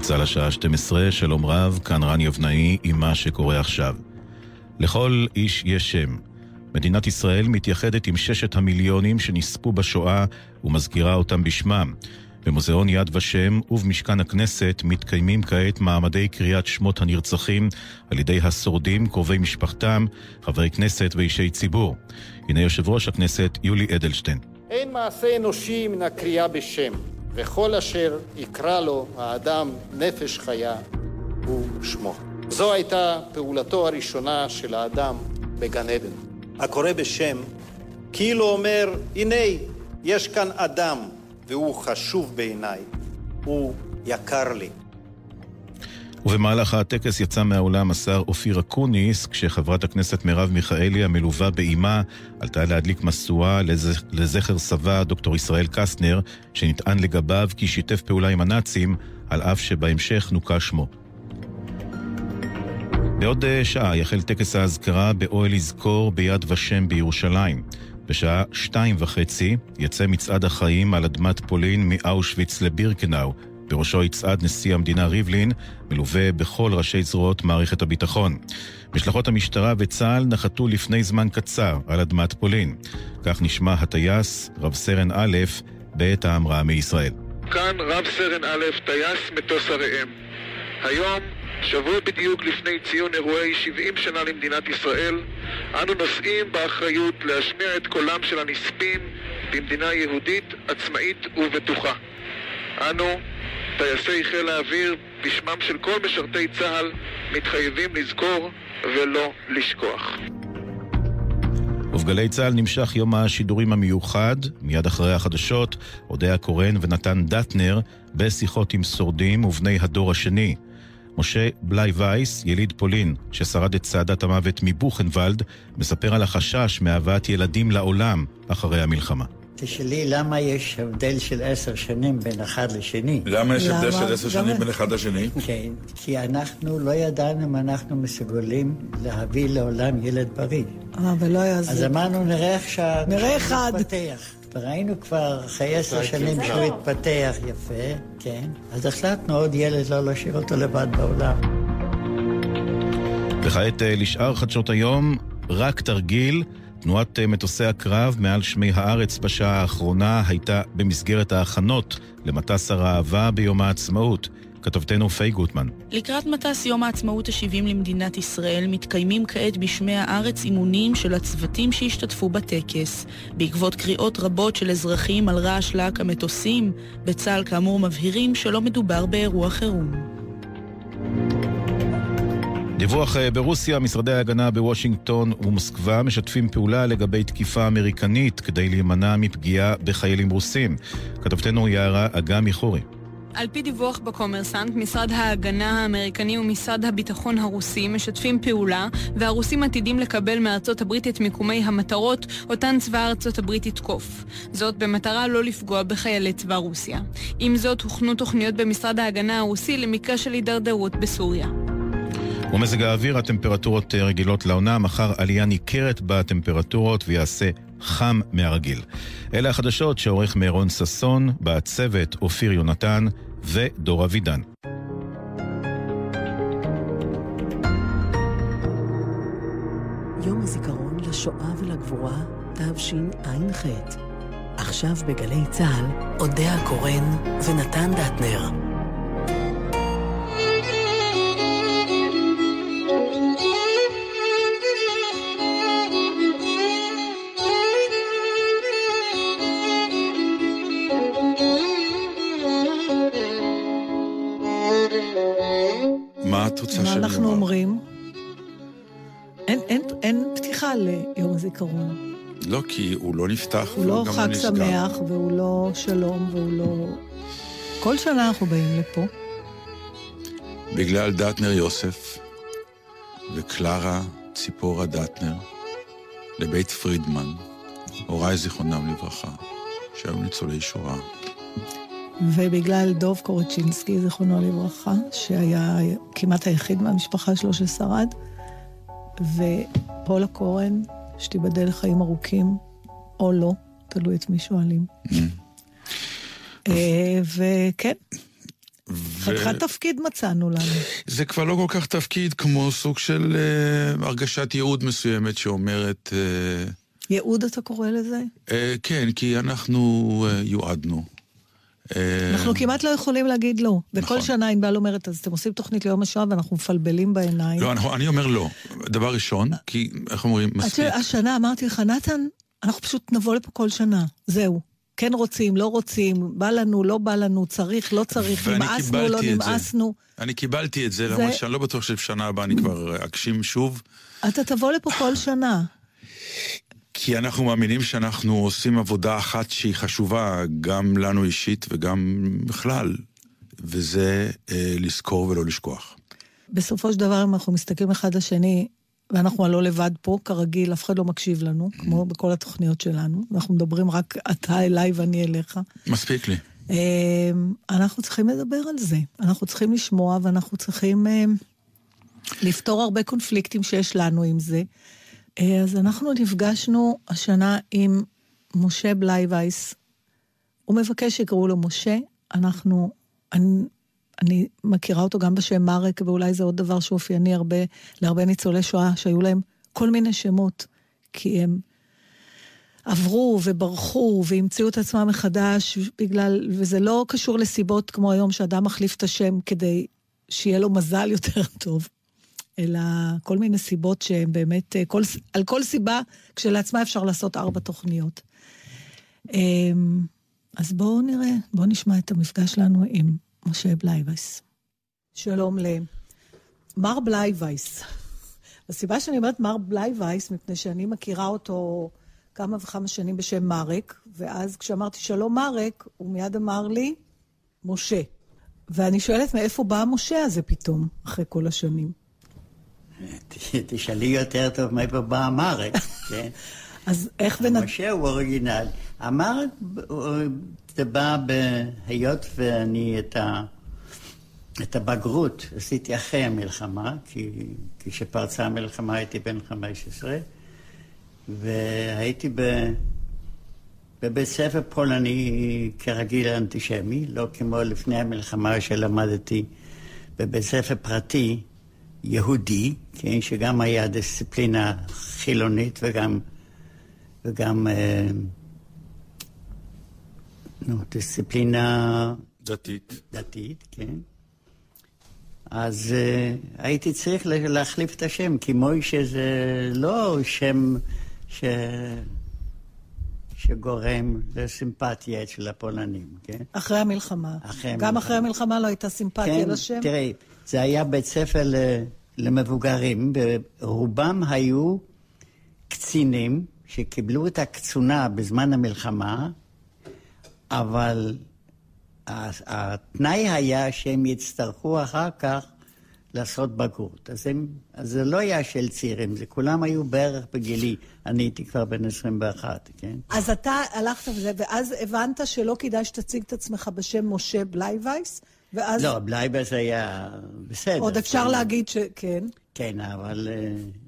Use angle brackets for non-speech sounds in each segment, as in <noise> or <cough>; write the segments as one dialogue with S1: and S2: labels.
S1: גלי צה"ל השעה 12, שלום רב, כאן רן יבנאי עם מה שקורה עכשיו. לכל איש יש שם. מדינת ישראל מתייחדת עם ששת המיליונים שנספו בשואה ומזכירה אותם בשמם. במוזיאון יד ושם ובמשכן הכנסת מתקיימים כעת מעמדי קריאת שמות הנרצחים על ידי השורדים, קרובי משפחתם, חברי כנסת ואישי ציבור. הנה יושב ראש הכנסת יולי אדלשטיין.
S2: אין מעשה אנושי מן הקריאה בשם, וכל אשר יקרא לו האדם נפש חיה הוא שמו. זו הייתה פעולתו הראשונה של האדם בגן עדן. הקורא בשם כאילו אומר, הנה, יש כאן אדם, והוא חשוב בעיניי, הוא יקר לי.
S1: ובמהלך הטקס יצא מהאולם השר אופיר אקוניס, כשחברת הכנסת מרב מיכאלי, המלווה באימה, עלתה להדליק משואה לזכר סבה, דוקטור ישראל קסטנר, שנטען לגביו כי שיתף פעולה עם הנאצים, על אף שבהמשך נוקה שמו. בעוד אה, שעה יחל טקס האזכרה באוהל יזכור ביד ושם בירושלים. בשעה שתיים וחצי יצא מצעד החיים על אדמת פולין מאושוויץ לבירקנאו. בראשו יצעד נשיא המדינה ריבלין, מלווה בכל ראשי זרועות מערכת הביטחון. משלחות המשטרה וצה"ל נחתו לפני זמן קצר על אדמת פולין. כך נשמע הטייס, רב סרן א', בעת ההמראה מישראל.
S3: כאן רב סרן א', טייס מטוס הראם. היום שבוע בדיוק לפני ציון אירועי 70 שנה למדינת ישראל, אנו נושאים באחריות להשמיע את קולם של הנספים במדינה יהודית, עצמאית ובטוחה. אנו, טייסי חיל האוויר, בשמם של כל משרתי צה"ל, מתחייבים לזכור ולא לשכוח.
S1: ובגלי צה"ל נמשך יום השידורים המיוחד, מיד אחרי החדשות, אודיה קורן ונתן דטנר, בשיחות עם שורדים ובני הדור השני. משה בלאי וייס, יליד פולין, ששרד את צעדת המוות מבוכנוולד, מספר על החשש מהבאת ילדים לעולם אחרי המלחמה.
S4: תשאלי למה יש הבדל של עשר שנים בין אחד לשני.
S5: למה יש הבדל של עשר שנים בין אחד לשני?
S4: כן, כי אנחנו לא ידענו אם אנחנו מסוגלים להביא לעולם ילד בריא.
S6: אה, ולא יעזור.
S4: אז אמרנו, נראה איך שה...
S6: נראה אחד.
S4: מתפתח. וראינו כבר אחרי עשר שנים שהוא התפתח יפה, כן. אז החלטנו עוד ילד לא להשאיר אותו לבד בעולם.
S1: וכעת אה, לשאר חדשות היום, רק תרגיל. תנועת אה, מטוסי הקרב מעל שמי הארץ בשעה האחרונה הייתה במסגרת ההכנות למטס הראווה ביום העצמאות. כתבתנו פיי גוטמן.
S7: לקראת מטס יום העצמאות ה-70 למדינת ישראל מתקיימים כעת בשמי הארץ אימונים של הצוותים שהשתתפו בטקס. בעקבות קריאות רבות של אזרחים על רעש להק המטוסים, בצה"ל כאמור מבהירים שלא מדובר באירוע חירום.
S1: דיווח אה, ברוסיה, משרדי ההגנה בוושינגטון ומוסקבה משתפים פעולה לגבי תקיפה אמריקנית כדי להימנע מפגיעה בחיילים רוסים. כתבתנו יערה אגמי חורי.
S8: על פי דיווח בקומרסנט, משרד ההגנה האמריקני ומשרד הביטחון הרוסי משתפים פעולה, והרוסים עתידים לקבל מארצות הברית את מיקומי המטרות, אותן צבא ארצות הברית יתקוף. זאת במטרה לא לפגוע בחיילי צבא רוסיה. עם זאת, הוכנו תוכניות במשרד ההגנה הרוסי למקרה של הידרדרות בסוריה.
S1: ומזג האוויר, הטמפרטורות אה, רגילות לעונה, מחר עלייה ניכרת בטמפרטורות ויעשה חם מהרגיל. אלה החדשות שעורך מירון ששון, בצוות אופיר יונתן ודור אבידן.
S9: יום הזיכרון לשואה ולגבורה, תשע"ח. עכשיו בגלי צה"ל, אודה הקורן ונתן דטנר.
S6: ליום הזיכרון.
S5: לא, כי הוא לא נפתח
S6: הוא לא חג לא שמח, והוא לא שלום, והוא לא... כל שנה אנחנו באים לפה.
S5: בגלל דטנר יוסף וקלרה ציפורה דטנר לבית פרידמן, הוריי זיכרונם לברכה, שהיו ניצולי שואה.
S6: ובגלל דוב קורצ'ינסקי, זיכרונו לברכה, שהיה כמעט היחיד מהמשפחה שלו ששרד, ופולה קורן, שתיבדל לחיים ארוכים, או לא, תלוי את מי שואלים. Mm. אה, וכן. חתיכת תפקיד מצאנו לנו.
S5: זה כבר לא כל כך תפקיד כמו סוג של uh, הרגשת ייעוד מסוימת שאומרת... Uh,
S6: ייעוד אתה קורא לזה?
S5: כן, כי אנחנו יועדנו.
S6: אנחנו כמעט לא יכולים להגיד לא. וכל נכון. שנה ענבל אומרת, אז אתם עושים תוכנית ליום השואה ואנחנו מפלבלים בעיניים.
S5: לא, אני אומר לא. דבר ראשון, כי, איך אומרים, מספיק.
S6: השנה אמרתי לך, נתן, אנחנו פשוט נבוא לפה כל שנה. זהו. כן רוצים, לא רוצים, בא לנו, לא בא לנו, צריך, לא צריך, נמאסנו, לא נמאסנו.
S5: אני קיבלתי את זה, זה... למרות שאני לא בטוח שבשנה הבאה אני כבר אגשים שוב.
S6: אתה תבוא לפה כל שנה.
S5: כי אנחנו מאמינים שאנחנו עושים עבודה אחת שהיא חשובה, גם לנו אישית וגם בכלל, וזה אה, לזכור ולא לשכוח.
S6: בסופו של דבר, אם אנחנו מסתכלים אחד לשני, ואנחנו הלא לבד פה, כרגיל, אף אחד לא מקשיב לנו, כמו בכל התוכניות שלנו. אנחנו מדברים רק אתה אליי ואני אליך.
S5: מספיק לי.
S6: אמ, אנחנו צריכים לדבר על זה. אנחנו צריכים לשמוע ואנחנו צריכים אמ, לפתור הרבה קונפליקטים שיש לנו עם זה. אה, אז אנחנו נפגשנו השנה עם משה בלייווייס. הוא מבקש שיקראו לו משה. אנחנו, אני, אני מכירה אותו גם בשם מרק, ואולי זה עוד דבר שאופייני הרבה, להרבה ניצולי שואה, שהיו להם כל מיני שמות, כי הם עברו וברחו והמציאו את עצמם מחדש בגלל, וזה לא קשור לסיבות כמו היום שאדם מחליף את השם כדי שיהיה לו מזל יותר <laughs> טוב, אלא כל מיני סיבות שהן באמת, כל, על כל סיבה כשלעצמה אפשר לעשות ארבע תוכניות. אמ, אז בואו נראה, בואו נשמע את המפגש שלנו עם משה בלייבייס. שלום למר בלייבייס. הסיבה שאני אומרת מר בלייבייס, מפני שאני מכירה אותו כמה וכמה שנים בשם מרק, ואז כשאמרתי שלום מרק, הוא מיד אמר לי, משה. ואני שואלת מאיפה בא המשה הזה פתאום, אחרי כל השנים.
S4: תשאלי יותר טוב מאיפה בא המרק, כן? <laughs>
S6: אז איך בן...
S4: משה הוא אוריגינל. המרק זה בא בהיות ואני את, ה, את הבגרות עשיתי אחרי המלחמה, כי כשפרצה המלחמה הייתי בן 15, והייתי ב, בבית ספר פולני כרגיל אנטישמי, לא כמו לפני המלחמה שלמדתי בבית ספר פרטי יהודי, כן, שגם היה דיסציפלינה חילונית וגם, וגם אה, נו, דיסציפלינה...
S5: דתית.
S4: דתית, כן. אז uh, הייתי צריך להחליף את השם, כי מוישה זה לא שם ש... שגורם לסימפתיה אצל הפולנים, כן?
S6: אחרי המלחמה.
S4: אחרי
S6: גם המלחמה. אחרי המלחמה לא הייתה סימפתיה
S4: כן,
S6: לשם?
S4: תראי, זה היה בית ספר למבוגרים, ורובם היו קצינים שקיבלו את הקצונה בזמן המלחמה, אבל התנאי היה שהם יצטרכו אחר כך לעשות בגרות. אז, הם, אז זה לא היה של צעירים, זה כולם היו בערך בגילי. אני הייתי כבר בן 21, כן?
S6: אז אתה הלכת וזה, ואז הבנת שלא כדאי שתציג את עצמך בשם משה בלייווייס, ואז...
S4: לא, בלייווייס היה בסדר.
S6: עוד אפשר כן. להגיד שכן.
S4: כן, אבל uh,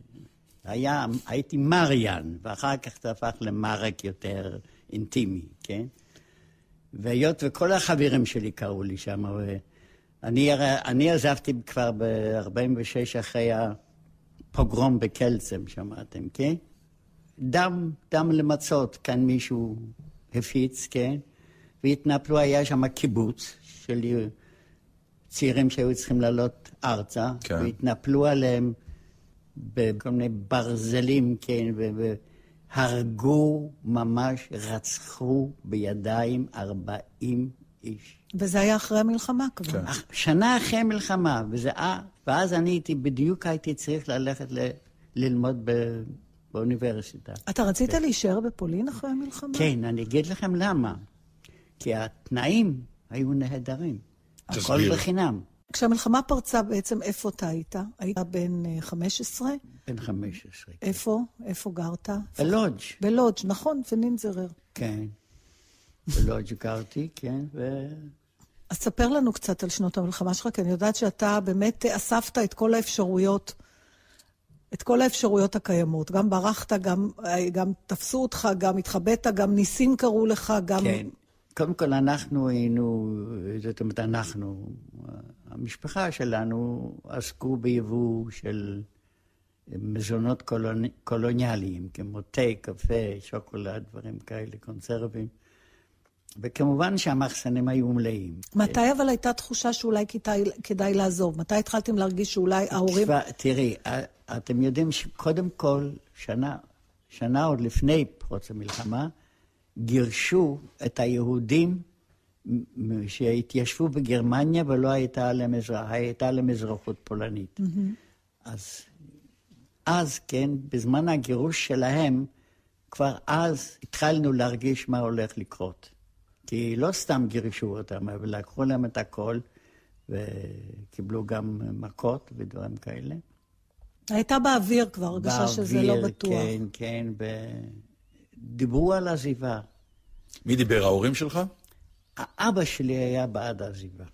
S4: היה, הייתי מריאן, ואחר כך זה הפך למרק יותר אינטימי, כן? והיות וכל החברים שלי קראו לי שם, ואני אני עזבתי כבר ב-46 אחרי הפוגרום בקלצם, שמעתם, כן? דם, דם למצות, כאן מישהו הפיץ, כן? והתנפלו, היה שם קיבוץ של צעירים שהיו צריכים לעלות ארצה, כן. והתנפלו עליהם בכל מיני ברזלים, כן? ו- הרגו, ממש רצחו בידיים 40 איש.
S6: וזה היה אחרי המלחמה כבר. כן.
S4: שנה אחרי המלחמה, וזה, ואז אני הייתי, בדיוק הייתי צריך ללכת ל, ללמוד ב, באוניברסיטה.
S6: אתה רצית כן. להישאר בפולין אחרי המלחמה?
S4: כן, אני אגיד לכם למה. כי התנאים היו נהדרים.
S5: תסביר.
S4: הכל בחינם.
S6: כשהמלחמה פרצה בעצם, איפה אתה היית? היית בן 15? אה,
S4: בן 15.
S6: איפה? איפה גרת?
S4: בלודג'.
S6: בלודג', נכון, ונינזרר.
S4: כן. בלודג' גרתי, כן, ו...
S6: אז ספר לנו קצת על שנות המלחמה שלך, כי אני יודעת שאתה באמת אספת את כל האפשרויות, את כל האפשרויות הקיימות. גם ברחת, גם, גם תפסו אותך, גם התחבאת, גם ניסים קראו לך, גם...
S4: כן. קודם כל, אנחנו היינו, זאת אומרת, אנחנו, המשפחה שלנו עסקו ביבוא של מזונות קולוני, קולוניאליים, כמו תה, קפה, שוקולד, דברים כאלה, קונסרבים. וכמובן שהמחסנים היו מלאים.
S6: מתי אבל הייתה תחושה שאולי כדאי, כדאי לעזוב? מתי התחלתם להרגיש שאולי ההורים...
S4: תשמע, תראי, אתם יודעים שקודם כל, שנה, שנה עוד לפני פרוץ המלחמה, גירשו את היהודים שהתיישבו בגרמניה ולא הייתה להם, אזרח, הייתה להם אזרחות פולנית. Mm-hmm. אז, אז, כן, בזמן הגירוש שלהם, כבר אז התחלנו להרגיש מה הולך לקרות. כי לא סתם גירשו אותם, אבל לקחו להם את הכל, וקיבלו גם מכות ודברים כאלה.
S6: הייתה באוויר כבר, הרגשה שזה לא בטוח.
S4: כן, כן, דיברו על עזיבה.
S5: מי דיבר, ההורים שלך?
S4: האבא שלי היה בעד העזיבה.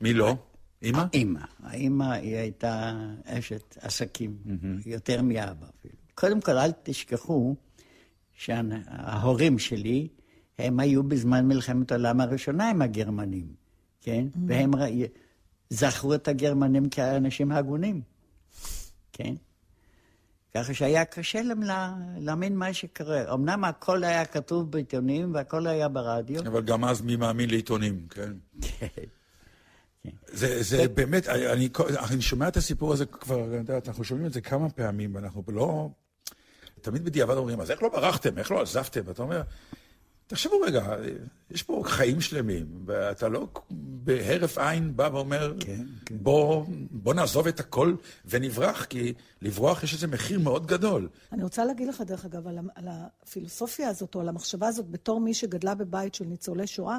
S5: מי לא? אימא?
S4: אימא. האימא היא הייתה אשת עסקים, יותר מאבא אפילו. קודם כל, אל תשכחו שההורים שלי, הם היו בזמן מלחמת העולם הראשונה עם הגרמנים, כן? והם זכרו את הגרמנים כאנשים הגונים, כן? ככה שהיה קשה להם להאמין מה שקורה. אמנם הכל היה כתוב בעיתונים והכל היה ברדיו.
S5: אבל גם אז מי מאמין לעיתונים, כן? כן. זה, זה באמת, אני, אני שומע את הסיפור הזה כבר, אנחנו שומעים את זה כמה פעמים, ואנחנו לא... תמיד בדיעבד אומרים, אז איך לא ברחתם? איך לא עזבתם? ואתה אומר, תחשבו רגע, יש פה חיים שלמים, ואתה לא בהרף עין בא ואומר, כן, כן. בוא, בוא נעזוב את הכל ונברח, כי לברוח יש איזה מחיר מאוד גדול.
S6: אני רוצה להגיד לך, דרך אגב, על, על הפילוסופיה הזאת, או על המחשבה הזאת, בתור מי שגדלה בבית של ניצולי שואה,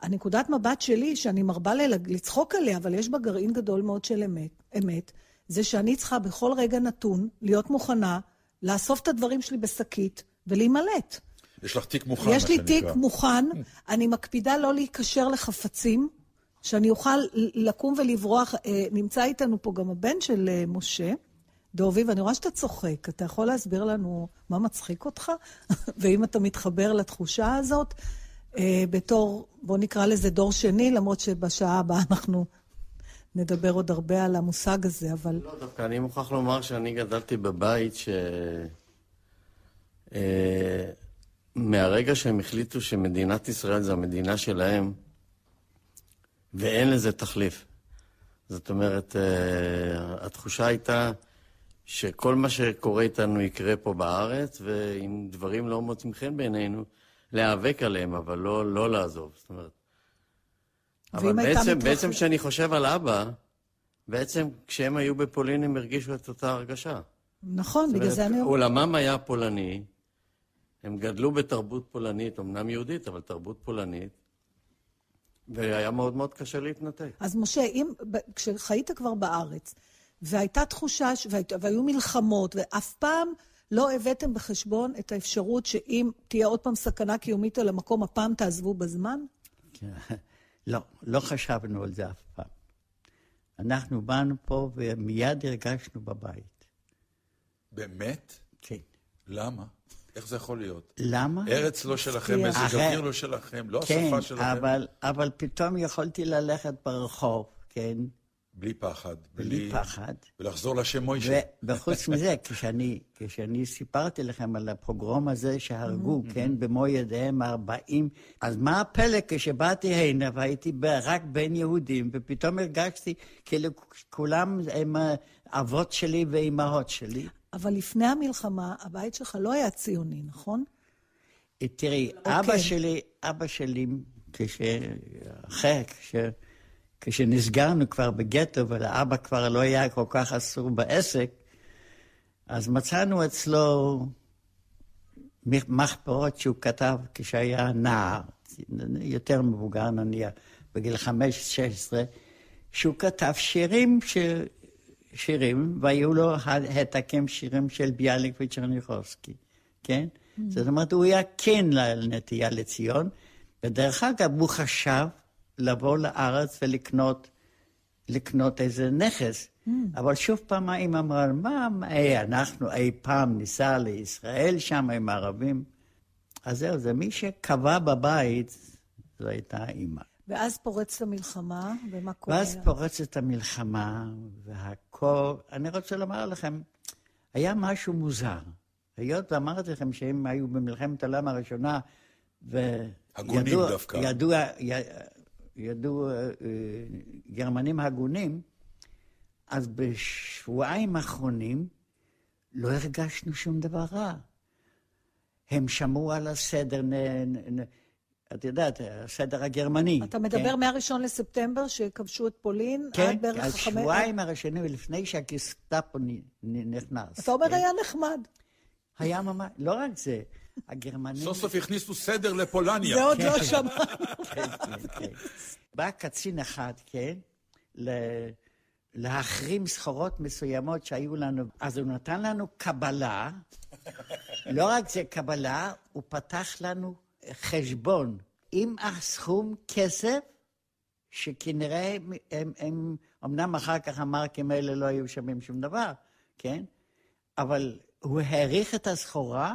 S6: הנקודת מבט שלי, שאני מרבה לצחוק עליה, אבל יש בה גרעין גדול מאוד של אמת, אמת, זה שאני צריכה בכל רגע נתון להיות מוכנה לאסוף את הדברים שלי בשקית ולהימלט.
S5: יש לך תיק מוכן.
S6: יש לי תיק מוכן, אני מקפידה לא להיקשר לחפצים, שאני אוכל לקום ולברוח. אה, נמצא איתנו פה גם הבן של אה, משה, דובי, ואני רואה שאתה צוחק. אתה יכול להסביר לנו מה מצחיק אותך? <laughs> ואם אתה מתחבר לתחושה הזאת, אה, בתור, בוא נקרא לזה דור שני, למרות שבשעה הבאה אנחנו נדבר עוד הרבה על המושג הזה, אבל...
S10: לא, דווקא אני מוכרח לומר שאני גדלתי בבית ש... מהרגע שהם החליטו שמדינת ישראל זה המדינה שלהם, ואין לזה תחליף. זאת אומרת, uh, התחושה הייתה שכל מה שקורה איתנו יקרה פה בארץ, ואם דברים לא מוצאים חן בעינינו, להיאבק עליהם, אבל לא, לא לעזוב. זאת אומרת... אבל בעצם, בעצם כשאני חושב על אבא, בעצם כשהם היו בפולין הם הרגישו את אותה הרגשה.
S6: נכון, בגלל זה אני...
S10: עולמם היה פולני, הם גדלו בתרבות פולנית, אמנם יהודית, אבל תרבות פולנית, והיה מאוד מאוד קשה להתנתק.
S6: אז משה, אם, כשחיית כבר בארץ, והייתה תחושה, והיו מלחמות, ואף פעם לא הבאתם בחשבון את האפשרות שאם תהיה עוד פעם סכנה קיומית על המקום, הפעם תעזבו בזמן?
S4: כן. לא, לא חשבנו על זה אף פעם. אנחנו באנו פה ומיד הרגשנו בבית.
S5: באמת?
S4: כן.
S5: למה? איך זה יכול להיות?
S4: למה?
S5: ארץ לא שלכם, מזג אוויר לא שלכם, לא כן, השפה שלכם.
S4: כן, אבל, אבל פתאום יכולתי ללכת ברחוב, כן?
S5: בלי פחד.
S4: בלי, בלי פחד.
S5: ולחזור לשם מוישה.
S4: וחוץ <laughs> מזה, כשאני, כשאני סיפרתי לכם על הפוגרום הזה שהרגו, mm-hmm. כן, במו ידיהם 40, אז מה הפלא כשבאתי הנה והייתי רק בין יהודים, ופתאום הרגשתי כאילו כולם הם אבות שלי ואימהות שלי.
S6: אבל לפני המלחמה, הבית שלך לא היה ציוני, נכון?
S4: תראי, okay. אבא אוקיי. שלי, אבא שלי, כש... אחרי, כש... כשנסגרנו כבר בגטו ולאבא כבר לא היה כל כך אסור בעסק, אז מצאנו אצלו מחפרות שהוא כתב כשהיה נער, יותר מבוגר נניח, בגיל חמש, שש עשרה, שהוא כתב שירים. שירים, והיו לו העתקים שירים של ביאליק וצ'רניחובסקי, כן? Mm. זאת אומרת, הוא היה כן לנטייה לציון, ודרך אגב, הוא חשב לבוא לארץ ולקנות לקנות איזה נכס. Mm. אבל שוב פעם האמא אמרה, מה, אי, אנחנו אי פעם ניסע לישראל שם עם הערבים? אז זהו, זה מי שקבע בבית, זו הייתה אימא.
S6: ואז פורצת המלחמה, ומה קורה?
S4: ואז פורצת המלחמה, והכל... אני רוצה לומר לכם, היה משהו מוזר. היות ואמרתי לכם שהם היו במלחמת העולם הראשונה,
S5: וידעו... הגונים דווקא.
S4: ידעו, ידעו אה, גרמנים הגונים, אז בשבועיים האחרונים לא הרגשנו שום דבר רע. הם שמעו על הסדר, נ, נ, את יודעת, הסדר הגרמני.
S6: אתה מדבר כן? מהראשון לספטמבר, שכבשו את פולין,
S4: כן, עד בערך חמש... כן, השבועיים הראשונים, לפני שהגסטאפו נכנס.
S6: אתה אומר, כן? היה נחמד.
S4: היה ממש, לא רק זה, הגרמנים...
S5: סוף סוף הכניסו סדר לפולניה.
S6: זה עוד לא שמענו.
S4: כן, כן, כן. בא קצין אחד, כן, להחרים סחורות מסוימות שהיו לנו. אז הוא נתן לנו קבלה, לא רק זה קבלה, הוא פתח לנו חשבון עם הסכום כסף, שכנראה הם, הם, אמנם אחר כך המרקים האלה לא היו שווים שום דבר, כן? אבל הוא העריך את הסחורה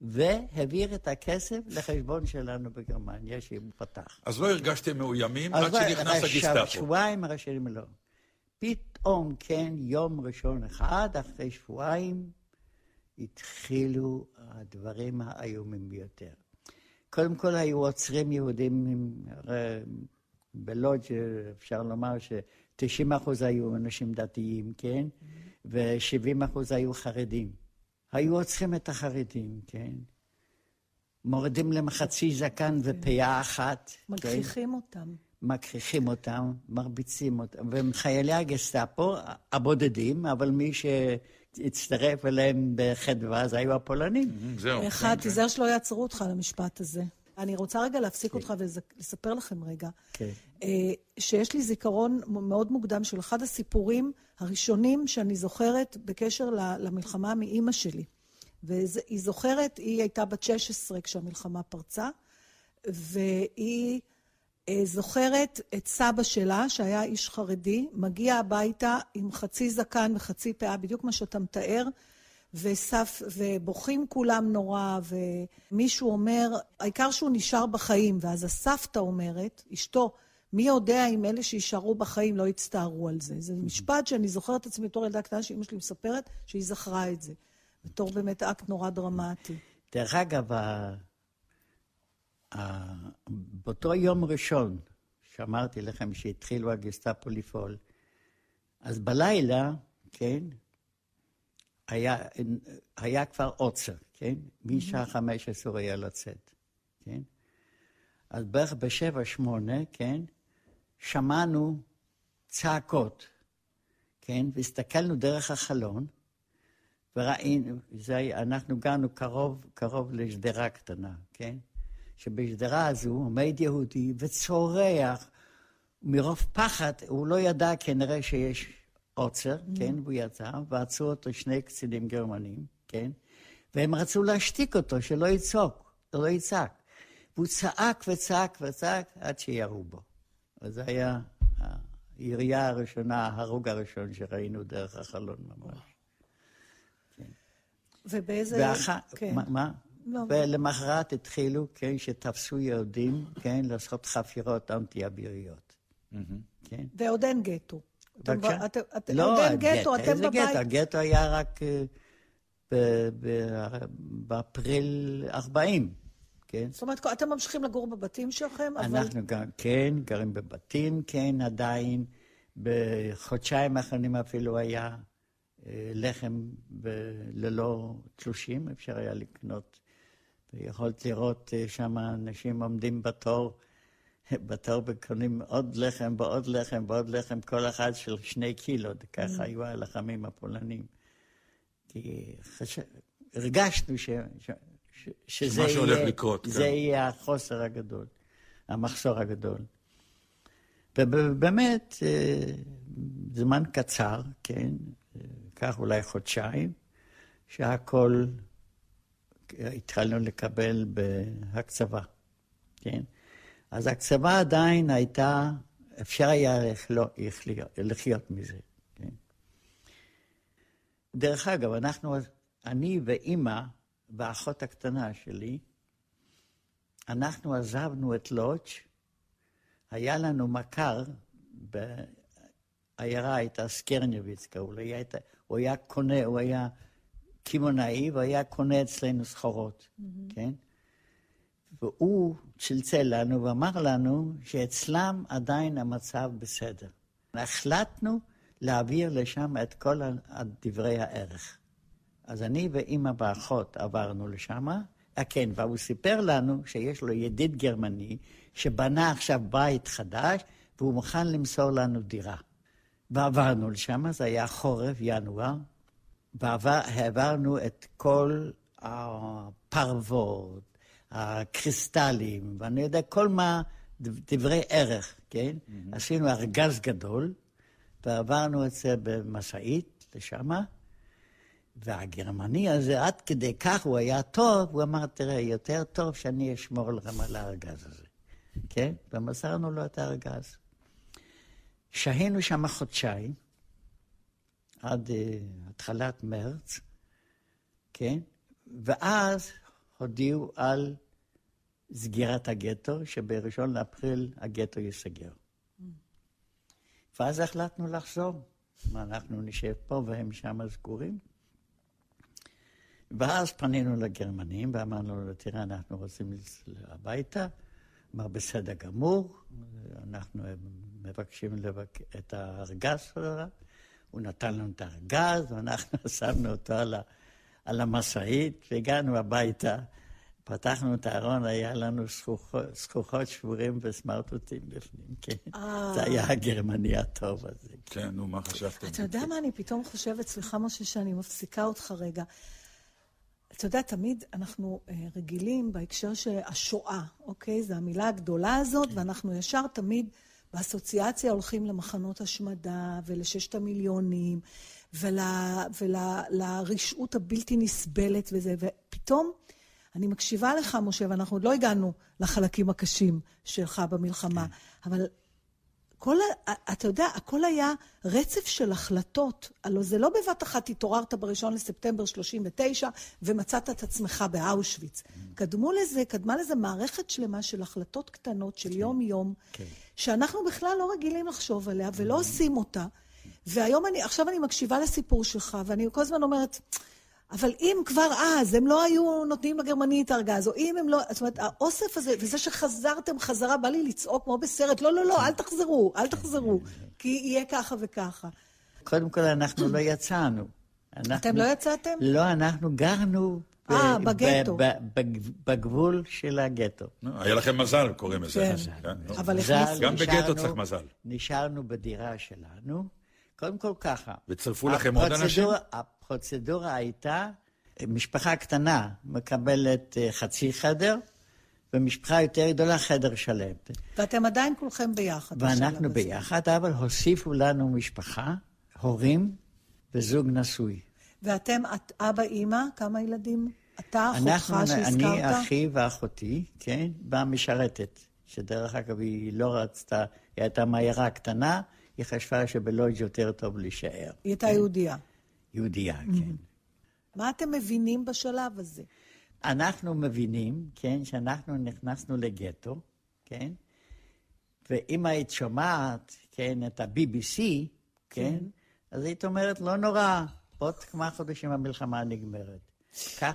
S4: והעביר את הכסף לחשבון שלנו בגרמניה, שהוא פתח.
S5: אז לא הרגשתם מאוימים עד שנכנס הגסטאפו.
S4: שבועיים הראשונים לא. פתאום, כן, יום ראשון אחד, אחרי שבועיים, התחילו הדברים האיומים ביותר. קודם כל היו עוצרים יהודים, בלודג' אפשר לומר ש-90 אחוז היו אנשים דתיים, כן? ו-70 אחוז היו חרדים. היו עוצרים את החרדים, כן? מורידים להם חצי זקן ופאה אחת.
S6: מגחיכים כן? אותם.
S4: מכריחים אותם, מרביצים אותם, והם חיילי הגסטאפו, הבודדים, אבל מי שהצטרף אליהם בחדווה, זה היו הפולנים.
S6: זהו. אחד, תיזהר שלא יעצרו אותך על המשפט הזה. אני רוצה רגע להפסיק אותך ולספר לכם רגע, אה, שיש לי זיכרון מאוד מוקדם של אחד הסיפורים הראשונים שאני זוכרת בקשר למלחמה מאימא שלי. והיא זוכרת, היא הייתה בת 16 כשהמלחמה פרצה, והיא... אה, זוכרת את סבא שלה, שהיה איש חרדי, מגיע הביתה עם חצי זקן וחצי פאה, בדיוק מה שאתה מתאר, וסף, ובוכים כולם נורא, ומישהו אומר, העיקר שהוא נשאר בחיים, ואז הסבתא אומרת, אשתו, מי יודע אם אלה שישארו בחיים לא יצטערו על זה. זה משפט שאני זוכרת את עצמי בתור ילדה קטנה שאימא שלי מספרת, שהיא זכרה את זה. בתור באמת אקט נורא דרמטי.
S4: דרך אגב, באותו יום ראשון, שאמרתי לכם שהתחילו הגסטאפו לפעול, אז בלילה, כן, היה, היה כבר עוצר, כן? משעה חמש אסור היה לצאת, כן? אז בערך בשבע, שמונה, כן? שמענו צעקות, כן? והסתכלנו דרך החלון, וראינו, זה, אנחנו גרנו קרוב, קרוב לשדרה קטנה, כן? שבשדרה הזו עומד יהודי וצורח, מרוב פחד, הוא לא ידע כנראה שיש עוצר, mm. כן, והוא יצא, ועצרו אותו שני קצינים גרמנים, כן, והם רצו להשתיק אותו, שלא יצעוק, שלא יצעק. והוא צעק וצעק וצעק עד שירו בו. וזה היה הירייה הראשונה, ההרוג הראשון שראינו דרך החלון ממש.
S6: כן. ובאיזה...
S4: ואח... כן. מה? לא. ולמחרת התחילו, כן, שתפסו יהודים, כן, לעשות חפירות אנטי-אביריות.
S6: כן? ועוד אין גטו.
S4: בבקשה? לא, עוד אין גטו, אתם בבית. איזה גטו? הגטו היה רק אה, באפריל 40, כן?
S6: זאת אומרת, אתם ממשיכים לגור בבתים שלכם,
S4: אבל... אנחנו גם, כן, גרים בבתים, כן, עדיין. בחודשיים האחרונים אפילו היה אה, לחם ללא תלושים, אפשר היה לקנות ויכולת לראות אה, שם אנשים עומדים בתור, <laughs> בתור וקונים עוד לחם ועוד לחם ועוד לחם, כל אחד של שני קילו, ככה היו הלחמים הפולנים. כי חש... הרגשנו ש... ש... שזה יהיה,
S5: לקרות,
S4: זה כן. יהיה החוסר הגדול, המחסור הגדול. ובאמת, אה, זמן קצר, כן, כך אולי חודשיים, שהכל התחלנו לקבל בהקצבה, כן? אז הקצבה עדיין הייתה, אפשר היה לחיות, לחיות מזה, כן? דרך אגב, אנחנו, אני ואימא והאחות הקטנה שלי, אנחנו עזבנו את לודג', היה לנו מכר, בעיירה הייתה סקרניביץ קראו לו, הוא היה קונה, הוא היה קמעונאי, והיה קונה אצלנו סחורות, mm-hmm. כן? והוא צלצל לנו ואמר לנו שאצלם עדיין המצב בסדר. החלטנו להעביר לשם את כל דברי הערך. אז אני ואימא ואחות עברנו לשם, אה, כן, והוא סיפר לנו שיש לו ידיד גרמני שבנה עכשיו בית חדש והוא מוכן למסור לנו דירה. ועברנו לשם, זה היה חורף, ינואר, והעברנו את כל הפרוות, הקריסטלים, ואני יודע, כל מה, דברי ערך, כן? Mm-hmm. עשינו ארגז גדול, ועברנו את זה במשאית לשמה, והגרמני הזה, עד כדי כך הוא היה טוב, הוא אמר, תראה, יותר טוב שאני אשמור לכם על הארגז הזה, כן? ומסרנו לו את הארגז. שהינו שם חודשיים, עד uh, התחלת מרץ, כן? ואז הודיעו על סגירת הגטו, שבראשון לאפריל הגטו ייסגר. ואז החלטנו לחזור. אנחנו נשב פה והם שם סגורים. ואז פנינו לגרמנים ואמרנו לו, תראה, אנחנו רוצים הביתה. אמר, בסדר גמור, אנחנו מבקשים לבק... את הארגז שלו. הוא נתן לנו את הארגז, ואנחנו <laughs> שמנו אותו על, ה... על המשאית, והגענו הביתה. פתחנו את הארון, היה לנו זכוכות שבורים וסמרטוטים בפנים, כן. אה. זה היה הגרמני הטוב הזה.
S5: כן, נו, מה חשבתם?
S6: אתה יודע מה אני פתאום חושבת? סליחה, משה, שאני מפסיקה אותך רגע. אתה יודע, תמיד אנחנו אה, רגילים בהקשר שהשואה, אוקיי? זו המילה הגדולה הזאת, כן. ואנחנו ישר תמיד באסוציאציה הולכים למחנות השמדה ולששת המיליונים ולרשעות הבלתי נסבלת וזה, ופתאום אני מקשיבה לך, משה, ואנחנו עוד לא הגענו לחלקים הקשים שלך במלחמה, כן. אבל כל, אתה יודע, הכל היה רצף של החלטות. הלוא זה לא בבת אחת התעוררת ב-1 לספטמבר 39' ומצאת את עצמך באושוויץ. קדמו לזה, קדמה לזה מערכת שלמה של החלטות קטנות של יום-יום, כן. כן. שאנחנו בכלל לא רגילים לחשוב עליה ולא mm-hmm. עושים אותה. והיום אני, עכשיו אני מקשיבה לסיפור שלך, ואני כל הזמן אומרת, אבל אם כבר אז הם לא היו נותנים לגרמני את הארגז, או אם הם לא... זאת אומרת, האוסף הזה, וזה שחזרתם חזרה, בא לי לצעוק כמו בסרט, לא, לא, לא, אל תחזרו, אל תחזרו, כי יהיה ככה וככה.
S4: קודם כל, אנחנו לא יצאנו.
S6: אתם לא יצאתם?
S4: לא, אנחנו גרנו...
S6: אה, בגטו.
S4: בגבול של הגטו.
S5: היה לכם מזל, קוראים לזה.
S6: כן, כן אבל הכניסו...
S5: גם בגטו צריך מזל.
S4: נשארנו בדירה שלנו. קודם כל ככה.
S5: וצרפו לכם עוד אנשים?
S4: הפרוצדורה הייתה, משפחה קטנה מקבלת אה, חצי חדר, ומשפחה יותר גדולה חדר שלם.
S6: ואתם עדיין כולכם ביחד.
S4: ואנחנו ביחד, אבל הוסיפו לנו משפחה, הורים וזוג נשוי.
S6: ואתם, את, אבא, אימא, כמה ילדים? אתה, אחותך שהזכרת?
S4: אני, אחי ואחותי, כן, באה משרתת, שדרך אגב היא לא רצתה, היא הייתה מעיירה קטנה, היא חשבה שבלודג' יותר טוב להישאר.
S6: היא הייתה כן? יהודייה.
S4: יהודייה, mm-hmm. כן.
S6: מה אתם מבינים בשלב הזה?
S4: אנחנו מבינים, כן, שאנחנו נכנסנו לגטו, כן? ואם היית שומעת, כן, את ה-BBC, כן, כן, אז היית אומרת, לא נורא, עוד כמה חודשים המלחמה נגמרת.
S5: כך,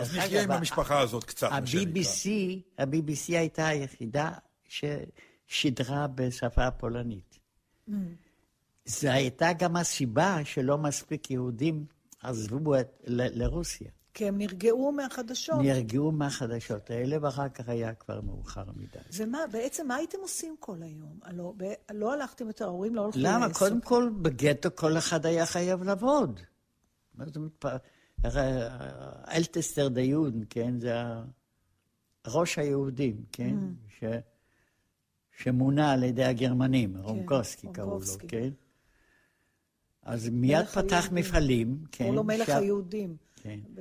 S5: אז נחיה עם המשפחה הזאת קצת,
S4: מה שנקרא. ה-BBC הייתה היחידה ששידרה בשפה הפולנית. זו הייתה גם הסיבה שלא מספיק יהודים עזבו את, ל, לרוסיה.
S6: כי הם נרגעו מהחדשות.
S4: נרגעו מהחדשות האלה, ואחר כך היה כבר מאוחר מדי.
S6: ומה, בעצם מה הייתם עושים כל היום? הלא, ב, לא הלכתם יותר, ההורים לא הולכים
S4: לעסוק. למה? קודם כל, בגטו כל אחד היה חייב לעבוד. מה זאת אומרת? אלטסטר דיון, כן? זה ראש היהודים, כן? Mm. שמונה על ידי הגרמנים, כן, רומקוסקי קראו לו, כן? אז מיד פתח היהודים. מפעלים, כן.
S6: קראו לו מלך ש... היהודים.
S4: כן. ב...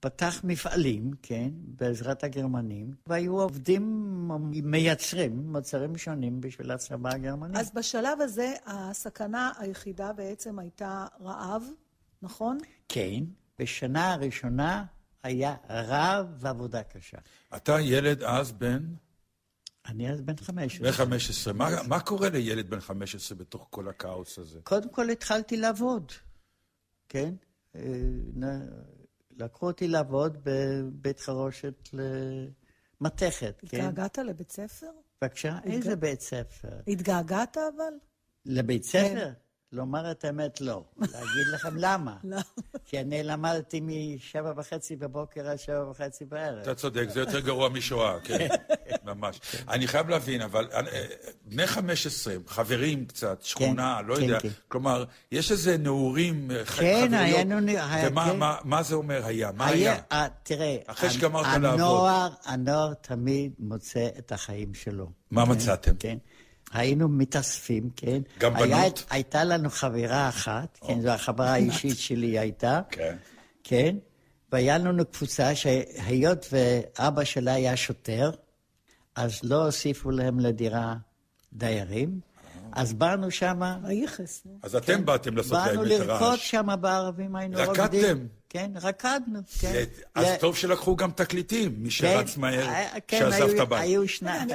S4: פתח מפעלים, כן, בעזרת הגרמנים, והיו עובדים מייצרים מוצרים שונים בשביל הצבא הגרמני.
S6: אז בשלב הזה הסכנה היחידה בעצם הייתה רעב, נכון?
S4: כן. בשנה הראשונה היה רעב ועבודה קשה.
S5: אתה ילד אז בן?
S4: אני אז בן 15.
S5: בן 15. מה, מה קורה לילד בן 15 בתוך כל הכאוס הזה?
S4: קודם כל התחלתי לעבוד, כן? אה, לקחו אותי לעבוד בבית חרושת למתכת, כן?
S6: התגעגעת לבית ספר?
S4: בבקשה, איזה בית ספר?
S6: התגעגעת אבל?
S4: לבית ספר? לומר את האמת, לא. <laughs> להגיד לכם למה.
S6: לא.
S4: כי אני למדתי משבע וחצי בבוקר עד שבע וחצי בערב.
S5: אתה צודק, זה יותר גרוע משואה, <laughs> כן, ממש. אני חייב להבין, אבל אה, בני 15, חברים קצת, שכונה, לא
S4: כן,
S5: יודע,
S4: כן.
S5: כלומר, יש איזה נעורים, אה, ח-
S4: כן, היינו נ- היה,
S5: ומה
S4: כן.
S5: מה- מה זה אומר היה? מה היה?
S4: אה, תראה,
S5: אחרי שגמרת לעבוד.
S4: הנוער תמיד מוצא את החיים שלו.
S5: מה
S4: כן,
S5: מצאתם?
S4: כן. היינו מתאספים, כן.
S5: גם
S4: היה-
S5: בנות?
S4: הייתה לנו חברה אחת, כן, זו החברה <laughs> האישית שלי הייתה,
S5: כן.
S4: כן, והיה לנו קבוצה שהיות ואבא שלה היה שוטר, אז לא הוסיפו להם לדירה דיירים, אז באנו שמה,
S6: היחס, נו.
S5: אז אתם באתם לעשות להם
S4: באנו
S5: את
S4: לרקוד
S5: הרעש.
S4: שמה בערבים, היינו
S5: רקדתם?
S4: כן, רקדנו, כן.
S5: אז
S4: ל-
S5: טוב שלקחו גם תקליטים, מי
S4: כן,
S5: שרץ מהר,
S4: כן,
S5: שעזב את הבית.
S4: היו שניים.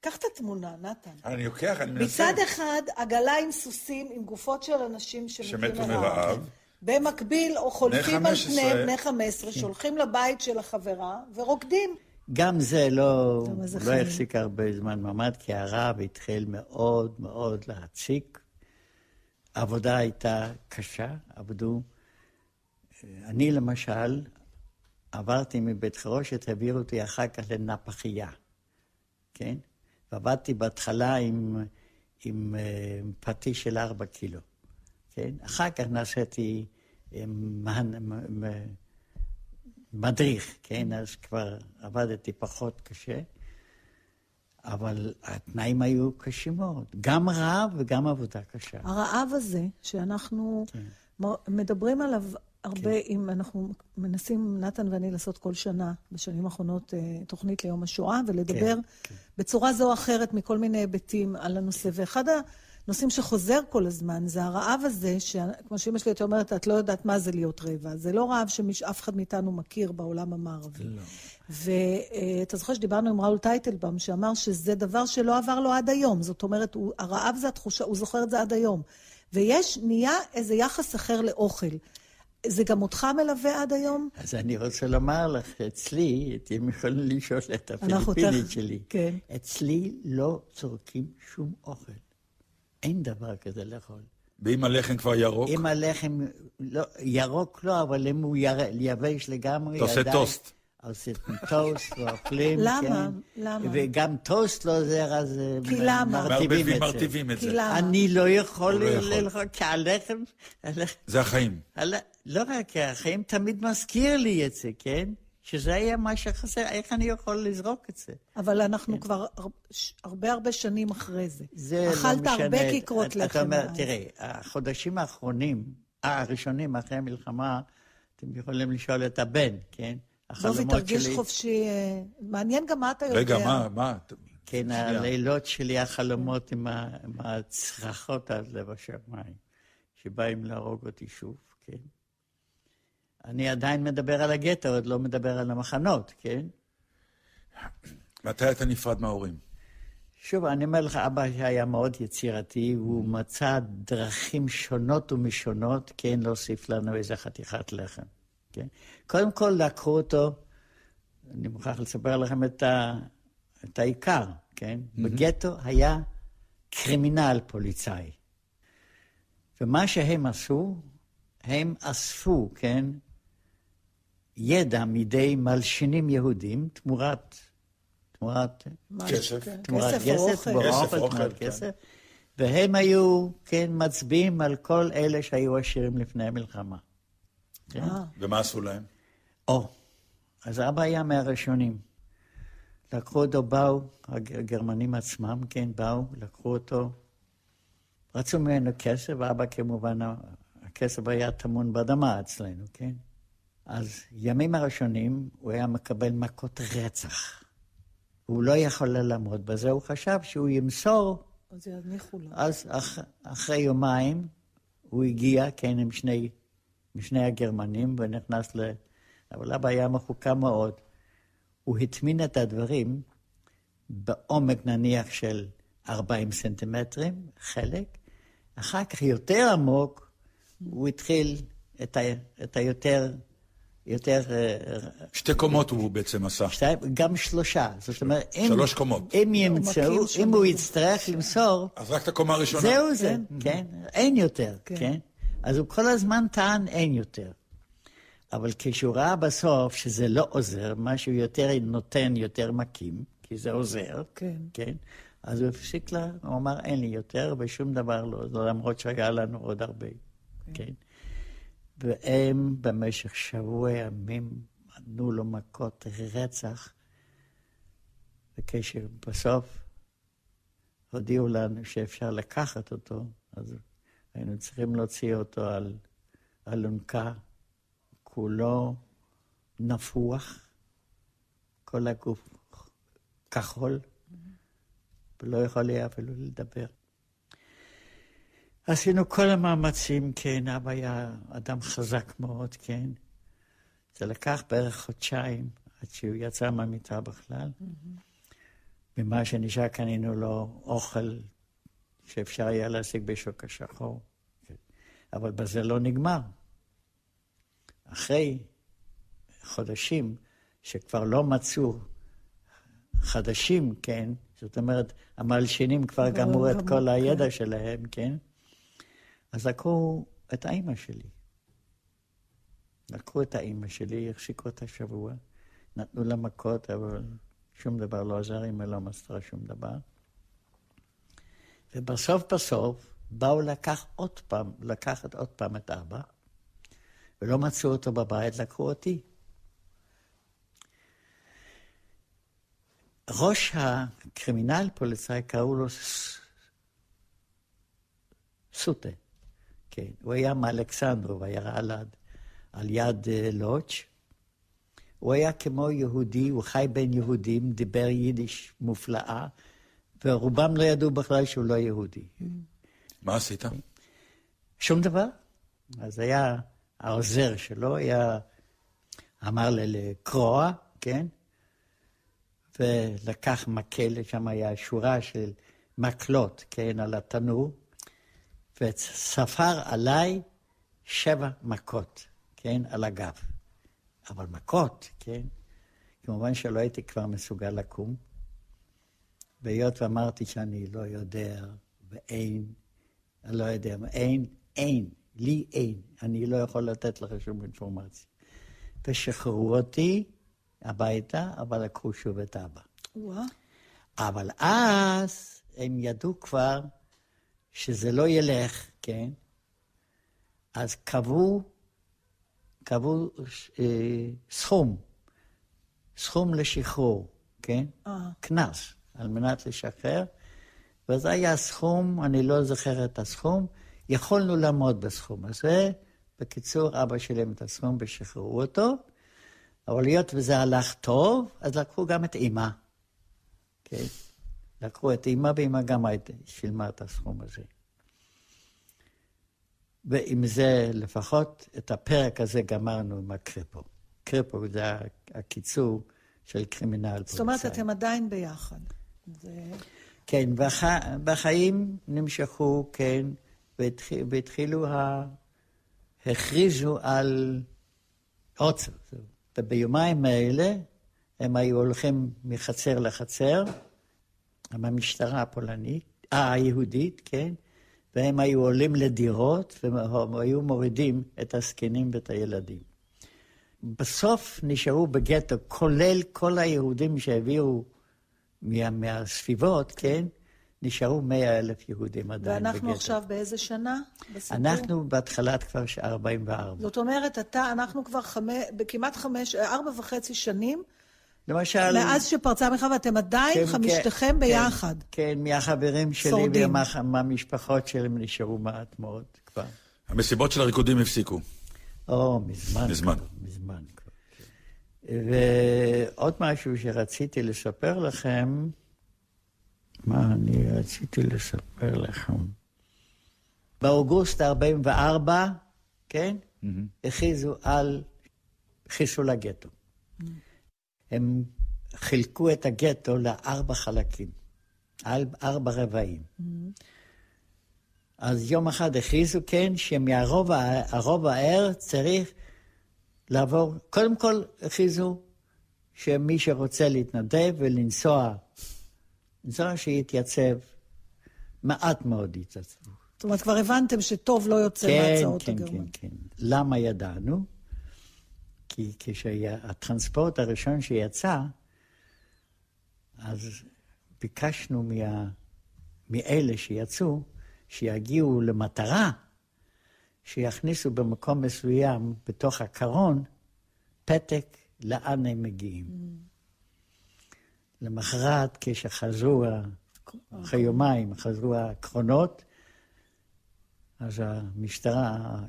S6: קח את התמונה, נתן.
S5: אני לוקח, אני מנסה.
S6: מצד אחד, עגלה עם סוסים, עם גופות של אנשים
S5: שמתו מרעב.
S6: במקביל, או חולפים על
S5: 15.
S6: פניהם בני 15, שהולכים לבית של החברה ורוקדים.
S4: גם זה לא, לא. החזיק הרבה זמן מעמד, כי הרעב התחיל מאוד מאוד להציק. העבודה הייתה קשה, עבדו. אני למשל, עברתי מבית חרושת, העבירו אותי אחר כך לנפחייה, כן? ועבדתי בהתחלה עם, עם אה, פטיש של ארבע קילו, כן? אחר כך נעשיתי אה, מדריך, כן? אז כבר עבדתי פחות קשה, אבל התנאים היו קשים מאוד. גם רעב וגם עבודה קשה.
S6: הרעב הזה, שאנחנו
S4: כן.
S6: מדברים עליו הרבה, אם אנחנו מנסים, נתן ואני, לעשות כל שנה, בשנים האחרונות, אה, תוכנית ליום השואה, ולדבר
S4: כן.
S6: בצורה זו או אחרת מכל מיני היבטים על הנושא. ואחד הנושאים שחוזר כל הזמן זה הרעב הזה, שכמו שאמא שלי הייתה אומרת, את לא יודעת מה זה להיות רעבה. זה לא רעב שאף אחד מאיתנו מכיר בעולם המערבי.
S4: לא.
S6: ואתה זוכר שדיברנו עם ראול טייטלבאום, שאמר שזה דבר שלא עבר לו עד היום. זאת אומרת, הוא, הרעב זה התחושה, הוא זוכר את זה עד היום. ויש, נהיה איזה יחס אחר לאוכל. זה גם אותך מלווה עד היום?
S4: אז אני רוצה לומר לך, אצלי, אתם יכולים לשאול את הפיליפינית שלי.
S6: כן.
S4: אצלי לא צורכים שום אוכל. אין דבר כזה לאכול.
S5: ואם הלחם כבר ירוק,
S4: אם הלחם, לא, ירוק לא, אבל אם הוא יר, יבש לגמרי,
S5: אתה עושה טוסט.
S4: עושים טוסט ואוכלים,
S6: למה?
S4: כן.
S6: למה?
S4: וגם טוסט לא עוזר, אז אה,
S6: כי
S4: מ-
S6: למה?
S4: מרטיבים את זה.
S5: מרטיבים את
S6: כי
S5: זה.
S6: למה?
S4: אני לא יכול
S5: לא.
S4: לאכול, כי הלחם,
S5: זה החיים.
S4: לא רק, החיים תמיד מזכיר לי את זה, כן? שזה היה מה שחסר, איך אני יכול לזרוק את זה?
S6: אבל אנחנו כבר הר- ש- הרבה הרבה שנים אחרי זה.
S4: זה לא
S6: אכלת
S4: משנה.
S6: הרבה כיכרות
S4: אתה
S6: לחם.
S4: אומר,
S6: מאז.
S4: תראה, החודשים האחרונים, אה, הראשונים אחרי המלחמה, אתם יכולים לשאול את הבן, כן?
S6: דובי,
S4: החלומות
S6: תרגיש
S4: שלי,
S6: חופשי. אה, מעניין גם מה אתה יודע.
S5: רגע, מה, מה?
S4: כן,
S5: שנייה.
S4: הלילות שלי, החלומות עם ה- עם הצרחות עד לב השמיים, שבאים להרוג אותי שוב, כן? אני עדיין מדבר על הגטו, עוד לא מדבר על המחנות, כן?
S5: מתי אתה נפרד מההורים?
S4: שוב, אני אומר לך, אבא היה מאוד יצירתי, הוא מצא דרכים שונות ומשונות, כן, להוסיף לנו איזה חתיכת לחם, כן? קודם כל, לקחו אותו, אני מוכרח לספר לכם את, ה, את העיקר, כן? בגטו היה קרימינל פוליצאי. ומה שהם עשו, הם אספו, כן, ידע מידי מלשינים יהודים תמורת, תמורת
S6: מה-
S5: כסף.
S6: כן,
S4: תמורת
S6: כסף או
S4: כסף,
S6: אוכל,
S4: תמורת
S5: כן.
S4: כסף. והם היו, כן, מצביעים על כל אלה שהיו עשירים לפני המלחמה. כן?
S6: אה,
S5: ומה עשו להם?
S4: או, אז אבא היה מהראשונים. לקחו אותו, באו, הג- הגרמנים עצמם, כן, באו, לקחו אותו, רצו ממנו כסף, ואבא כמובן, הכסף היה טמון באדמה אצלנו, כן? אז ימים הראשונים הוא היה מקבל מכות רצח. הוא לא יכול לעמוד בזה, הוא חשב שהוא ימסור,
S6: אז יניחו לו.
S4: אז אח, אחרי יומיים הוא הגיע, כן, עם שני משני הגרמנים, ונכנס ל... אבל אבא היה מחוקה מאוד. הוא הטמין את הדברים בעומק נניח של 40 סנטימטרים, חלק. אחר כך יותר עמוק, הוא התחיל את, ה, את היותר... יותר... אה,
S5: שתי קומות הוא בעצם עשה.
S4: שתי, גם שלושה. זאת אומרת,
S5: אם... שלוש קומות.
S4: אם ימצאו, אם הוא יצטרך למסור...
S5: אז רק את הקומה הראשונה.
S4: זהו זה, כן, כן. אין יותר, כן. אז הוא כל הזמן טען אין יותר. אבל כשהוא ראה בסוף שזה לא עוזר, משהו יותר נותן, יותר מקים, כי זה עוזר, כן, כן אז הוא הפסיק לה, הוא אמר, אין לי יותר, ושום דבר לא, למרות שהיה לנו עוד הרבה, כן. כן. והם במשך שבוע ימים נתנו לו מכות רצח, וכשבסוף הודיעו לנו שאפשר לקחת אותו, אז היינו צריכים להוציא אותו על אלונקה, כולו נפוח, כל הגוף כחול, ולא יכול היה אפילו לדבר. עשינו כל המאמצים, כן, אבא היה אדם חזק מאוד, כן. זה לקח בערך חודשיים עד שהוא יצא מהמיטה בכלל. ממה שנשאר קנינו לו אוכל שאפשר היה להשיג בשוק השחור. אבל בזה לא נגמר. אחרי חודשים שכבר לא מצאו חדשים, כן, זאת אומרת, המלשינים כבר גמרו את כל הידע כן. שלהם, כן? אז לקחו את האימא שלי. לקחו את האימא שלי, החזיקו אותה שבוע, נתנו לה מכות, אבל שום דבר לא עזר, אמא לא מסתרה שום דבר. ובסוף בסוף באו לקח עוד פעם, לקחת עוד פעם את אבא, ולא מצאו אותו בבית, לקחו אותי. ראש הקרימינל פוליצאי קראו לו סוטה. כן, הוא היה מאלכסנדרוב, היה על, על יד uh, לוטש. הוא היה כמו יהודי, הוא חי בין יהודים, דיבר יידיש מופלאה, ורובם לא ידעו בכלל שהוא לא יהודי.
S5: מה עשית?
S4: שום דבר. אז היה העוזר שלו, היה, אמר לי לקרוע, כן? ולקח מקל, שם היה שורה של מקלות, כן, על התנור, וספר עליי שבע מכות, כן, על הגב. אבל מכות, כן? כמובן שלא הייתי כבר מסוגל לקום. והיות ואמרתי שאני לא יודע, ואין, אני לא יודע, אין, אין, לי אין, אני לא יכול לתת לך שום אינפורמציה. ושחררו אותי הביתה, אבל לקחו שוב את אבא. אבל אז הם ידעו כבר שזה לא ילך, כן? אז קבעו, קבעו אה, סכום, סכום לשחרור, כן? אה. קנס, על מנת לשחרר. וזה היה סכום, אני לא זוכר את הסכום, יכולנו לעמוד בסכום הזה. בקיצור, אבא שילם את הסכום ושחררו אותו, אבל היות וזה הלך טוב, אז לקחו גם את אימא. כן? לקחו את אימא, ואימא גם שילמה את הסכום הזה. ועם זה לפחות את הפרק הזה גמרנו עם הקריפו. קריפו זה הקיצור של קרימינל פוליצאי.
S6: זאת אומרת, אתם עדיין ביחד. זה...
S4: כן, והח... והחיים נמשכו, כן, והתחיל, והתחילו, ה... הכריזו על עוצר. וביומיים האלה הם היו הולכים מחצר לחצר, עם המשטרה הפולנית, אה, היהודית, כן, והם היו עולים לדירות, והם היו מורידים את הזקנים ואת הילדים. בסוף נשארו בגטו, כולל כל היהודים שהביאו מה, מהסביבות, כן? נשארו מאה אלף יהודים עדיין
S6: ואנחנו בגטו. עכשיו באיזה שנה?
S4: בסיפור? אנחנו בהתחלת כבר 44.
S6: זאת אומרת, אתה, אנחנו כבר חמש, כמעט חמש, ארבע וחצי שנים.
S4: למשל...
S6: מאז שפרצה המלחמה, ואתם עדיין כן, חמישתכם כן, ביחד.
S4: כן, כן, מהחברים שלי ומהמשפחות שלהם נשארו מעט מאוד כבר.
S5: המסיבות של הריקודים הפסיקו.
S4: או, מזמן.
S5: מזמן.
S4: כבר, מזמן. כן. ועוד משהו שרציתי לספר לכם, מה אני רציתי לספר לכם? באוגוסט 44, כן? הכריזו על חיסול הגטו. הם חילקו את הגטו לארבע חלקים, על ארבע רבעים. אז יום אחד הכריזו כן שמהרוב הער צריך לעבור, קודם כל הכריזו שמי שרוצה להתנדב ולנסוע, לנסוע שיתייצב, מעט מאוד יתייצבו.
S6: זאת אומרת, כבר הבנתם שטוב לא יוצא כן, מהצעות
S4: כן, הגרמניות. כן, כן, כן. למה ידענו? כי כשהטרנספורט הראשון שיצא, אז ביקשנו מה, מאלה שיצאו, שיגיעו למטרה, שיכניסו במקום מסוים, בתוך הקרון, פתק לאן הם מגיעים. למחרת, כשחזרו, אחרי יומיים, חזרו הקרונות, אז המשטרה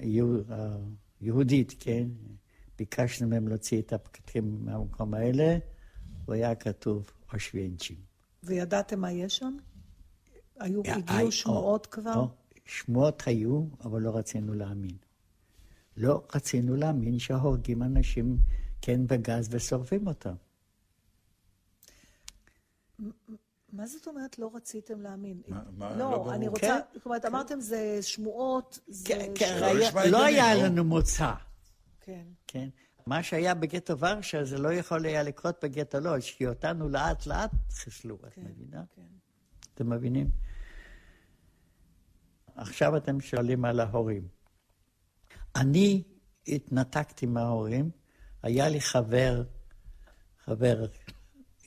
S4: היהודית, כן, ביקשנו מהם להוציא את הפקקים מהמקום האלה, והיה כתוב אושווינצ'ים.
S6: וידעתם מה יש שם? היו, הגיעו שמועות כבר?
S4: שמועות היו, אבל לא רצינו להאמין. לא רצינו להאמין שהורגים אנשים כן בגז ושורפים אותם.
S6: מה זאת אומרת לא רציתם להאמין? מה, לא, לא אני רוצה, כן, זאת אומרת, כן. אמרתם זה שמועות, זה... כן,
S4: כן, לא, לא היה לנו מוצא. כן. כן. מה שהיה בגטו ורשה, זה לא יכול היה לקרות בגטו לודג', כי אותנו לאט לאט חיסלו, את כן, מבינה? כן. אתם מבינים? עכשיו אתם שואלים על ההורים. אני התנתקתי מההורים, היה לי חבר, חבר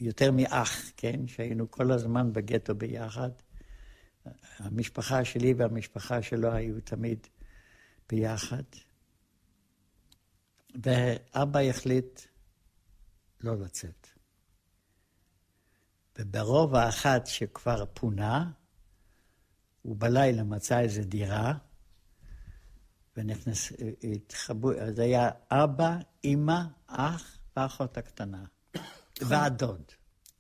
S4: יותר מאח, כן? שהיינו כל הזמן בגטו ביחד. המשפחה שלי והמשפחה שלו היו תמיד ביחד. ואבא החליט לא לצאת. וברוב האחת שכבר פונה, הוא בלילה מצא איזו דירה, ונכנס, התחבאו, אז היה אבא, אימא, אח ואחות הקטנה. <coughs> והדוד.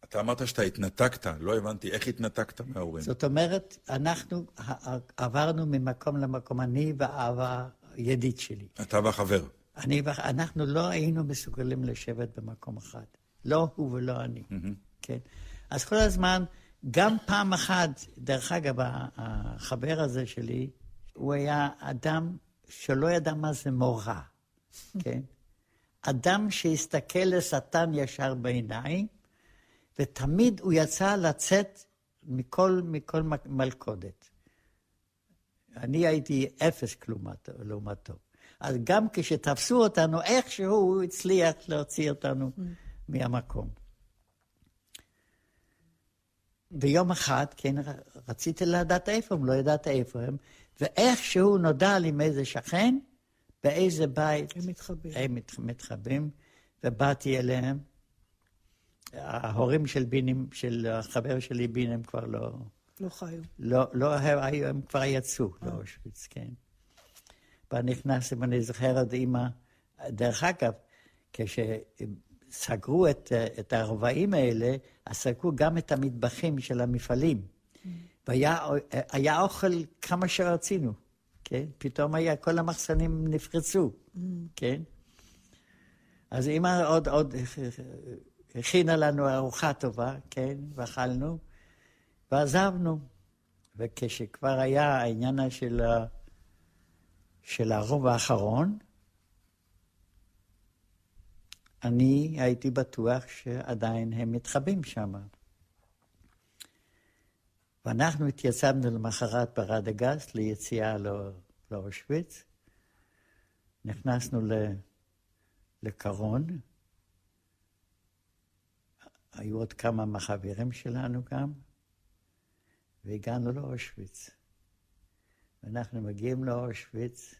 S5: אתה אמרת שאתה התנתקת, לא הבנתי איך התנתקת מההורים.
S4: זאת אומרת, אנחנו עברנו ממקום למקום, אני ואבא, ידיד שלי.
S5: אתה והחבר.
S4: אני, אנחנו לא היינו מסוגלים לשבת במקום אחד. לא הוא ולא אני. Mm-hmm. כן? אז כל הזמן, גם פעם אחת, דרך אגב, החבר הזה שלי, הוא היה אדם שלא ידע מה זה מורה, <laughs> כן? אדם שהסתכל לשטן ישר בעיניים, ותמיד הוא יצא לצאת מכל, מכל מלכודת. אני הייתי אפס לעומתו. אז גם כשתפסו אותנו, איכשהו הוא הצליח להוציא אותנו mm. מהמקום. ויום אחד, כן, רציתי לדעת איפה הם, לא ידעת איפה הם, ואיכשהו נודע לי מאיזה שכן, באיזה בית
S6: הם מתחבאים.
S4: הם מת, מתחבאים, ובאתי אליהם. ההורים של בינים, של החבר שלי בינים כבר לא...
S6: לא חיו.
S4: לא, לא היו, הם כבר יצאו. לאושוויץ, כן. ונכנסים, אני זוכר עוד אימא, דרך אגב, כשסגרו את, את האלה, אז סגרו גם את המטבחים של המפעלים. Mm. והיה אוכל כמה שרצינו. כן? פתאום היה, כל המחסנים נפרצו, mm. כן? אז אמא עוד, עוד הכינה לנו ארוחה טובה, כן? ואכלנו, ועזבנו. וכשכבר היה העניין של, של הרוב האחרון, אני הייתי בטוח שעדיין הם מתחבאים שם. ואנחנו התייצבנו למחרת ברדגס ליציאה לאושוויץ. נכנסנו לקרון. היו עוד כמה מחברים שלנו גם, והגענו לאושוויץ. ואנחנו מגיעים לאושוויץ,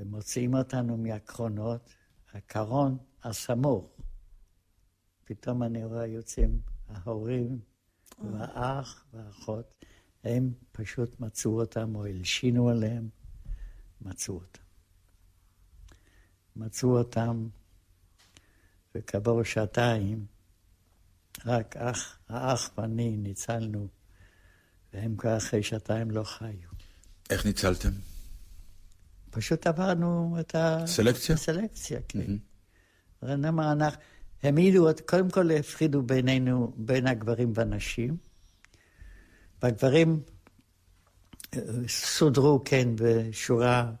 S4: ומוציאים אותנו מהקרונות, הקרון הסמוך. פתאום אני רואה יוצאים ההורים והאח והאחות, הם פשוט מצאו אותם או הלשינו עליהם, מצאו אותם. מצאו אותם, וכעבור שעתיים, רק אח, האח ואני ניצלנו, והם כבר אחרי שעתיים לא חיו.
S5: איך ניצלתם?
S4: פשוט עברנו את
S5: סלקציה?
S4: הסלקציה, כן. Mm-hmm. אנחנו, הם העידו, קודם כל הפחידו בינינו, בין הגברים והנשים, והגברים סודרו, כן, בשורה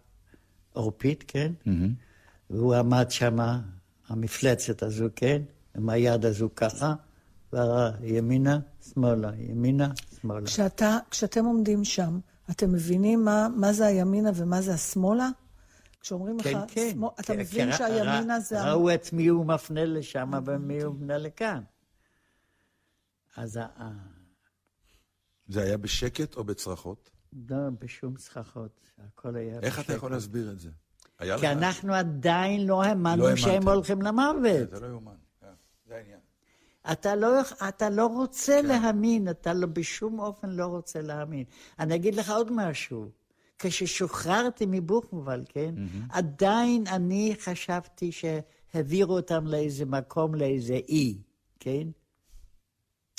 S4: עורפית, כן, mm-hmm. והוא עמד שם, המפלצת הזו, כן, עם היד הזו ככה, וימינה, שמאלה, ימינה, שמאלה.
S6: כשאתה, כשאתם עומדים שם, אתם מבינים מה, מה זה הימינה ומה זה השמאלה? כשאומרים
S4: כן,
S6: לך,
S4: כן.
S6: שמאל, אתה מבין שהימינה זה...
S4: ראו את מי הוא מפנה לשם ומי הוא מפנה לכאן. אז ה...
S5: זה היה בשקט או בצרחות?
S4: לא, בשום צרחות. הכל היה
S5: איך בשקט. אתה יכול להסביר את זה?
S4: כי לך... אנחנו עדיין לא האמנו לא שהם הולכים למוות.
S5: זה לא יאומן, כן, זה העניין.
S4: אתה לא, אתה לא רוצה כן. להאמין, אתה לא, בשום אופן לא רוצה להאמין. אני אגיד לך עוד משהו. כששוחררתי מבוכנוול, כן, mm-hmm. עדיין אני חשבתי שהעבירו אותם לאיזה מקום, לאיזה אי, כן?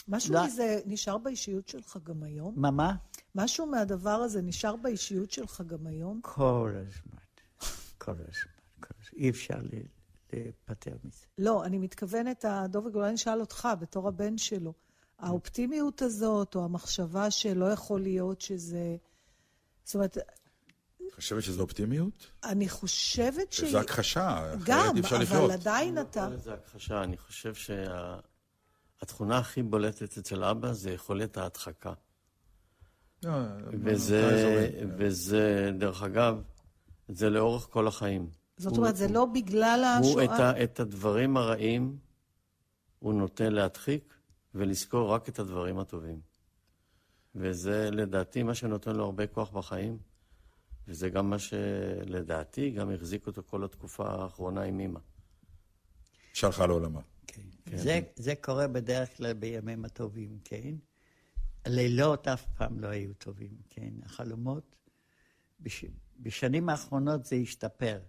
S6: משהו לא... מזה נשאר באישיות שלך גם היום?
S4: מה, מה?
S6: משהו מהדבר הזה נשאר באישיות שלך גם היום?
S4: כל הזמן, כל הזמן, כל הזמן. אי אפשר להיפטר מזה.
S6: לא, אני מתכוונת, דובק, אולי אני אשאל אותך, בתור הבן שלו. האופטימיות הזאת, או המחשבה שלא יכול להיות שזה... זאת אומרת...
S5: את חושבת שזו אופטימיות?
S6: אני חושבת ש...
S5: זו הכחשה,
S6: גם, אבל עדיין אתה...
S10: לא זה הכחשה, אני חושב שהתכונה הכי בולטת אצל אבא זה יכולת ההדחקה. לא, וזה, וזה, דרך אגב, זה לאורך כל החיים.
S6: זאת אומרת, זה לא בגלל השואה?
S10: הוא את, ה, את הדברים הרעים, הוא נוטה להדחיק ולזכור רק את הדברים הטובים. וזה לדעתי מה שנותן לו הרבה כוח בחיים, וזה גם מה שלדעתי גם החזיק אותו כל התקופה האחרונה עם אימא.
S5: שלחה לעולמה.
S4: כן. כן. זה, זה קורה בדרך כלל בימים הטובים, כן? הלילות אף פעם לא היו טובים, כן? החלומות, בש, בשנים האחרונות זה השתפר,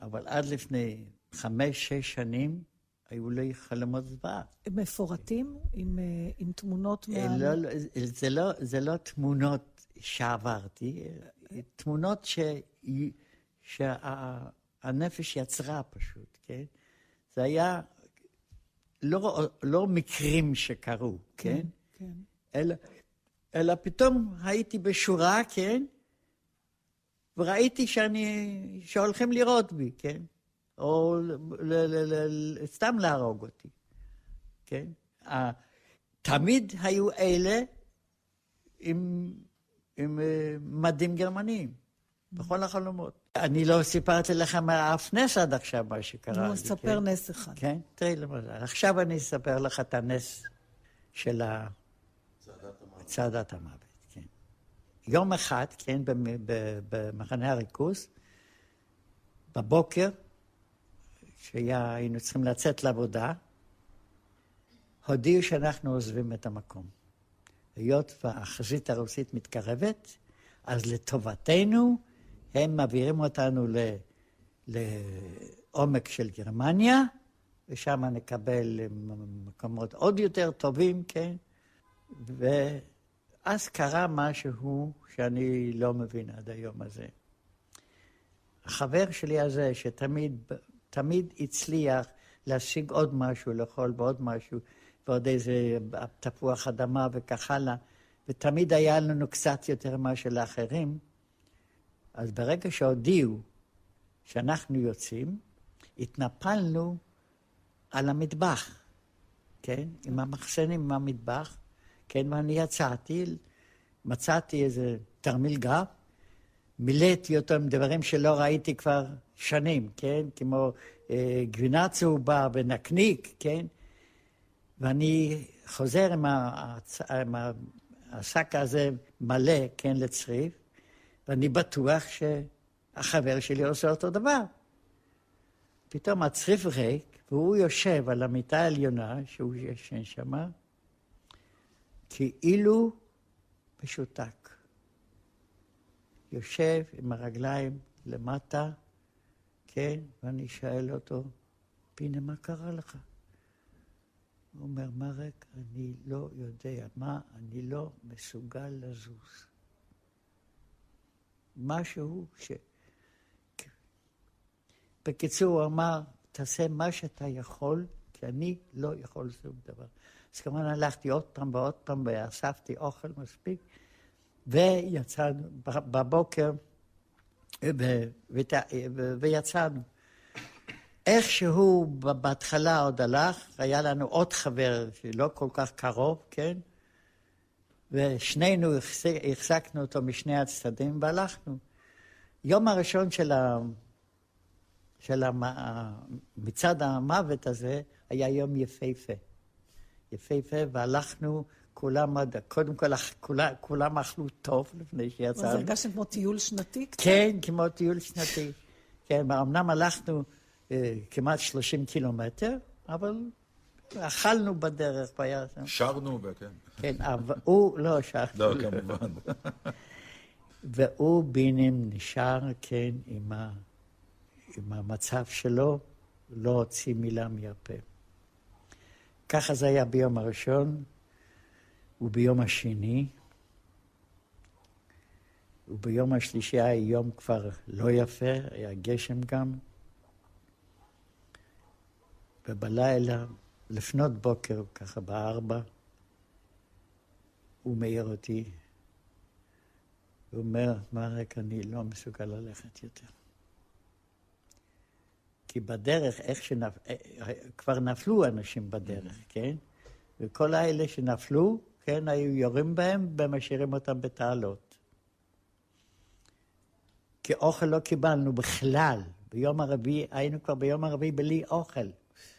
S4: אבל עד לפני חמש, שש שנים, היו לי חלומות זוועה.
S6: מפורטים עם, אה, עם תמונות
S4: מה... אה, לא, לא, זה, לא, זה לא תמונות שעברתי, תמונות ש... שהנפש יצרה פשוט, כן? זה היה לא, לא מקרים שקרו, כן? כן. כן. אלא, אלא פתאום הייתי בשורה, כן? וראיתי שאני, שהולכים לראות בי, כן? או סתם להרוג אותי, כן? תמיד היו אלה עם, עם אה, מדים גרמניים, בכל החלומות. אני לא סיפרתי לכם על אף נס עד עכשיו, מה שקרה.
S6: נו, ספר כן? נס אחד.
S4: כן? תראי למשל, עכשיו אני אספר לך את הנס של צעדת המוות. כן. יום אחד, כן, במחנה הריכוז, בבוקר, שהיינו צריכים לצאת לעבודה, הודיעו שאנחנו עוזבים את המקום. היות והחזית הרוסית מתקרבת, אז לטובתנו הם מעבירים אותנו ל... לעומק של גרמניה, ושם נקבל מקומות עוד יותר טובים, כן? ואז קרה משהו שאני לא מבין עד היום הזה. החבר שלי הזה, שתמיד תמיד הצליח להשיג עוד משהו, לאכול ועוד משהו, ועוד איזה תפוח אדמה וכך הלאה, ותמיד היה לנו קצת יותר מאשר לאחרים. אז ברגע שהודיעו שאנחנו יוצאים, התנפלנו על המטבח, כן? עם המחסנים, עם המטבח, כן? ואני יצאתי, מצאתי איזה תרמיל גב, מילאתי אותו עם דברים שלא ראיתי כבר שנים, כן? כמו אה, גבינה צהובה ונקניק, כן? ואני חוזר עם, הצ... עם השק הזה מלא, כן, לצריף, ואני בטוח שהחבר שלי עושה אותו דבר. פתאום הצריף ריק, והוא יושב על המיטה העליונה, שהוא ישן שם, כאילו משותק. יושב עם הרגליים למטה, כן, ואני שואל אותו, פינה, מה קרה לך? הוא אומר, מרק, אני לא יודע מה, אני לא מסוגל לזוז. משהו ש... בקיצור, הוא אמר, תעשה מה שאתה יכול, כי אני לא יכול שום דבר. אז כמובן הלכתי עוד פעם ועוד פעם, ואספתי אוכל מספיק, ויצאנו בבוקר, ויצאנו. איכשהו בהתחלה עוד הלך, היה לנו עוד חבר שלא כל כך קרוב, כן? ושנינו החזקנו אותו משני הצדדים והלכנו. יום הראשון של, ה... של המ... מצד המוות הזה היה יום יפהפה. יפהפה, והלכנו, כולם, קודם כל, כולם, כולם אכלו טוב לפני שיצאנו. אז
S6: הרגשתם כמו טיול שנתי
S4: קצת? כן, כמו טיול שנתי. כן, אמנם הלכנו אה, כמעט 30 קילומטר, אבל אכלנו בדרך, והיה
S5: שם. שרנו, וכן.
S4: כן, אבל הוא לא שר.
S5: לא, כמובן.
S4: והוא בינים נשאר, כן, עם, ה, עם המצב שלו, לא הוציא מילה מהפה. ככה זה היה ביום הראשון, וביום השני, וביום השלישי היה יום כבר לא יפה, היה גשם גם. ובלילה, לפנות בוקר, ככה בארבע, הוא מעיר אותי. הוא אומר, מרק, אני לא מסוגל ללכת יותר. כי בדרך, איך שנפ... אה, כבר נפלו אנשים בדרך, כן? וכל האלה שנפלו, כן, היו יורים בהם ומשאירים אותם בתעלות. כי אוכל לא קיבלנו בכלל. ביום הרביעי, היינו כבר ביום הרביעי בלי אוכל.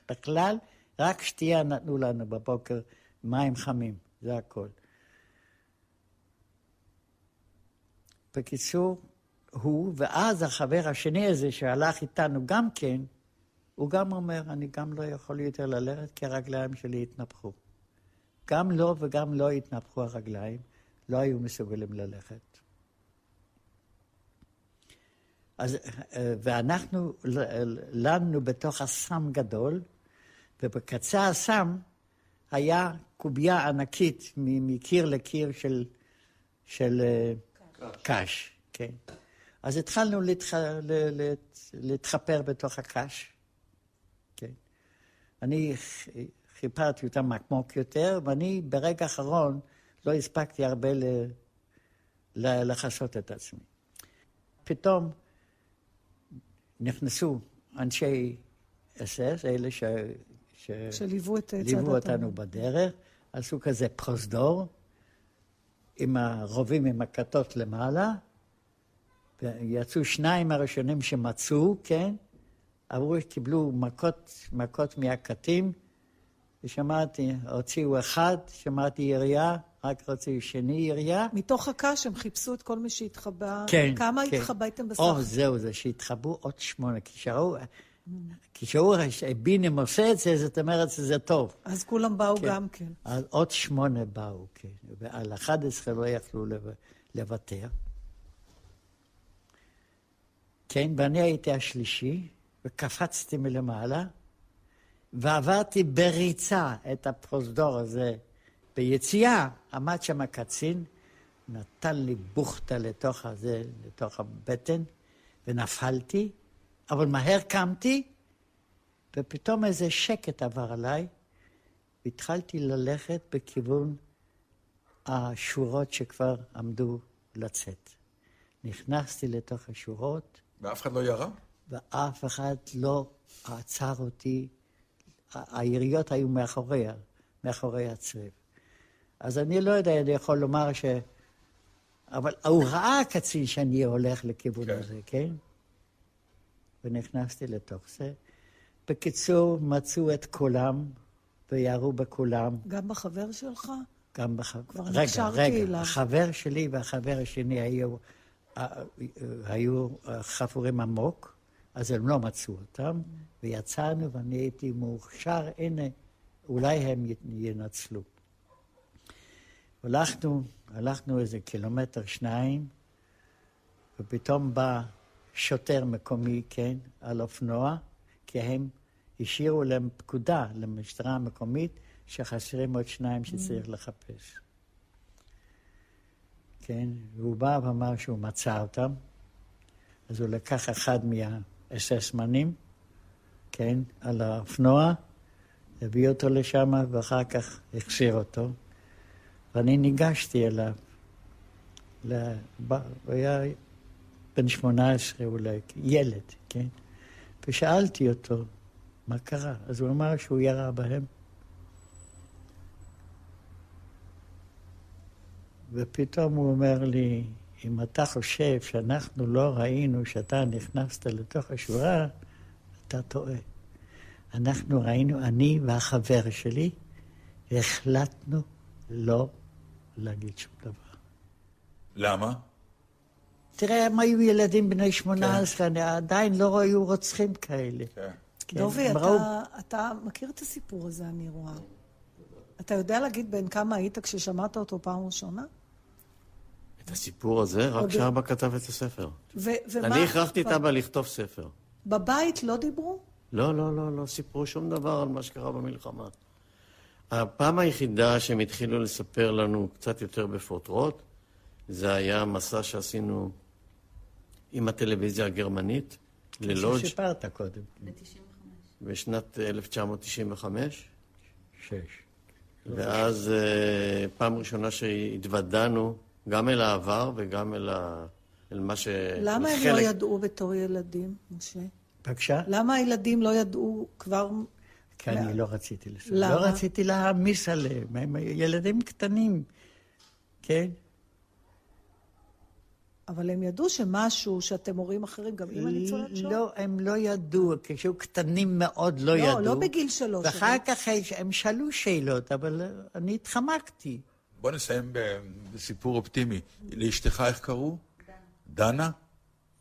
S4: בכלל, רק שתייה נתנו לנו בבוקר, מים חמים, זה הכל. בקיצור, הוא, ואז החבר השני הזה שהלך איתנו גם כן, הוא גם אומר, אני גם לא יכול יותר ללכת כי הרגליים שלי התנפחו. גם לו וגם לו התנפחו הרגליים, לא היו מסוגלים ללכת. אז, ואנחנו לנו בתוך אסם גדול, ובקצה האסם היה קובייה ענקית מקיר לקיר של, של קש. קש, כן. אז התחלנו להתח... להתחפר בתוך הקש, כן. אני חיפרתי אותם עמוק יותר, ואני ברגע האחרון לא הספקתי הרבה ל... לכסות את עצמי. פתאום נכנסו אנשי אס-אס, אלה ש...
S6: ש... שליוו את
S4: ליוו אותנו בדרך, עשו כזה פרוזדור, עם הרובים עם הכתות למעלה, ויצאו שניים הראשונים שמצאו, כן, עברו, קיבלו מכות, מכות מהקטים, ושמעתי, הוציאו אחד, שמעתי ירייה, רק רציתי שני ירייה.
S6: מתוך הקש הם חיפשו את כל מי שהתחבא.
S4: כן,
S6: כמה
S4: כן.
S6: התחבאתם בסך?
S4: או, זהו, זה שהתחבאו עוד שמונה. כשראו, כשהוא בינים עושה את זה, זאת אומרת שזה טוב.
S6: אז כולם באו כן. גם כן.
S4: אז עוד שמונה באו, כן. ועל 11 לא יכלו לוותר. כן, ואני הייתי השלישי, וקפצתי מלמעלה, ועברתי בריצה את הפרוזדור הזה. ביציאה עמד שם הקצין, נתן לי בוכטה לתוך הזה, לתוך הבטן, ונפלתי, אבל מהר קמתי, ופתאום איזה שקט עבר עליי, והתחלתי ללכת בכיוון השורות שכבר עמדו לצאת. נכנסתי לתוך השורות.
S5: ואף אחד לא ירה?
S4: ואף אחד לא עצר אותי. היריות היו מאחוריה, מאחורי הצריף. אז אני לא יודע, אני יכול לומר ש... אבל הוא ראה הקצין שאני הולך לכיוון כן. הזה, כן? ונכנסתי לתוך זה. בקיצור, מצאו את כולם וירו בכולם.
S6: גם בחבר שלך?
S4: גם בחבר... כבר רגע, נקשרתי רגע, רגע, החבר שלי והחבר השני היו, אה, אה, היו אה, חפורים עמוק, אז הם לא מצאו אותם, ויצאנו ואני הייתי מאוכשר, הנה, אולי הם ינצלו. הלכנו, הלכנו איזה קילומטר, שניים, ופתאום בא שוטר מקומי, כן, על אופנוע, כי הם השאירו להם פקודה למשטרה המקומית שחסרים עוד שניים שצריך mm. לחפש. כן, והוא בא ואמר שהוא מצא אותם, אז הוא לקח אחד מה, אססמנים, כן, על האופנוע, הביא אותו לשם ואחר כך החזיר אותו. ואני ניגשתי אליו. הוא היה בן 18 אולי, ילד, כן? ושאלתי אותו, מה קרה? אז הוא אמר שהוא ירה בהם. ופתאום הוא אומר לי, אם אתה חושב שאנחנו לא ראינו שאתה נכנסת לתוך השורה, אתה טועה. אנחנו ראינו, אני והחבר שלי, החלטנו לא להגיד שום דבר.
S5: למה?
S4: תראה, הם היו ילדים בני 18, כן. עדיין לא היו רוצחים כאלה. כן.
S6: כן. דובי, אתה, ראו... אתה מכיר את הסיפור הזה, אני רואה. אתה יודע להגיד בין כמה היית כששמעת אותו פעם ראשונה?
S10: את הסיפור הזה? רק כשאבא כתב את הספר. ו- ומה... אני הכרחתי את אבא לכתוב ספר.
S6: בבית לא דיברו?
S10: לא, לא, לא, לא סיפרו שום דבר על מה שקרה במלחמה. הפעם היחידה שהם התחילו לספר לנו קצת יותר בפרוטרוט, זה היה מסע שעשינו עם הטלוויזיה הגרמנית ללודג'.
S4: ששיפרת קודם.
S10: בשנת 1995.
S4: שש.
S10: ואז אה, פעם ראשונה שהתוודענו גם אל העבר וגם אל, ה... אל מה ש...
S6: למה הם לא ידעו בתור ילדים, משה?
S4: בבקשה?
S6: למה הילדים לא ידעו כבר...
S4: כי אני לא רציתי לספר. למה? לא רציתי להעמיס עליהם, הם ילדים קטנים, כן?
S6: אבל הם ידעו שמשהו שאתם הורים אחרים, גם אימא ניצולת שואה?
S4: לא, הם לא ידעו, כשהיו קטנים מאוד לא, לא ידעו.
S6: לא, לא בגיל שלוש.
S4: ואחר כך הם שאלו שאלות, אבל אני התחמקתי.
S5: בוא נסיים בסיפור אופטימי. לאשתך איך קראו? דנה?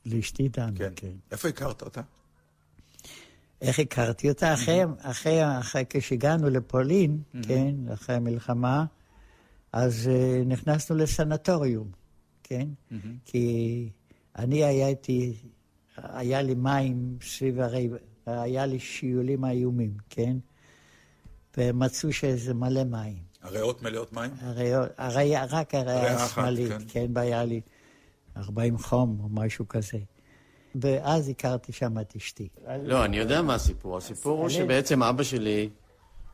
S4: לאשתי דנה, כן. כן.
S5: איפה הכרת אותה?
S4: איך הכרתי אותה? אחרי, אחרי, אחרי כשהגענו לפולין, כן, אחרי המלחמה, אז uh, נכנסנו לסנטוריום, כן? כי אני הייתי, היה לי מים סביב הרי, היה לי שיולים איומים, כן? ומצאו שזה מלא מים.
S5: הריאות מלאות מים?
S4: הריאות, הרי, רק הריאה השמאלית, כן, כן והיה לי 40 חום או משהו כזה. ואז הכרתי שם את אשתי.
S10: לא, אני יודע מה הסיפור. הסיפור הוא שבעצם אבא שלי,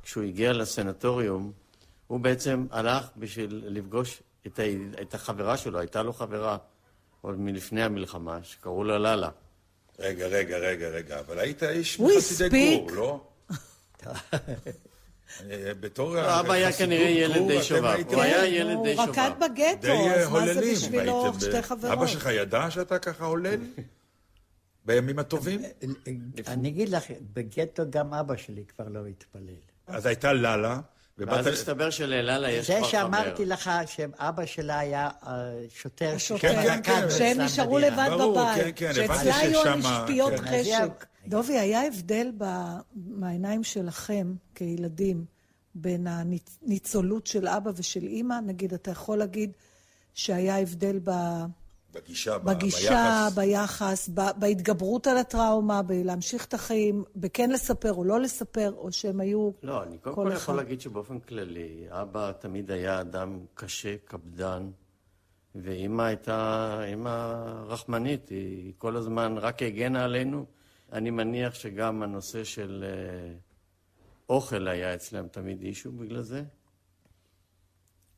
S10: כשהוא הגיע לסנטוריום, הוא בעצם הלך בשביל לפגוש את, ה... את החברה שלו, הייתה לו חברה עוד מלפני המלחמה, שקראו לה ללה.
S5: רגע, רגע, רגע, רגע, אבל היית איש מחסידי גור, לא? <laughs> בתור...
S10: לא, אבא היה כנראה ילד די שובב. הוא היה ילד די שובב.
S6: הוא רקד בגטו, אז מה זה בשבילו שתי חברות?
S5: אבא שלך ידע שאתה ככה הולל? <laughs> בימים הטובים?
S4: אני אגיד לך, בגטו גם אבא שלי כבר לא התפלל.
S5: אז הייתה לאלה.
S10: ואז הסתבר שלאללה יש כבר
S4: חבר. זה שאמרתי לך שאבא שלה היה שוטר,
S6: כן, כן, כן. שהם נשארו לבד בבית. שאצלה היו המשפיעות חשק. דובי, היה הבדל מהעיניים שלכם כילדים בין הניצולות של אבא ושל אימא? נגיד, אתה יכול להגיד שהיה הבדל ב...
S5: בגישה,
S6: בגישה, ביחס, ב, בהתגברות על הטראומה, בלהמשיך את החיים, בכן לספר או לא לספר, או שהם היו...
S10: לא, אני קודם כל, כל יכול להגיד שבאופן כללי, אבא תמיד היה אדם קשה, קפדן, ואימא הייתה אימא רחמנית, היא כל הזמן רק הגנה עלינו. אני מניח שגם הנושא של uh, אוכל היה אצלם תמיד אישו בגלל זה.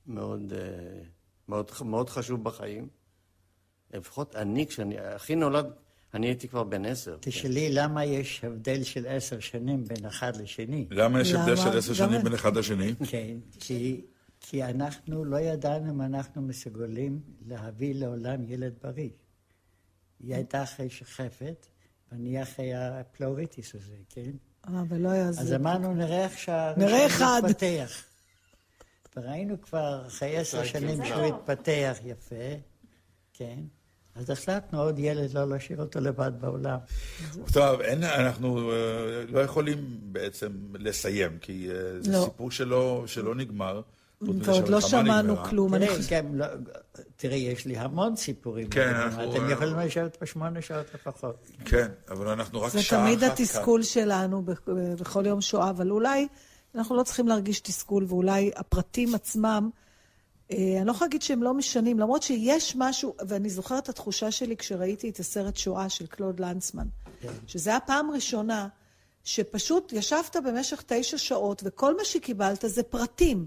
S10: מאוד, uh, מאוד, מאוד חשוב בחיים. לפחות אני, כשאני, אחי נולד, אני הייתי כבר בן עשר.
S4: תשאלי, כן. למה יש הבדל של עשר שנים בין אחד לשני?
S5: למה יש הבדל של עשר שנים בין אחד לשני?
S4: כן, כי, כי אנחנו לא ידענו אם אנחנו מסוגלים להביא לעולם ילד בריא. היא הייתה אחרי שחפת, ואני אחרי הפלאוריטיס הזה, כן?
S6: אה, ולא היה זה.
S4: אז אמרנו, נראה איך
S6: שהראשון
S4: יתפתח. וראינו כבר אחרי עשר שנים שהוא התפתח יפה, כן? אז החלטנו עוד ילד לא להשאיר אותו לבד בעולם.
S5: טוב, אין, אנחנו אה, לא יכולים בעצם לסיים, כי אה, זה לא. סיפור שלא, שלא נגמר.
S6: ועוד לא שמענו כלום.
S4: תראי, כן, לא, תראי, יש לי המון סיפורים.
S5: כן, אנחנו...
S4: אתם יכולים לשבת פה שמונה שעות לפחות.
S5: כן, אבל אנחנו רק שעה אחת כאן.
S6: זה תמיד התסכול שלנו בכל יום שואה, אבל אולי אנחנו לא צריכים להרגיש תסכול, ואולי הפרטים עצמם... אה, אני לא יכולה להגיד שהם לא משנים, למרות שיש משהו, ואני זוכרת את התחושה שלי כשראיתי את הסרט שואה של קלוד לנצמן. כן. שזה הפעם הראשונה שפשוט ישבת במשך תשע שעות, וכל מה שקיבלת זה פרטים.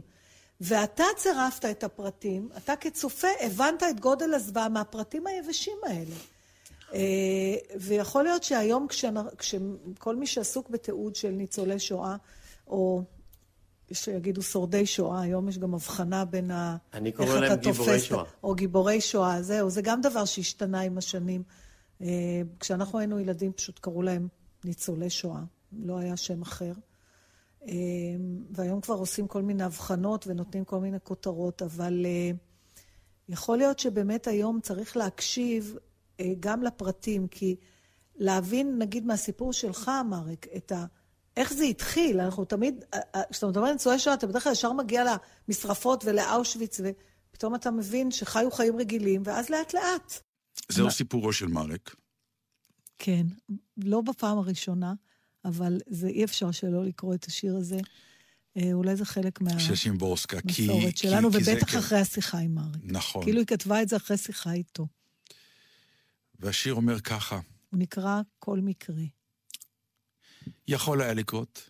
S6: ואתה צירפת את הפרטים, אתה כצופה הבנת את גודל הזוועה מהפרטים היבשים האלה. אה, ויכול להיות שהיום כשכל מי שעסוק בתיעוד של ניצולי שואה, או שיגידו שורדי שואה, היום יש גם הבחנה בין ה...
S10: אני קורא להם גיבורי שואה.
S6: או גיבורי שואה, זהו, זה גם דבר שהשתנה עם השנים. אה, כשאנחנו היינו ילדים פשוט קראו להם ניצולי שואה, לא היה שם אחר. אה, והיום כבר עושים כל מיני הבחנות ונותנים כל מיני כותרות, אבל יכול להיות שבאמת היום צריך להקשיב אה, גם לפרטים, כי להבין, נגיד, מהסיפור שלך, מרק, את ה... איך זה התחיל, אנחנו תמיד, אה, אה, כשאתה מדבר על ניצולי שואה, אתה בדרך כלל ישר מגיע למשרפות ולאושוויץ, ופתאום אתה מבין שחיו חיים רגילים, ואז לאט לאט.
S5: זהו מה... סיפורו של מרק.
S6: כן, לא בפעם הראשונה, אבל זה אי אפשר שלא לקרוא את השיר הזה. אולי זה חלק מהמסורת שלנו, כי, ובטח כי אחרי השיחה עם מרק.
S5: נכון.
S6: כאילו היא כתבה את זה אחרי שיחה איתו.
S5: והשיר אומר ככה.
S6: הוא נקרא כל מקרה.
S5: יכול היה לקרות,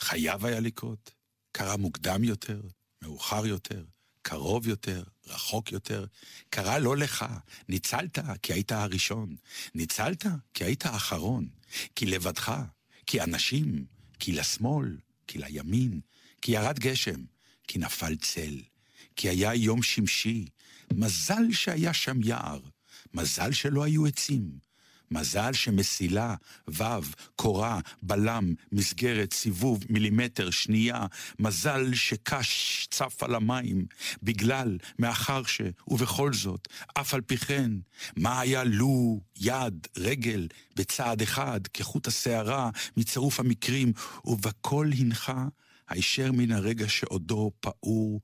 S5: חייב היה לקרות, קרה מוקדם יותר, מאוחר יותר, קרוב יותר, רחוק יותר. קרה לא לך, ניצלת כי היית הראשון, ניצלת כי היית האחרון, כי לבדך, כי אנשים, כי לשמאל, כי לימין, כי ירד גשם, כי נפל צל, כי היה יום שמשי, מזל שהיה שם יער, מזל שלא היו עצים. מזל שמסילה, ו', קורה, בלם, מסגרת, סיבוב, מילימטר, שנייה, מזל שקש צף על המים, בגלל, מאחר ש, ובכל זאת, אף על פי כן, מה היה לו, יד, רגל, בצעד אחד, כחוט השערה, מצירוף המקרים, ובכל הנחה, הישר מן הרגע שעודו פעור,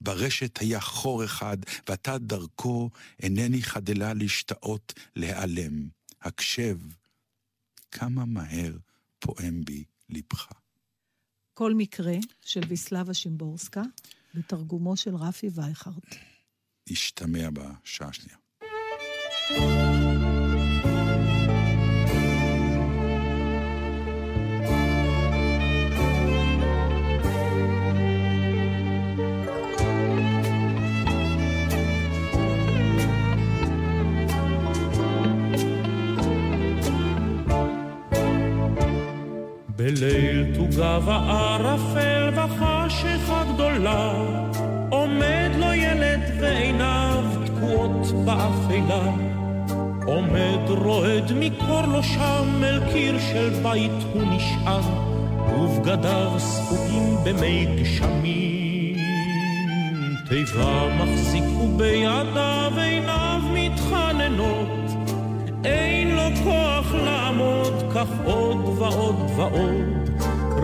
S5: ברשת היה חור אחד, ואתה דרכו אינני חדלה להשתאות, להיעלם. הקשב, כמה מהר פועם בי לבך.
S6: כל מקרה של ויסלבה שימבורסקה, בתרגומו של רפי וייכרט.
S5: השתמע בשעה השנייה.
S11: בליל תוגה וערפל וחשיכה גדולה, עומד לו ילד ועיניו תקועות באפלה. עומד רועד מקור לו שם אל קיר של בית הוא נשען, ובגדיו ספוגים במי גשמים. תיבה מחזיק ובידיו עיניו מתחננות, אין לו כוח לעמוד, כך עוד ועוד ועוד.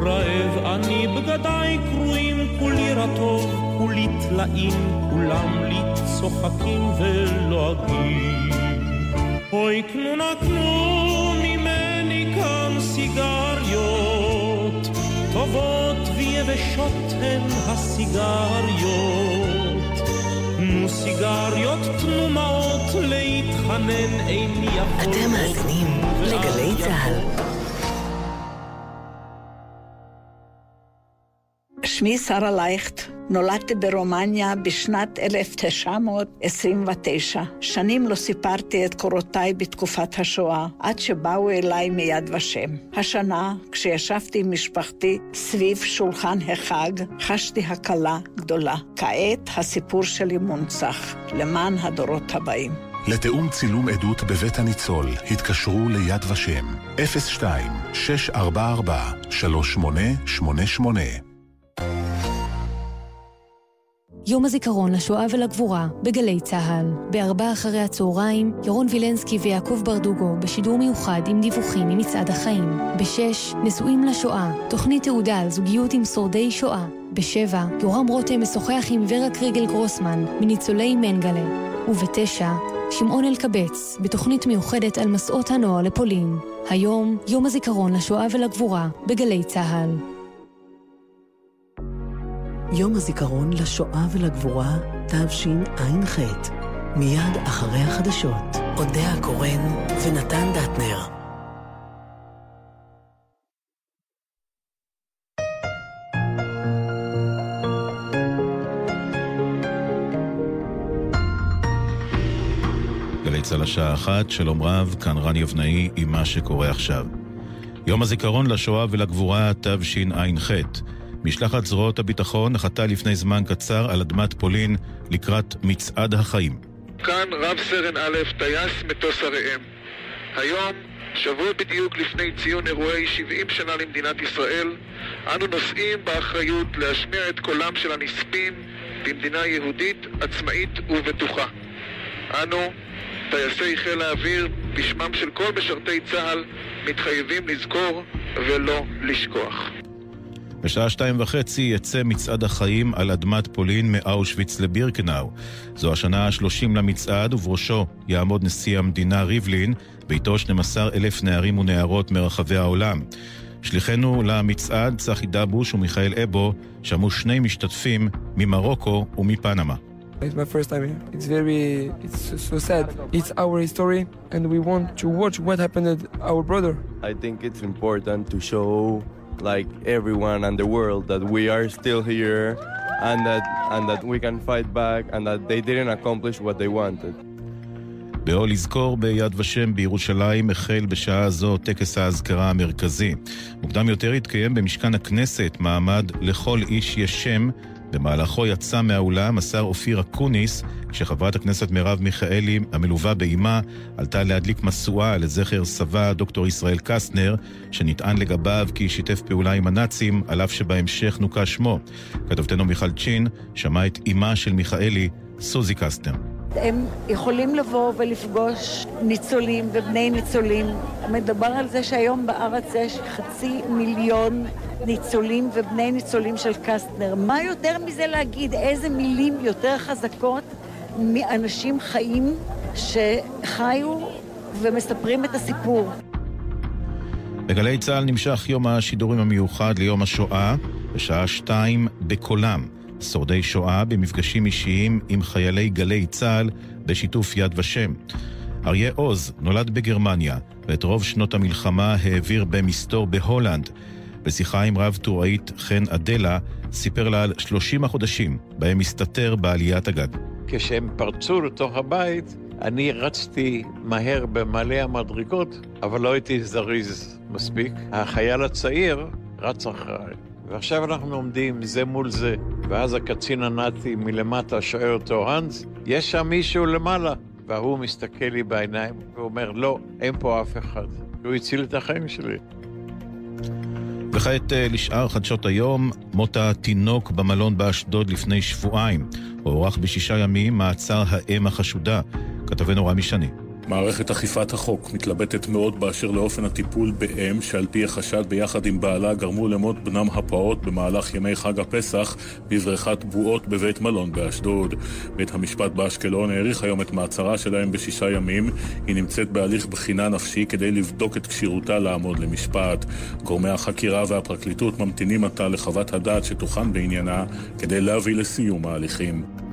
S11: רעב אני בגדיי קרועים, כולי רטוב, כולי טלאים, כולם לי צוחקים ולועגים. אוי קנו נא קנו ממני כאן סיגריות, טובות ויבשות הן הסיגריות. סיגריות, תנו מעות, להתחנן איני יכול...
S9: אתם מאזינים לגלי צה"ל.
S12: שמי שרה לייכט, נולדתי ברומניה בשנת 1929. שנים לא סיפרתי את קורותיי בתקופת השואה, עד שבאו אליי מיד ושם. השנה, כשישבתי עם משפחתי סביב שולחן החג, חשתי הקלה גדולה. כעת הסיפור שלי מונצח, למען הדורות הבאים.
S13: לתיאום צילום עדות בבית הניצול, התקשרו ליד ושם, 02-644-3888
S14: יום הזיכרון לשואה ולגבורה בגלי צה"ל. בארבע אחרי הצהריים, ירון וילנסקי ויעקב ברדוגו בשידור מיוחד עם דיווחים ממצעד החיים. בשש, נשואים לשואה, תוכנית תעודה על זוגיות עם שורדי שואה. בשבע, יורם רותם משוחח עם ורה קריגל גרוסמן מניצולי מנגלה. ובתשע, שמעון אלקבץ, בתוכנית מיוחדת על מסעות הנוער לפולין. היום, יום הזיכרון לשואה ולגבורה בגלי צה"ל.
S9: יום הזיכרון לשואה ולגבורה, תשע"ח. מיד אחרי החדשות, אודה הקורן ונתן דטנר.
S1: גלי צה"ל השעה אחת, שלום רב, כאן רן יבנאי עם מה שקורה עכשיו. יום הזיכרון לשואה ולגבורה, תשע"ח. משלחת זרועות הביטחון נחתה לפני זמן קצר על אדמת פולין לקראת מצעד החיים.
S3: כאן רב סרן א', טייס מטוס הראם. היום, שבוע בדיוק לפני ציון אירועי 70 שנה למדינת ישראל, אנו נושאים באחריות להשמיע את קולם של הנספים במדינה יהודית, עצמאית ובטוחה. אנו, טייסי חיל האוויר, בשמם של כל משרתי צה"ל, מתחייבים לזכור ולא לשכוח.
S1: בשעה שתיים וחצי יצא מצעד החיים על אדמת פולין מאושוויץ לבירקנאו. זו השנה ה-30 למצעד, ובראשו יעמוד נשיא המדינה ריבלין, ואיתו 12 אלף נערים ונערות מרחבי העולם. שליחנו למצעד, צחי דבוש ומיכאל אבו, שמעו שני משתתפים ממרוקו ומפנמה.
S15: It's my first time here. It's very, it's so sad. It's our history, and we want to watch what happened to our brother.
S16: I think it's important to show, like everyone and the world, that we are still here, and that and that we can fight back, and that they didn't accomplish what they wanted.
S1: באו לזכור ביד ושם בירושלים החל בשעה זו טקס האזכרה המרכזי. מוקדם יותר התקיים במשכן הכנסת מעמד לכל איש יש שם במהלכו יצא מהאולם השר אופיר אקוניס, כשחברת הכנסת מרב מיכאלי, המלווה באמה, עלתה להדליק משואה לזכר סבה דוקטור ישראל קסטנר, שנטען לגביו כי שיתף פעולה עם הנאצים, על אף שבהמשך נוקה שמו. כתבתנו מיכל צ'ין שמעה את אמה של מיכאלי, סוזי קסטנר.
S17: הם יכולים לבוא ולפגוש ניצולים ובני ניצולים. מדובר על זה שהיום בארץ יש חצי מיליון ניצולים ובני ניצולים של קסטנר. מה יותר מזה להגיד? איזה מילים יותר חזקות מאנשים חיים שחיו ומספרים את הסיפור.
S1: בגלי צה"ל נמשך יום השידורים המיוחד ליום השואה, בשעה שתיים בקולם. שורדי שואה במפגשים אישיים עם חיילי גלי צה"ל בשיתוף יד ושם. אריה עוז נולד בגרמניה, ואת רוב שנות המלחמה העביר במסתור בהולנד. בשיחה עם רב טוראית חן אדלה, סיפר לה על 30 החודשים בהם הסתתר בעליית הגג.
S18: כשהם פרצו לתוך הבית, אני רצתי מהר במעלה המדרגות, אבל לא הייתי זריז מספיק. החייל הצעיר רץ אחריי. ועכשיו אנחנו עומדים זה מול זה, ואז הקצין הנאצי מלמטה שואל אותו, האנס, יש שם מישהו למעלה? וההוא מסתכל לי בעיניים ואומר, לא, אין פה אף אחד. הוא הציל את החיים שלי.
S1: וכעת אה, לשאר חדשות היום, מות התינוק במלון באשדוד לפני שבועיים. הוארך בשישה ימים מעצר האם החשודה. כתבנו רמי שני.
S19: מערכת אכיפת החוק מתלבטת מאוד באשר לאופן הטיפול באם שעל פי החשד ביחד עם בעלה גרמו למות בנם הפעוט במהלך ימי חג הפסח בבריכת בועות בבית מלון באשדוד. בית המשפט באשקלון האריך היום את מעצרה שלהם בשישה ימים. היא נמצאת בהליך בחינה נפשי כדי לבדוק את כשירותה לעמוד למשפט. גורמי החקירה והפרקליטות ממתינים עתה לחוות הדעת שתוכן בעניינה כדי להביא לסיום ההליכים.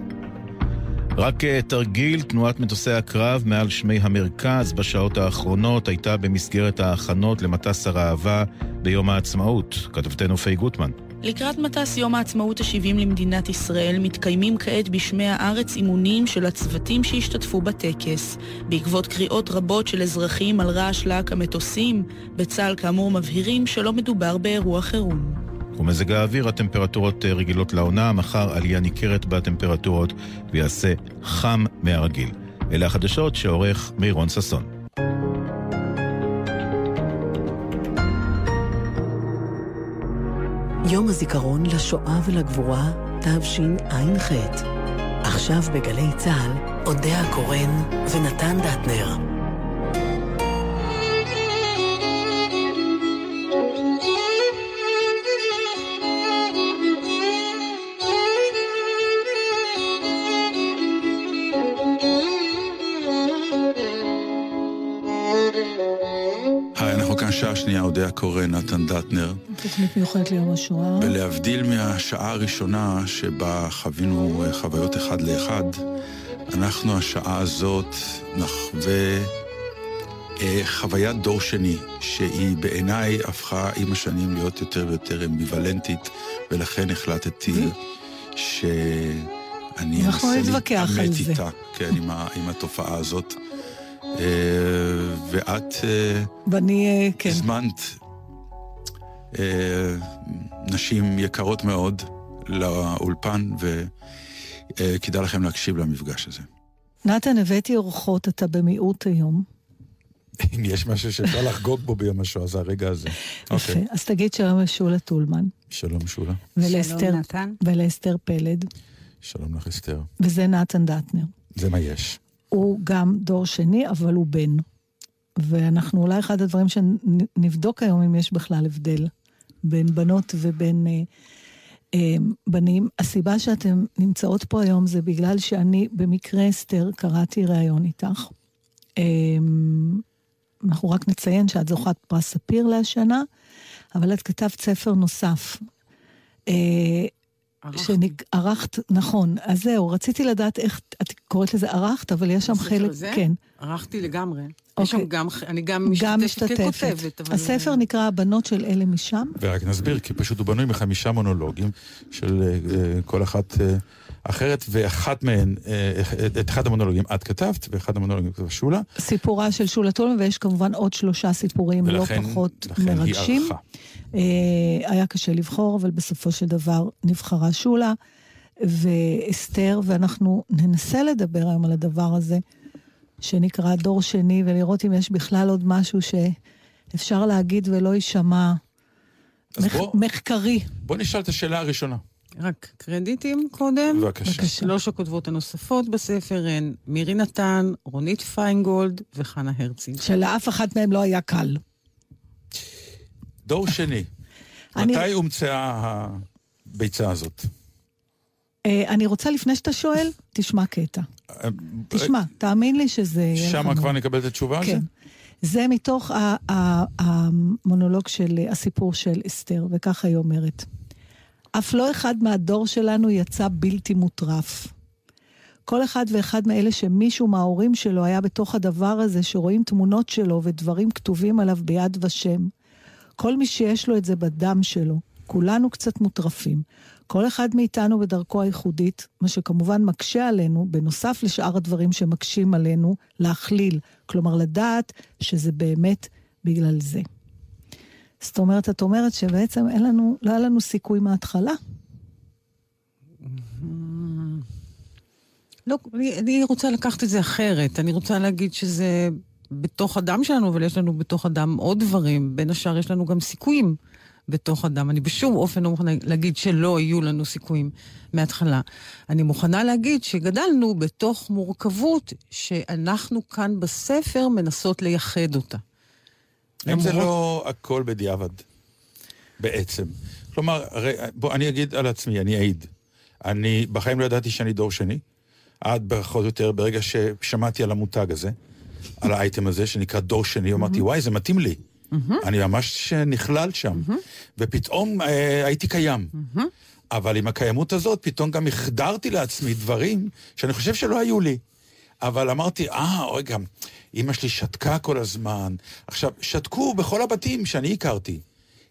S1: רק אה, תרגיל תנועת מטוסי הקרב מעל שמי המרכז בשעות האחרונות הייתה במסגרת ההכנות למטס הראווה ביום העצמאות. כתבתנו פי גוטמן.
S7: לקראת מטס יום העצמאות ה-70 למדינת ישראל מתקיימים כעת בשמי הארץ אימונים של הצוותים שהשתתפו בטקס. בעקבות קריאות רבות של אזרחים על רעש להק המטוסים, בצה"ל כאמור מבהירים שלא מדובר באירוע חירום.
S1: ומזג האוויר, הטמפרטורות אה, רגילות לעונה, מחר עלייה ניכרת בטמפרטורות ויעשה חם מהרגיל. אלה החדשות שעורך מירון ששון.
S9: יום הזיכרון לשואה ולגבורה, תשע"ח. עכשיו בגלי צה"ל, אודה הקורן ונתן דטנר.
S5: השנייה אודיה קורא, נתן דטנר.
S6: תוכנית מיוחדת ליום השואה.
S5: ולהבדיל מהשעה הראשונה שבה חווינו אה, חוויות אחד לאחד, אנחנו השעה הזאת נחווה אה, חוויית דור שני, שהיא בעיניי הפכה עם השנים להיות יותר ויותר אמביוולנטית, ולכן החלטתי שאני
S6: אנסה להתעמת
S5: איתה, כן, עם, ה, עם התופעה הזאת. אה, ואת אה,
S6: ואני, כן.
S5: הזמנת נשים יקרות מאוד לאולפן, וכדאי לכם להקשיב למפגש הזה.
S6: נתן, הבאתי אורחות, אתה במיעוט היום.
S5: אם יש משהו שאפשר לחגוג בו ביום השואה, זה הרגע הזה.
S6: יפה.
S5: אוקיי.
S6: אז תגיד שלום לשולה טולמן.
S5: שלום, שולה.
S6: ולאסתר, ולאסתר פלד.
S5: שלום לך, אסתר.
S6: וזה נתן דטנר.
S5: זה מה יש.
S6: הוא גם דור שני, אבל הוא בן. ואנחנו אולי אחד הדברים שנבדוק היום אם יש בכלל הבדל בין בנות ובין אה, אה, בנים. הסיבה שאתן נמצאות פה היום זה בגלל שאני במקרה, אסתר, קראתי ראיון איתך. אה, אנחנו רק נציין שאת זוכת פרס ספיר להשנה, אבל את כתבת ספר נוסף. אה, שערכת, נכון. אז זהו, רציתי לדעת איך, את קוראת לזה ערכת, אבל יש שם חלק,
S20: הזה?
S6: כן.
S20: ערכתי לגמרי. יש
S6: אוקיי.
S20: שם גם, אני גם
S6: גם
S20: משתתפת ככותבת. אבל-
S6: הספר נקרא הבנות של אלה משם.
S5: ורק נסביר, כי פשוט הוא בנוי מחמישה מונולוגים של אה, כל אחת אה, אחרת, ואחת מהן, את אחד המונולוגים את כתבת, ואחד המונולוגים כתבה שולה.
S6: סיפורה של שולה טולמן, ויש כמובן עוד שלושה סיפורים
S5: ולכן-
S6: לא פחות
S5: לכן היא
S6: מרגשים.
S5: ערכה.
S6: אה, היה קשה לבחור, אבל בסופו של דבר נבחרה שולה ואסתר, ואנחנו ננסה לדבר היום על הדבר הזה, שנקרא דור שני, ולראות אם יש בכלל עוד משהו שאפשר להגיד ולא יישמע מח-
S5: בוא-
S6: מחקרי.
S5: בוא נשאל את השאלה הראשונה.
S20: רק קרדיטים קודם.
S5: בבקשה.
S20: שלוש הכותבות הנוספות בספר הן מירי נתן, רונית פיינגולד וחנה הרצי.
S6: שלאף אחת מהם לא היה קל.
S5: דור שני,
S6: אני-
S5: מתי הומצאה הביצה הזאת?
S6: אה, אני רוצה, לפני שאתה שואל, תשמע קטע. תשמע, תאמין לי שזה...
S5: שם. כבר נקבל את התשובה על זה?
S6: כן. זה מתוך המונולוג של הסיפור של אסתר, וככה היא אומרת. אף לא אחד מהדור שלנו יצא בלתי מוטרף. כל אחד ואחד מאלה שמישהו מההורים שלו היה בתוך הדבר הזה, שרואים תמונות שלו ודברים כתובים עליו ביד ושם. כל מי שיש לו את זה בדם שלו, כולנו קצת מוטרפים. כל אחד מאיתנו בדרכו הייחודית, מה שכמובן מקשה עלינו, בנוסף לשאר הדברים שמקשים עלינו, להכליל. כלומר, לדעת שזה באמת בגלל זה. זאת אומרת, את אומרת שבעצם אין לנו, לא היה לנו סיכוי מההתחלה.
S20: לא, אני, אני רוצה לקחת את זה אחרת. אני רוצה להגיד שזה בתוך הדם שלנו, אבל יש לנו בתוך הדם עוד דברים. בין השאר יש לנו גם סיכויים בתוך הדם. אני בשום אופן לא מוכנה להגיד שלא יהיו לנו סיכויים מההתחלה. אני מוכנה להגיד שגדלנו בתוך מורכבות שאנחנו כאן בספר מנסות לייחד אותה.
S5: אם זה לא הכל בדיעבד, בעצם. כלומר, הרי, בוא, אני אגיד על עצמי, אני אעיד. אני בחיים לא ידעתי שאני דור שני, עד פחות או יותר ברגע ששמעתי על המותג הזה, על האייטם הזה, שנקרא דור שני, אמרתי, וואי, זה מתאים לי. אני ממש נכלל שם. ופתאום אה, הייתי קיים. אבל עם הקיימות הזאת, פתאום גם החדרתי לעצמי דברים שאני חושב שלא היו לי. אבל אמרתי, אה, רגע, אימא שלי שתקה כל הזמן. עכשיו, שתקו בכל הבתים שאני הכרתי.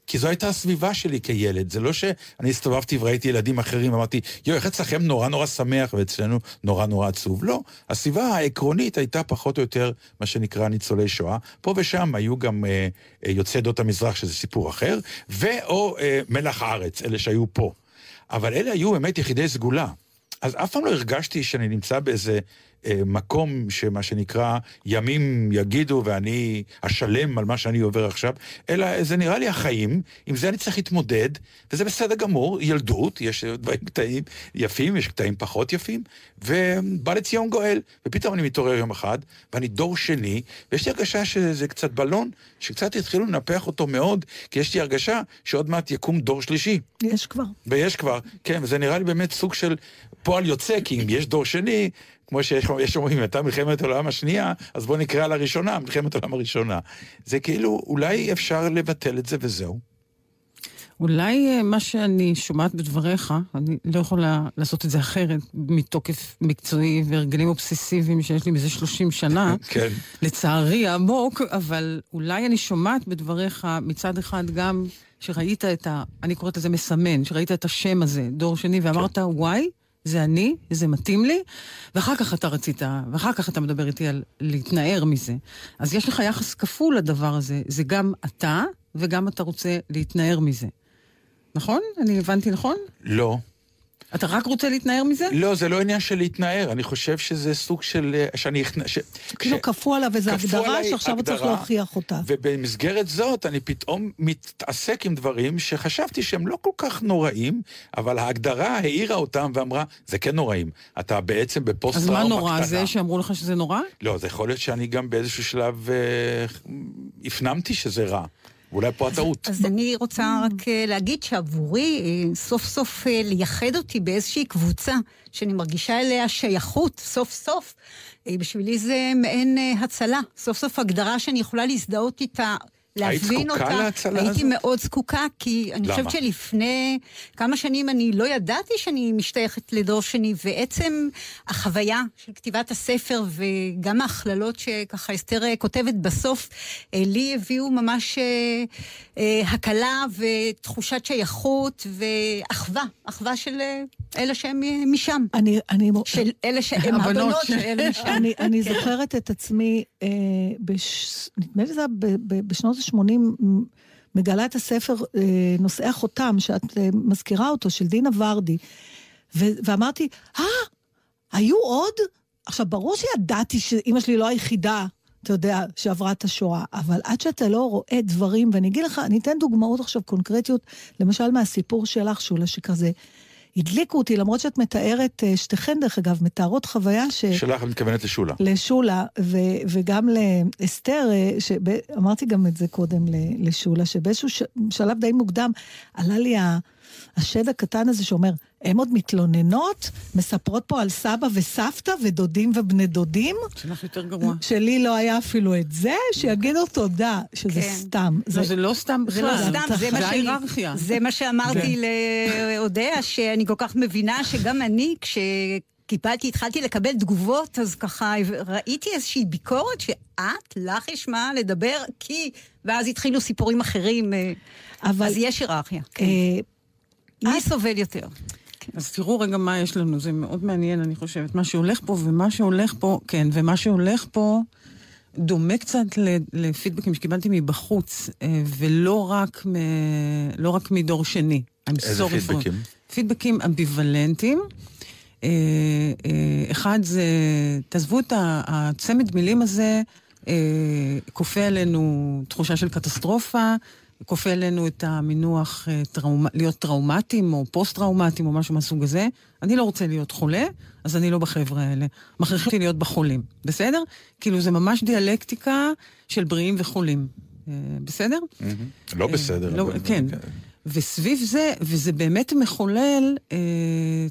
S5: כי זו הייתה הסביבה שלי כילד. זה לא שאני הסתובבתי וראיתי ילדים אחרים, אמרתי, יואו, איך אצלכם נורא נורא שמח ואצלנו נורא נורא עצוב. לא, הסביבה העקרונית הייתה פחות או יותר מה שנקרא ניצולי שואה. פה ושם היו גם אה, אה, יוצאי עדות המזרח, שזה סיפור אחר, ואו אה, מלח הארץ, אלה שהיו פה. אבל אלה היו באמת יחידי סגולה. אז אף פעם לא הרגשתי שאני נמצא באיזה מקום שמה שנקרא ימים יגידו ואני אשלם על מה שאני עובר עכשיו, אלא זה נראה לי החיים, עם זה אני צריך להתמודד, וזה בסדר גמור, ילדות, יש דברים קטעים יפים, יש קטעים פחות יפים, ובא לציון גואל, ופתאום אני מתעורר יום אחד, ואני דור שני, ויש לי הרגשה שזה קצת בלון, שקצת התחילו לנפח אותו מאוד, כי יש לי הרגשה שעוד מעט יקום דור שלישי.
S6: יש כבר.
S5: ויש כבר, כן, וזה נראה לי באמת סוג של פועל יוצא, כי אם יש דור שני, כמו שיש יש אומרים, הייתה מלחמת העולם השנייה, אז בואו נקרא לראשונה, מלחמת העולם הראשונה. זה כאילו, אולי אפשר לבטל את זה וזהו.
S20: אולי אה, מה שאני שומעת בדבריך, אני לא יכולה לעשות את זה אחרת, מתוקף מקצועי והרגלים אובססיביים שיש לי מזה 30 שנה, <laughs>
S5: כן.
S20: לצערי העמוק, אבל אולי אני שומעת בדבריך מצד אחד גם שראית את ה... אני קוראת לזה מסמן, שראית את השם הזה, דור שני, ואמרת, וואי, זה אני, זה מתאים לי, ואחר כך אתה רצית, ואחר כך אתה מדבר איתי על להתנער מזה. אז יש לך יחס כפול לדבר הזה. זה גם אתה, וגם אתה רוצה להתנער מזה. נכון? אני הבנתי נכון?
S5: לא.
S20: אתה רק רוצה להתנער מזה?
S5: לא, זה לא עניין של להתנער, אני חושב שזה סוג של... אה, שאני... ש...
S6: כאילו כפו עליו איזו הגדרה שעכשיו הוא צריך להוכיח אותה.
S5: ובמסגרת זאת אני פתאום מתעסק עם דברים שחשבתי שהם לא כל כך נוראים, אבל ההגדרה העירה אותם ואמרה, זה כן נוראים. אתה בעצם בפוסט-טראומה
S20: קטנה. אז מה נורא? זה שאמרו לך שזה נורא?
S5: לא, זה יכול להיות שאני גם באיזשהו שלב אה, הפנמתי שזה רע. ואולי פה הטעות.
S21: אז אני רוצה רק אה, להגיד שעבורי, אה, סוף סוף אה, לייחד אותי באיזושהי קבוצה, שאני מרגישה אליה שייכות, סוף סוף, בשבילי זה מעין הצלה. סוף סוף הגדרה שאני יכולה להזדהות איתה להבין אותה.
S5: היית זקוקה להצלה הזאת?
S21: הייתי מאוד זקוקה, כי אני
S5: למה?
S21: חושבת שלפני כמה שנים אני לא ידעתי שאני משתייכת לדור שני, ועצם החוויה של כתיבת הספר וגם ההכללות שככה אסתר אה, כותבת בסוף, אה, לי הביאו ממש אה, הקלה ותחושת שייכות ואחווה, אחווה של אלה שהם משם.
S6: אני... אני...
S21: של אלה שהם הבנות של אלה משם.
S6: אני, אני
S21: כן.
S6: זוכרת את עצמי, אה, בש... נדמה לי זה היה בשנות ה-80, מגלה את הספר אה, נושאי החותם, שאת אה, מזכירה אותו, של דינה ורדי. ו- ואמרתי, אה, היו עוד? עכשיו, ברור שידעתי שאימא שלי לא היחידה, אתה יודע, שעברה את השואה, אבל עד שאתה לא רואה דברים, ואני אגיד לך, אני אתן דוגמאות עכשיו קונקרטיות, למשל מהסיפור שלך, שולה, שכזה... הדליקו אותי, למרות שאת מתארת, אה, שתיכן דרך אגב, מתארות חוויה ש...
S5: שלך את מתכוונת לשולה.
S6: לשולה, ו, וגם לאסתר, אה, שאמרתי גם את זה קודם לשולה, שבאיזשהו ש, שלב די מוקדם עלה לי ה, השד הקטן הזה שאומר, הם עוד מתלוננות, מספרות פה על סבא וסבתא ודודים ובני דודים.
S20: שלך יותר גרוע.
S6: שלי לא היה אפילו את זה, שיגידו תודה, שזה
S21: כן.
S6: סתם.
S20: לא, זה לא סתם
S21: זה לא
S20: בכלל.
S21: סתם, זה מה שאני-. זה מה שאמרתי לאודיה, שאני כל כך מבינה שגם אני, כשקיבלתי, התחלתי לקבל תגובות, אז ככה ראיתי איזושהי ביקורת שאת, לך יש מה לדבר, כי... ואז התחילו סיפורים אחרים, אה,
S6: אבל-
S21: אז יש היררכיה. כן. מי סובל יותר?
S20: אז תראו רגע מה יש לנו, זה מאוד מעניין, אני חושבת. מה שהולך פה ומה שהולך פה, כן, ומה שהולך פה דומה קצת לפידבקים שקיבלתי מבחוץ, אה, ולא רק, מ... לא רק מדור שני.
S5: איזה פידבקים?
S20: פידבקים אמביוולנטיים. אה, אה, אחד זה, תעזבו את הצמד מילים הזה, כופה עלינו תחושה של קטסטרופה, כופה עלינו את המינוח אה, טראומ... להיות טראומטיים או פוסט-טראומטיים או משהו מהסוג הזה. אני לא רוצה להיות חולה, אז אני לא בחבר'ה האלה. מכריחים אותי להיות בחולים, בסדר? כאילו זה ממש דיאלקטיקה של בריאים וחולים. אה, בסדר?
S5: לא בסדר.
S20: לא,
S5: אבל-
S20: כן. וסביב זה, וזה באמת מחולל אה,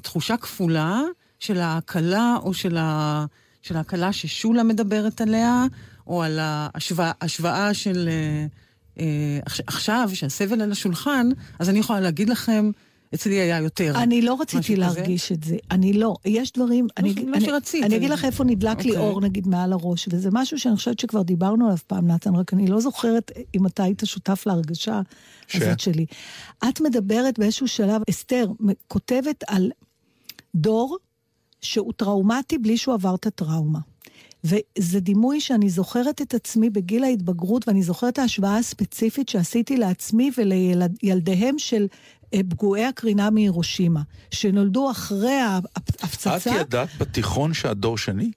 S20: תחושה כפולה של ההקלה, או של, ה, של ההקלה ששולה מדברת עליה, או על ההשוואה השוואה של... אה, אה, עכשיו, שהסבל על השולחן, אז אני יכולה להגיד לכם, אצלי היה יותר.
S6: אני לא רציתי
S20: כזה.
S6: להרגיש את זה. אני לא. יש דברים... אני,
S20: לא
S6: אני,
S20: שרצית.
S6: אני אגיד לך איפה נדלק לי
S20: אוקיי.
S6: אור, נגיד, מעל הראש, וזה משהו שאני חושבת שכבר דיברנו עליו פעם, נתן, רק אני לא זוכרת אם אתה היית שותף להרגשה
S5: ש?
S6: הזאת שלי. את מדברת באיזשהו שלב, אסתר, כותבת על דור שהוא טראומטי בלי שהוא עבר את הטראומה. וזה דימוי שאני זוכרת את עצמי בגיל ההתבגרות, ואני זוכרת את ההשוואה הספציפית שעשיתי לעצמי ולילדיהם של אה, פגועי הקרינה מהירושימה, שנולדו אחרי ההפצצה.
S5: את ידעת בתיכון שאת דור שני?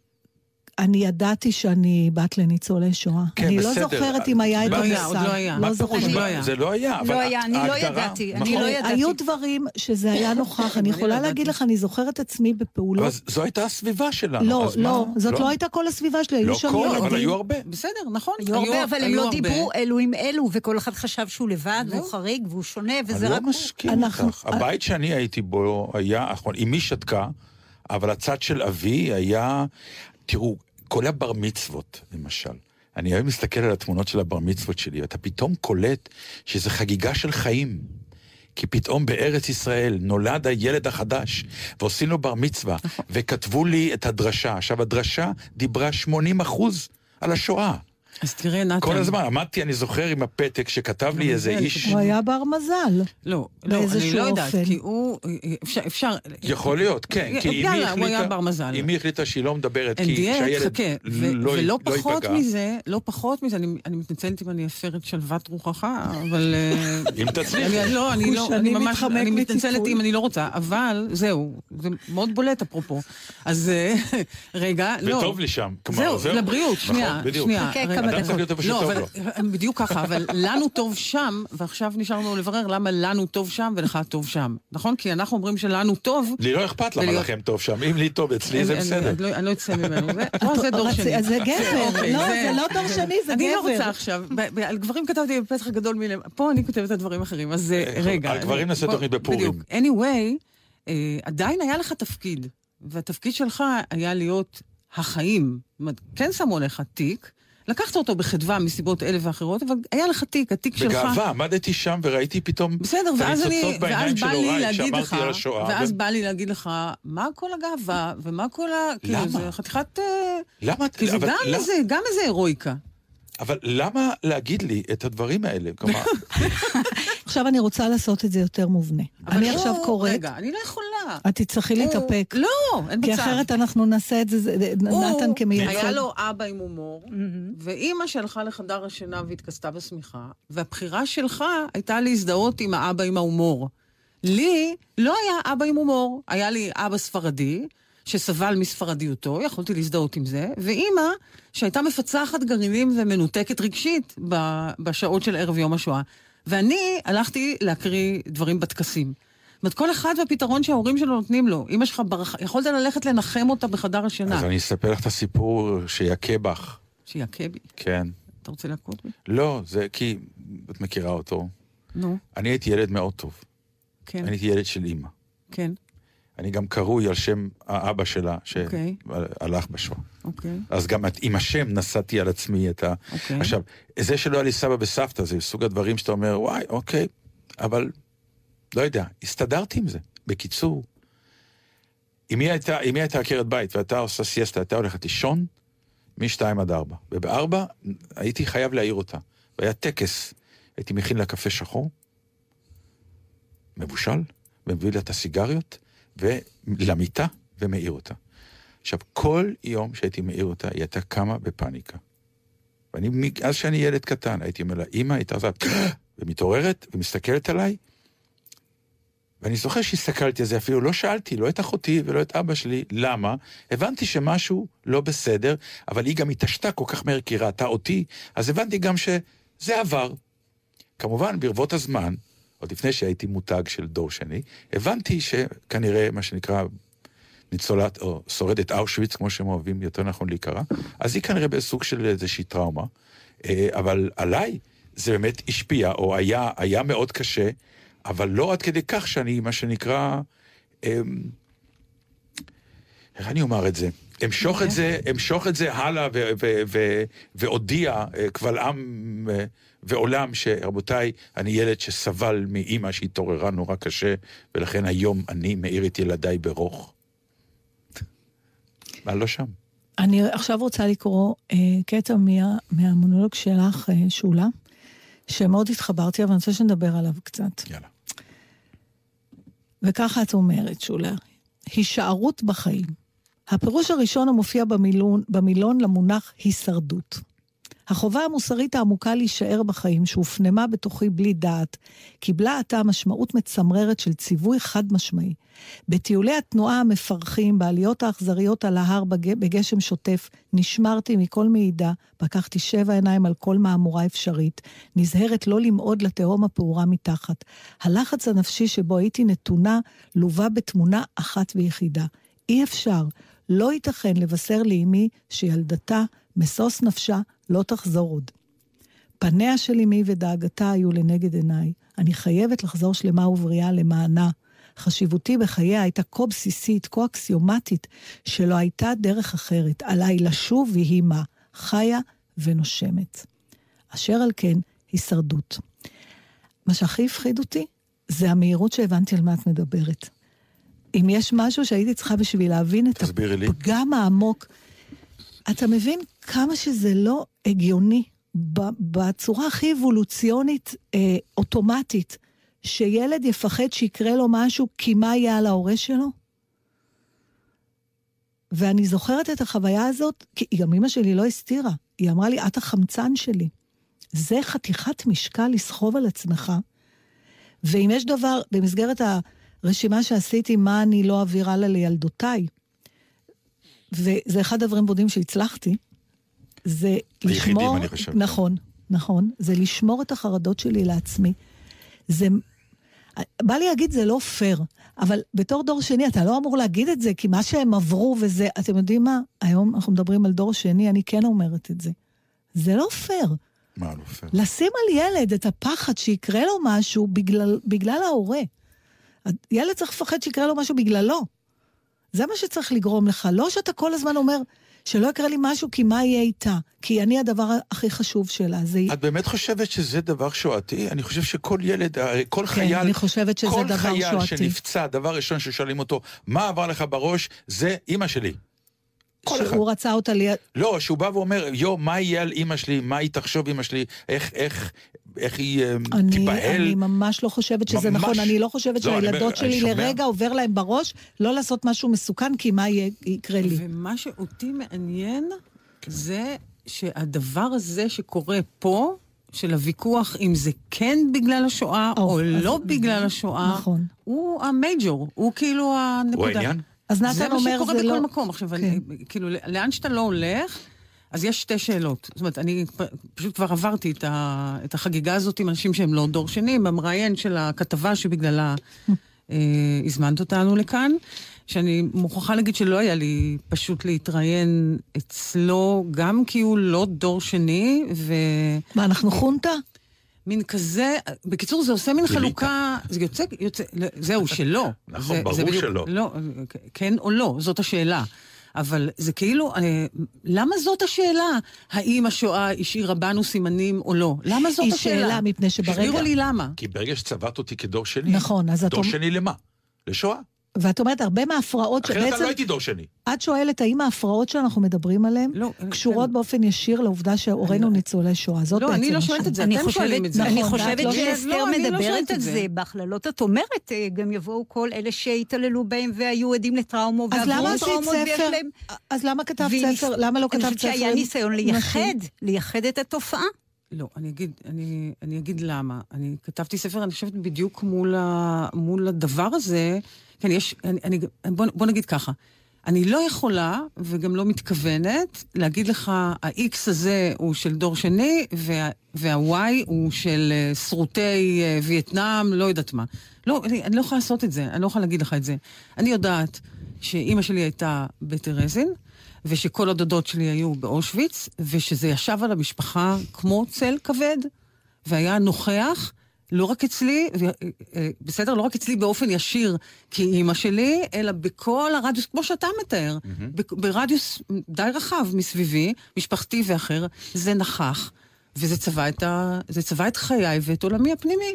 S6: אני ידעתי שאני בת לניצולי שואה.
S5: כן,
S6: אני
S5: בסדר.
S6: לא זוכרת אם היה את
S20: לא
S6: המושג.
S20: היה, עוד לא היה.
S6: לא
S20: מה פירוש
S6: זוכרת.
S20: לא היה?
S5: זה לא היה, אבל
S21: לא היה, אני לא ידעתי, אני
S5: נכון.
S21: לא ידעתי.
S6: היו דברים שזה היה נוכח, אני יכולה להגיד לך, אני זוכרת עצמי בפעולות.
S5: אבל זו הייתה הסביבה שלנו.
S6: לא,
S5: אז מה?
S6: לא, זאת לא הייתה כל הסביבה שלי, היו
S5: לא
S6: שם
S5: כל,
S6: ילדים.
S5: אבל היו הרבה.
S20: בסדר, נכון.
S21: היו הרבה, אבל הם
S20: היו
S21: לא. דיברו אלו עם אלו, וכל אחד חשב שהוא לבד, והוא חריג, והוא שונה, וזה
S5: אני
S21: רק
S5: לא
S21: הוא.
S5: מסכים
S6: אנחנו-
S5: איתך. הבית שאני הייתי בו היה, נכון, אמי שתקה, אבל הצד של אבי היה, תראו, כל הבר מצוות, למשל. אני היום מסתכל על התמונות של הבר מצוות שלי, ואתה פתאום קולט שזה חגיגה של חיים. כי פתאום בארץ ישראל נולד הילד החדש, ועושים לו בר מצווה, וכתבו לי את הדרשה. עכשיו, הדרשה דיברה 80 אחוז על השואה.
S20: אז תראה, נתן...
S5: כל הזמן, עמדתי, אני זוכר, עם הפתק שכתב לי איזה איש...
S6: הוא היה בר מזל.
S20: לא, לא, אני לא יודעת, כי הוא... אפשר, אפשר...
S5: יכול להיות, כן, כי אמי
S20: יאללה, הוא היה בר מזל.
S5: החליטה... אמי החליטה שהיא לא מדברת, כי שהילד
S20: ו-
S5: לא
S20: ולא
S5: לא
S20: פחות
S5: ייפגע.
S20: מזה, לא פחות מזה, אני אני מתנצלת אם אני אפר את שלוות רוחך, אבל... אה, <laughs>
S5: אם תצליחי.
S20: אני- לא, אני לא, אני ממש,
S6: מתחמק
S20: אני מתנצלת. אם אני לא רוצה, אבל זהו, זה מאוד בולט אפרופו. אז אה, <laughs> רגע, לא.
S5: וטוב לי שם.
S20: זהו. לבריאות,
S5: נכון,
S20: שנייה. שנייה.
S5: אדם צריך להיות איפה
S20: לא,
S5: שטוב לו.
S20: בדיוק ככה, אבל <laughs> לנו טוב שם, ועכשיו נשארנו לברר למה לנו טוב שם ולך טוב שם. נכון? כי אנחנו אומרים שלנו טוב.
S5: לי לא אכפת למה לכם טוב שם, אם לי טוב אצלי זה בסדר.
S20: אני לא- אני לא אצא ממנו. זה- <laughs> דור שני.
S6: זה גבר.
S20: אוקיי,
S6: לא, זה לא דור שני, זה
S20: אני לא
S6: גבר.
S20: רוצה עכשיו. על גברים כתבתי בפתח גדול מלמעלה. פה אני כותבת על דברים אחרים, אז אה,
S5: אה,
S20: רגע.
S5: על גברים נעשה תוכנית בפורים.
S20: בדיוק. anyway, אה, עדיין היה לך תפקיד, והתפקיד שלך היה להיות החיים. זאת אומרת, כן שמו עליך תיק, לקחת אותו בחדווה מסיבות אלה ואחרות, אבל היה לך תיק, התיק שלך...
S5: בגאווה, עמדתי שם וראיתי פתאום
S20: בסדר, ואז אני, ואז בא לי להגיד לך. ואז
S5: ו-
S20: בא לי להגיד לך, מה כל הגאווה, ומה כל ה... כאילו,
S5: למה?
S20: זה חתיכת... אה,
S5: למה?
S20: כי זה גם
S5: למה-
S20: איזה, גם איזה הירואיקה.
S5: אבל למה להגיד לי את הדברים האלה? כלומר, <laughs>
S6: עכשיו אני רוצה לעשות את זה יותר מובנה. אני
S20: אבל
S6: עכשיו
S20: הוא-
S6: קוראת,
S20: רגע, אני לא יכולה.
S6: את תצטרכי
S20: הוא-
S6: להתאפק.
S20: לא, אין מצב.
S6: כי אחרת אנחנו נעשה את זה, זה- נתן כמייצג.
S20: היה לו אבא עם הומור, ואימא שהלכה לחדר השינה והתכסתה בשמיכה, והבחירה שלך הייתה להזדהות עם האבא עם ההומור. לי לא היה אבא עם הומור, היה לי אבא ספרדי, שסבל מספרדיותו, יכולתי להזדהות עם זה, ואימא שהייתה מפצחת גרעינים ומנותקת רגשית בשעות של ערב יום השואה. ואני הלכתי להקריא דברים בטקסים. זאת אומרת, כל אחד והפתרון שההורים שלו נותנים לו. אמא שלך ברחה, יכולת ללכת לנחם אותה בחדר השינה.
S5: אז אני אספר לך את הסיפור שיכה בך.
S20: שיכה בי.
S5: כן.
S20: אתה רוצה להכות בי?
S5: לא, זה כי את מכירה אותו.
S20: נו,
S5: אני הייתי ילד מאוד טוב.
S20: כן,
S5: אני הייתי ילד של אימא.
S20: כן,
S5: אני גם קרוי על שם האבא שלה,
S20: אוקיי.
S5: שהלך בשואה.
S20: אוקיי.
S5: אז גם עם השם נשאתי על עצמי את ה...
S20: אוקיי.
S5: עכשיו, זה שלא היה לי סבא וסבתא, זה סוג הדברים שאתה אומר, וואי, אוקיי, אבל לא יודע, הסתדרתי עם זה. בקיצור, אם היא הייתה, אם היא הייתה עקרת בית והייתה עושה סיאסטה, הייתה הולכת לישון משתיים עד ארבע. ובארבע הייתי חייב להעיר אותה. והיה טקס, הייתי מכין לה קפה שחור, מבושל, ומביא לה את הסיגריות, ולמיטה, ומעיר אותה. עכשיו, כל יום שהייתי מעיר אותה, היא הייתה קמה בפאניקה. ואני, מאז שאני ילד קטן, הייתי אומר לה, אמא, הייתה עושה, <gasps> ומתעוררת, ומסתכלת עליי, ואני זוכר שהסתכלתי על זה, אפילו לא שאלתי, לא את אחותי ולא את אבא שלי, למה? הבנתי שמשהו לא בסדר, אבל היא גם התעשתה כל כך מהר, כי ראתה אותי, אז הבנתי גם שזה עבר. כמובן, ברבות הזמן, עוד לפני שהייתי מותג של דור שני, הבנתי שכנראה, מה שנקרא, ניצולת, או שורדת אושוויץ, כמו שהם אוהבים יותר נכון להיקרא, אז היא כנראה בסוג של איזושהי טראומה. אה, אבל עליי זה באמת השפיע, או היה, היה מאוד קשה, אבל לא עד כדי כך שאני, מה שנקרא, אמ, איך אני אומר את זה? אמשוך את זה, אמשוך את זה הלאה ו- ו- ו- ואודיע אה, קבל עם אה, ועולם שרבותיי, אני ילד שסבל מאימא שהתעוררה נורא קשה, ולכן היום אני מאיר את ילדיי ברוך. מה לא שם?
S6: אני עכשיו רוצה לקרוא אה, קטע מה, מהמונולוג שלך, אה, שולה, שמאוד התחברתי, אבל אני רוצה שנדבר עליו קצת.
S5: יאללה.
S6: וככה את אומרת, שולה, הישארות בחיים. הפירוש הראשון המופיע במילון, במילון למונח הישרדות. החובה המוסרית העמוקה להישאר בחיים, שהופנמה בתוכי בלי דעת, קיבלה עתה משמעות מצמררת של ציווי חד משמעי. בטיולי התנועה המפרכים, בעליות האכזריות על ההר בג... בגשם שוטף, נשמרתי מכל מעידה, פקחתי שבע עיניים על כל מהמורה אפשרית, נזהרת לא למעוד לתהום הפעורה מתחת. הלחץ הנפשי שבו הייתי נתונה, לווה בתמונה אחת ויחידה. אי אפשר, לא ייתכן לבשר לאמי שילדתה, משוש נפשה, לא תחזור עוד. פניה של אמי ודאגתה היו לנגד עיניי. אני חייבת לחזור שלמה ובריאה למענה. חשיבותי בחייה הייתה כה בסיסית, כה אקסיומטית, שלא הייתה דרך אחרת. עליי לשוב ויהי מה, חיה ונושמת. אשר על כן, הישרדות. מה שהכי הפחיד אותי, זה המהירות שהבנתי על מה את מדברת. אם יש משהו שהייתי צריכה בשביל להבין את
S5: תסבירי לי.
S6: הפגם העמוק, אתה מבין כמה שזה לא הגיוני בצורה הכי אבולוציונית, אה, אוטומטית, שילד יפחד שיקרה לו משהו, כי מה יהיה על ההורה שלו? ואני זוכרת את החוויה הזאת, כי גם אימא שלי לא הסתירה. היא אמרה לי, את החמצן שלי. זה חתיכת משקל לסחוב על עצמך. ואם יש דבר, במסגרת הרשימה שעשיתי, מה אני לא אעביר הלאה לילדותיי, וזה אחד הדברים בודים שהצלחתי, זה לשמור...
S5: היחידים, אני חושב.
S6: נכון, נכון. זה לשמור את החרדות שלי לעצמי. זה... בא לי להגיד, זה לא פייר, אבל בתור דור שני, אתה לא אמור להגיד את זה, כי מה שהם עברו וזה, אתם יודעים מה? היום אנחנו מדברים על דור שני, אני כן אומרת את זה. זה לא פייר.
S5: מה לא פייר?
S6: לשים על ילד את הפחד שיקרה לו משהו בגלל, בגלל ההורה. ילד צריך לפחד שיקרה לו משהו בגללו. זה מה שצריך לגרום לך. לא שאתה כל הזמן אומר, שלא יקרה לי משהו, כי מה יהיה איתה? כי אני הדבר הכי חשוב שלה. זה...
S5: את באמת חושבת שזה דבר שואתי? אני חושב שכל ילד, כל
S6: כן,
S5: חייל...
S6: אני חושבת שזה דבר שואתי.
S5: כל חייל שנפצע, דבר ראשון ששואלים אותו, מה עבר לך בראש? זה אימא שלי.
S6: שהוא רצה אותה ליד...
S5: לא, שהוא בא ואומר, יו, מה יהיה על אימא שלי? מה היא תחשוב אימא שלי? איך, איך, איך היא
S6: אני,
S5: תיבהל?
S6: אני ממש לא חושבת שזה ממש... נכון. אני לא חושבת לא, שהילדות אני, שלי אני לרגע עובר להם בראש לא לעשות משהו מסוכן, כי מה יהיה, יקרה לי.
S20: ומה שאותי מעניין זה שהדבר הזה שקורה פה, של הוויכוח אם זה כן בגלל השואה או, או לא בגלל השואה,
S6: נכון.
S20: הוא המייג'ור, הוא כאילו הנקודה.
S5: הוא העניין?
S6: אז נתן אומר,
S20: זה מה שקורה בכל
S6: לא...
S20: מקום. עכשיו, כן. אני, כאילו, לאן שאתה לא הולך, אז יש שתי שאלות. זאת אומרת, אני פשוט כבר עברתי את, ה, את החגיגה הזאת עם אנשים שהם לא דור שני, במראיין של הכתבה שבגללה אה, הזמנת אותנו לכאן, שאני מוכרחה להגיד שלא היה לי פשוט להתראיין אצלו, גם כי הוא לא דור שני, ו...
S6: מה, אנחנו חונטה?
S20: מין כזה, בקיצור זה עושה מין חלוקה, זה יוצא, יוצא, זהו, <laughs> שלא.
S5: נכון,
S20: זה,
S5: ברור
S20: זה בדיוק,
S5: שלא.
S20: לא, כן או לא, זאת השאלה. אבל זה כאילו, אה, למה זאת השאלה? האם השואה השאירה בנו סימנים או לא? למה זאת
S6: היא
S20: השאלה?
S6: היא שאלה מפני שברגע...
S20: תסבירו לי למה.
S5: כי ברגע שצבעת אותי כדור שני,
S6: נכון, אז את...
S5: דור שני למה? לשואה.
S6: ואת אומרת, הרבה מההפרעות
S5: שבעצם... אחרת אני לא הייתי דור שני.
S6: את שואלת, האם ההפרעות שאנחנו מדברים עליהן
S20: לא,
S6: קשורות
S20: כן.
S6: באופן ישיר לעובדה שהורינו ניצולי שואה? זאת
S20: לא,
S6: בעצם
S20: אני לא שואלת את זה, אתם שואלים את זה.
S21: אני
S6: נכון,
S21: חושבת
S6: לא-
S21: שאסתר
S20: לא, אני לא
S21: מדברת על
S20: את
S21: זה. בהכללות את אומרת, אה, גם יבואו כל אלה שהתעללו בהם והיו עדים לטראומו,
S6: אז למה עשית
S21: טראומות ויש? להם...
S6: אז למה כתבת ספר? למה לא כתבת ספר?
S21: אני חושבת שהיה ניסיון לייחד, לייחד את התופעה.
S20: לא, אני אגיד, אני, אני אגיד למה. אני כתבתי ספר, אני חושבת, בדיוק מול, ה, מול הדבר הזה. כן, יש, אני, אני, בוא, בוא נגיד ככה. אני לא יכולה, וגם לא מתכוונת, להגיד לך, ה-X הזה הוא של דור שני, וה, וה-Y הוא של uh, שרוטי uh, וייטנאם, לא יודעת מה. לא, אני, אני לא יכולה לעשות את זה, אני לא יכולה להגיד לך את זה. אני יודעת שאימא שלי הייתה בטרזין, ושכל הדודות שלי היו באושוויץ, ושזה ישב על המשפחה כמו צל כבד, והיה נוכח. לא רק אצלי, ו... בסדר, לא רק אצלי באופן ישיר כאימא שלי, אלא בכל הרדיוס, כמו שאתה מתאר, mm-hmm. ברדיוס די רחב מסביבי, משפחתי ואחר, זה נכח, וזה צבע את, ה... צבע את חיי ואת עולמי הפנימי.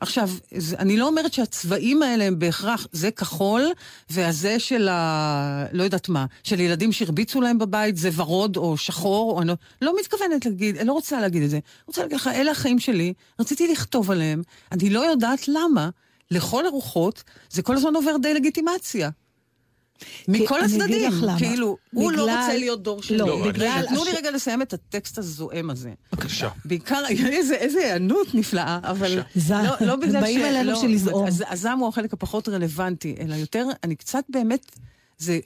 S20: עכשיו, אני לא אומרת שהצבעים האלה הם בהכרח, זה כחול, והזה של ה... לא יודעת מה, של ילדים שהרביצו להם בבית, זה ורוד או שחור, או אני לא, לא מתכוונת להגיד, אני לא רוצה להגיד את זה. אני רוצה להגיד לך, אלה החיים שלי, רציתי לכתוב עליהם, אני לא יודעת למה, לכל הרוחות, זה כל הזמן עובר דה-לגיטימציה. מכל הצדדים, כאילו, הוא לא רוצה להיות דור שני.
S6: לא, בגלל...
S20: תנו לי רגע לסיים את הטקסט הזועם הזה.
S5: בבקשה.
S20: בעיקר, <laughs> איזה היענות נפלאה, אבל לא בגלל ש...
S6: באים אלינו של לזעום.
S20: הזעם הוא החלק הפחות רלוונטי, אלא יותר, אני קצת באמת, זה...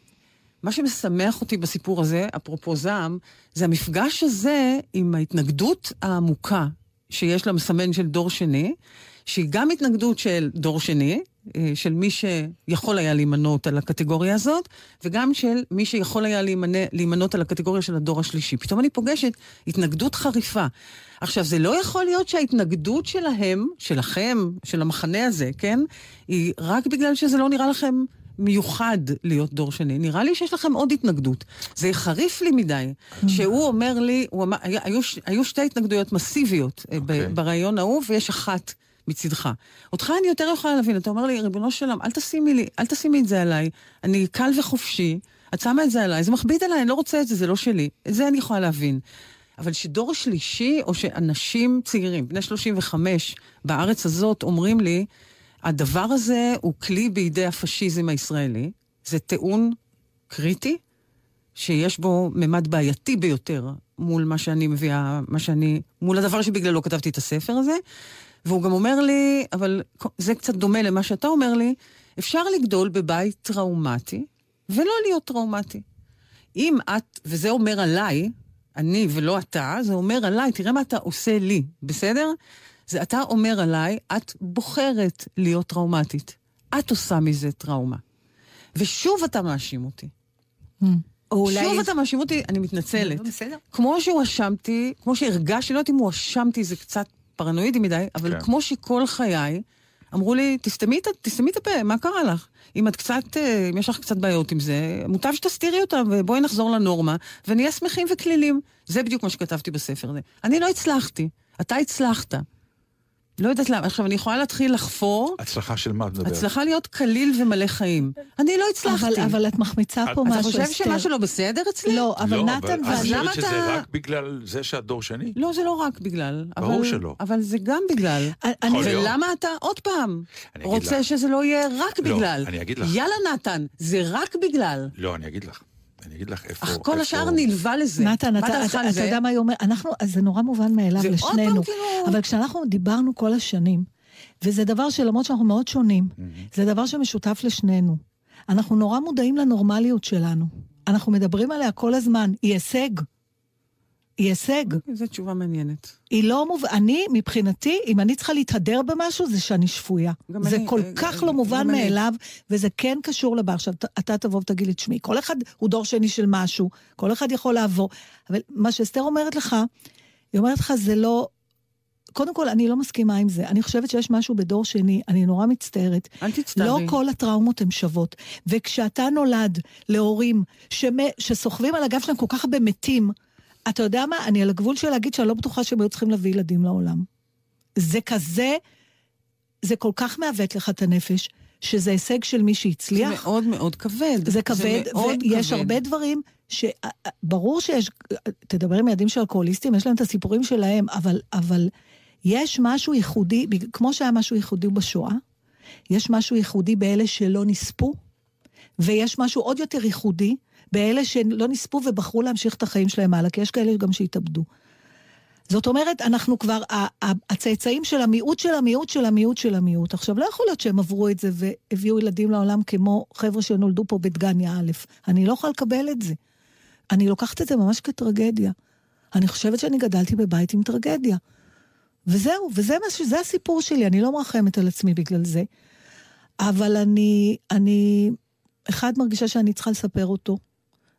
S20: מה שמשמח אותי בסיפור הזה, אפרופו זעם, זה המפגש הזה עם ההתנגדות העמוקה שיש למסמן של דור שני, שהיא גם התנגדות של דור שני, של מי שיכול היה להימנות על הקטגוריה הזאת, וגם של מי שיכול היה להימנות על הקטגוריה של הדור השלישי. פתאום אני פוגשת התנגדות חריפה. עכשיו, זה לא יכול להיות שההתנגדות שלהם, שלכם, של המחנה הזה, כן, היא רק בגלל שזה לא נראה לכם מיוחד להיות דור שני. נראה לי שיש לכם עוד התנגדות. זה חריף לי מדי, שהוא אומר לי, הוא אמר, היו, היו שתי התנגדויות מסיביות okay.
S5: אוקיי.
S20: ברעיון ההוא, ויש אחת. מצדך. אותך אני יותר יכולה להבין, אתה אומר לי, ריבונו של עולם, אל תשימי לי, אל תשימי את זה עליי. אני קל וחופשי, את שמה את זה עליי, זה מכביד עליי, אני לא רוצה את זה, זה לא שלי. את זה אני יכולה להבין. אבל שדור שלישי, או שאנשים צעירים, בני 35, בארץ הזאת, אומרים לי, הדבר הזה הוא כלי בידי הפשיזם הישראלי, זה טיעון קריטי, שיש בו ממד בעייתי ביותר מול מה שאני מביאה, מה שאני, מול הדבר שבגללו כתבתי את הספר הזה. והוא גם אומר לי, אבל זה קצת דומה למה שאתה אומר לי, אפשר לגדול בבית טראומטי ולא להיות טראומטי. אם את, וזה אומר עליי, אני ולא אתה, זה אומר עליי, תראה מה אתה עושה לי, בסדר? זה אתה אומר עליי, את בוחרת להיות טראומטית. את עושה מזה טראומה. ושוב אתה מאשים אותי.
S21: או אולי...
S20: שוב אתה מאשים אותי, אני מתנצלת.
S21: לא, בסדר.
S20: כמו שהואשמתי, כמו שהרגשתי, לא יודעת אם הואשמתי זה קצת פרנואידי מדי, אבל
S5: כן.
S20: כמו שכל חיי, אמרו לי, תסתמי את, תסתמי את הפה, מה קרה לך? אם את קצת, אה, אם יש לך קצת בעיות עם זה, מוטב שתסתירי אותם, ובואי נחזור לנורמה, ונהיה שמחים וכלילים. זה בדיוק מה שכתבתי בספר הזה. אני לא הצלחתי, אתה הצלחת. לא יודעת למה. עכשיו, אני יכולה להתחיל לחפור,
S5: הצלחה של מה את מדברת?
S20: הצלחה להיות קליל ומלא חיים. אני לא הצלחתי.
S6: אבל, אבל את מחמיצה פה משהו,
S20: אתה חושב
S6: אסתר.
S20: שמשהו לא בסדר אצלי?
S6: לא, אבל
S5: לא,
S6: נתן
S5: אבל את
S20: אז למה
S5: חושבת שזה
S20: אתה-
S5: רק בגלל זה שאת דור שני?
S20: לא, זה לא רק בגלל.
S5: ברור
S20: אבל,
S5: שלא.
S20: אבל זה גם בגלל.
S5: יכול להיות.
S20: ולמה אתה, עוד פעם,
S5: אני
S20: רוצה
S5: לך.
S20: שזה לא יהיה רק
S5: לא,
S20: בגלל?
S5: אני אגיד לך.
S20: יאללה, נתן, זה רק בגלל.
S5: לא, אני אגיד לך. אני אגיד לך איפה...
S20: אך כל
S5: איפה-
S20: השאר נלווה לזה.
S6: נתן, אתה, אתה, אתה? יודע מה היא אומרת? אנחנו, אז זה נורא מובן מאליו לשנינו.
S20: כאילו-
S6: אבל כשאנחנו דיברנו כל השנים, וזה דבר שלמרות שאנחנו מאוד שונים, זה דבר שמשותף לשנינו. אנחנו נורא מודעים לנורמליות שלנו. אנחנו מדברים עליה כל הזמן. היא הישג. היא הישג.
S20: זו תשובה מעניינת.
S6: היא לא מוב... אני, מבחינתי, אם אני צריכה להתהדר במשהו, זה שאני שפויה. זה
S20: אני,
S6: כל
S20: אה,
S6: כך
S20: אה,
S6: לא מובן
S20: גם אני.
S6: מאליו, וזה כן קשור לבר. עכשיו, אתה תבוא ותגיד לי, תשמעי, כל אחד הוא דור שני של משהו, כל אחד יכול לעבור. אבל מה שאסתר אומרת לך, היא אומרת לך, זה לא... קודם כל, אני לא מסכימה עם זה. אני חושבת שיש משהו בדור שני, אני נורא מצטערת.
S20: אל תצטערי.
S6: לא כל הטראומות הן שוות. וכשאתה נולד להורים שמ- שסוחבים על הגב שלהם כל כך הרבה מתים, אתה יודע מה? אני על הגבול של להגיד שאני לא בטוחה שהם היו צריכים להביא ילדים לעולם. זה כזה, זה כל כך מעוות לך את הנפש, שזה הישג של מי שהצליח.
S20: זה מאוד מאוד כבד.
S6: זה כבד,
S20: מאוד
S6: ויש
S20: כבד.
S6: הרבה דברים שברור שיש, תדבר עם ילדים של אלכוהוליסטים, יש להם את הסיפורים שלהם, אבל, אבל יש משהו ייחודי, כמו שהיה משהו ייחודי בשואה, יש משהו ייחודי באלה שלא נספו, ויש משהו עוד יותר ייחודי באלה שלא נספו ובחרו להמשיך את החיים שלהם הלאה, כי יש כאלה גם שהתאבדו. זאת אומרת, אנחנו כבר הצאצאים של המיעוט של המיעוט של המיעוט של המיעוט. עכשיו, לא יכול להיות שהם עברו את זה והביאו ילדים לעולם כמו חבר'ה שנולדו פה בדגניה א'. אני לא יכולה לקבל את זה. אני לוקחת את זה ממש כטרגדיה. אני חושבת שאני גדלתי בבית עם טרגדיה. וזהו, וזה מה ש- זה הסיפור שלי, אני לא מרחמת על עצמי בגלל זה. אבל אני, אני, אחד, מרגישה שאני צריכה לספר אותו,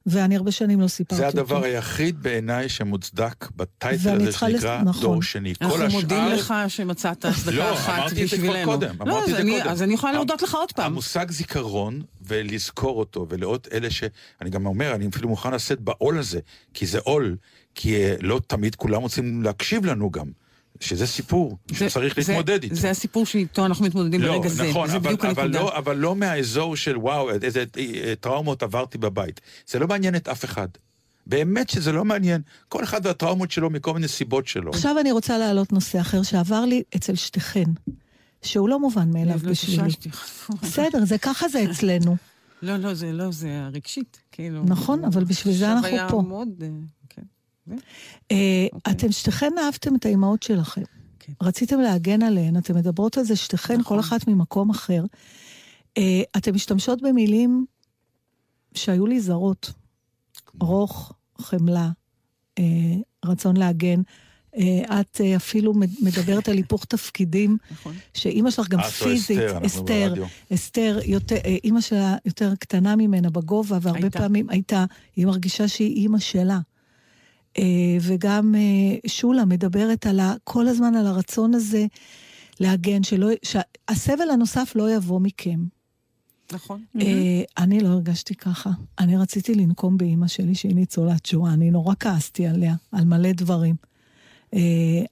S6: ואני הרבה שנים לא סיפרתי
S5: זה
S6: אותו.
S5: הדבר היחיד בעיניי שמוצדק בטייטל הזה
S6: צריכה לס-
S5: שנקרא
S6: נכון.
S5: דור שני. כל
S20: אנחנו
S5: השאר...
S20: מודים לך שמצאת הצדקה
S5: לא,
S20: אחת
S5: אמרתי את זה כבר
S20: בשבילנו.
S5: קודם,
S20: לא,
S5: אמרתי
S20: אז
S5: את זה
S20: אני-
S5: קודם.
S20: אז אני יכולה להודות לך עוד פעם.
S5: המושג זיכרון, ולזכור אותו, ולאות אלה ש... אני גם אומר, אני אפילו מוכן לשאת בעול הזה, כי זה עול, כי אה, לא תמיד כולם רוצים להקשיב לנו גם, שזה סיפור שצריך
S20: זה-
S5: להתמודד איתו.
S20: זה הסיפור שאיתו אנחנו מתמודדים
S5: לא,
S20: ברגע זה.
S5: נכון,
S20: זה
S5: אבל,
S20: בדיוק
S5: אבל,
S20: הנקודה.
S5: לא, אבל לא מהאזור של וואו, איזה טראומות עברתי בבית. זה לא מעניין את אף אחד. באמת שזה לא מעניין. כל אחד והטראומות שלו מכל מיני סיבות שלו.
S6: עכשיו אני רוצה להעלות נושא אחר שעבר לי אצל שתיכן, שהוא לא מובן מאליו
S20: לא
S6: בשבילי. בסדר, זה ככה זה אצלנו.
S20: לא, לא, זה לא, זה הרגשית, כאילו.
S6: נכון, אבל בשביל זה אנחנו פה.
S20: מאוד, אה.
S6: אה,
S20: אוקיי.
S6: אתם שתיכן אהבתם את האימהות שלכם. רציתם להגן עליהן, אתן מדברות על זה שתיכן,
S20: נכון.
S6: כל אחת ממקום אחר. אה, אתן משתמשות במילים שהיו לי זרות. רוך, חמלה, אה, רצון להגן. את אפילו מד- מדברת על היפוך תפקידים, <laughs> שאימא שלך גם
S5: או
S6: פיזית,
S5: אסתר,
S6: אסתר, אימא שלה יותר קטנה ממנה בגובה, והרבה. פעמים הייתה, היא מרגישה שהיא אימא שלה. אה, וגם אה, שולה מדברת על ה, כל הזמן על הרצון הזה להגן, שלא, שהסבל הנוסף לא יבוא מכם.
S20: נכון.
S6: אה, אני לא הרגשתי ככה. אני רציתי לנקום באימא שלי שהיא ניצולת שואה, אני נורא כעסתי עליה, על מלא דברים. אה,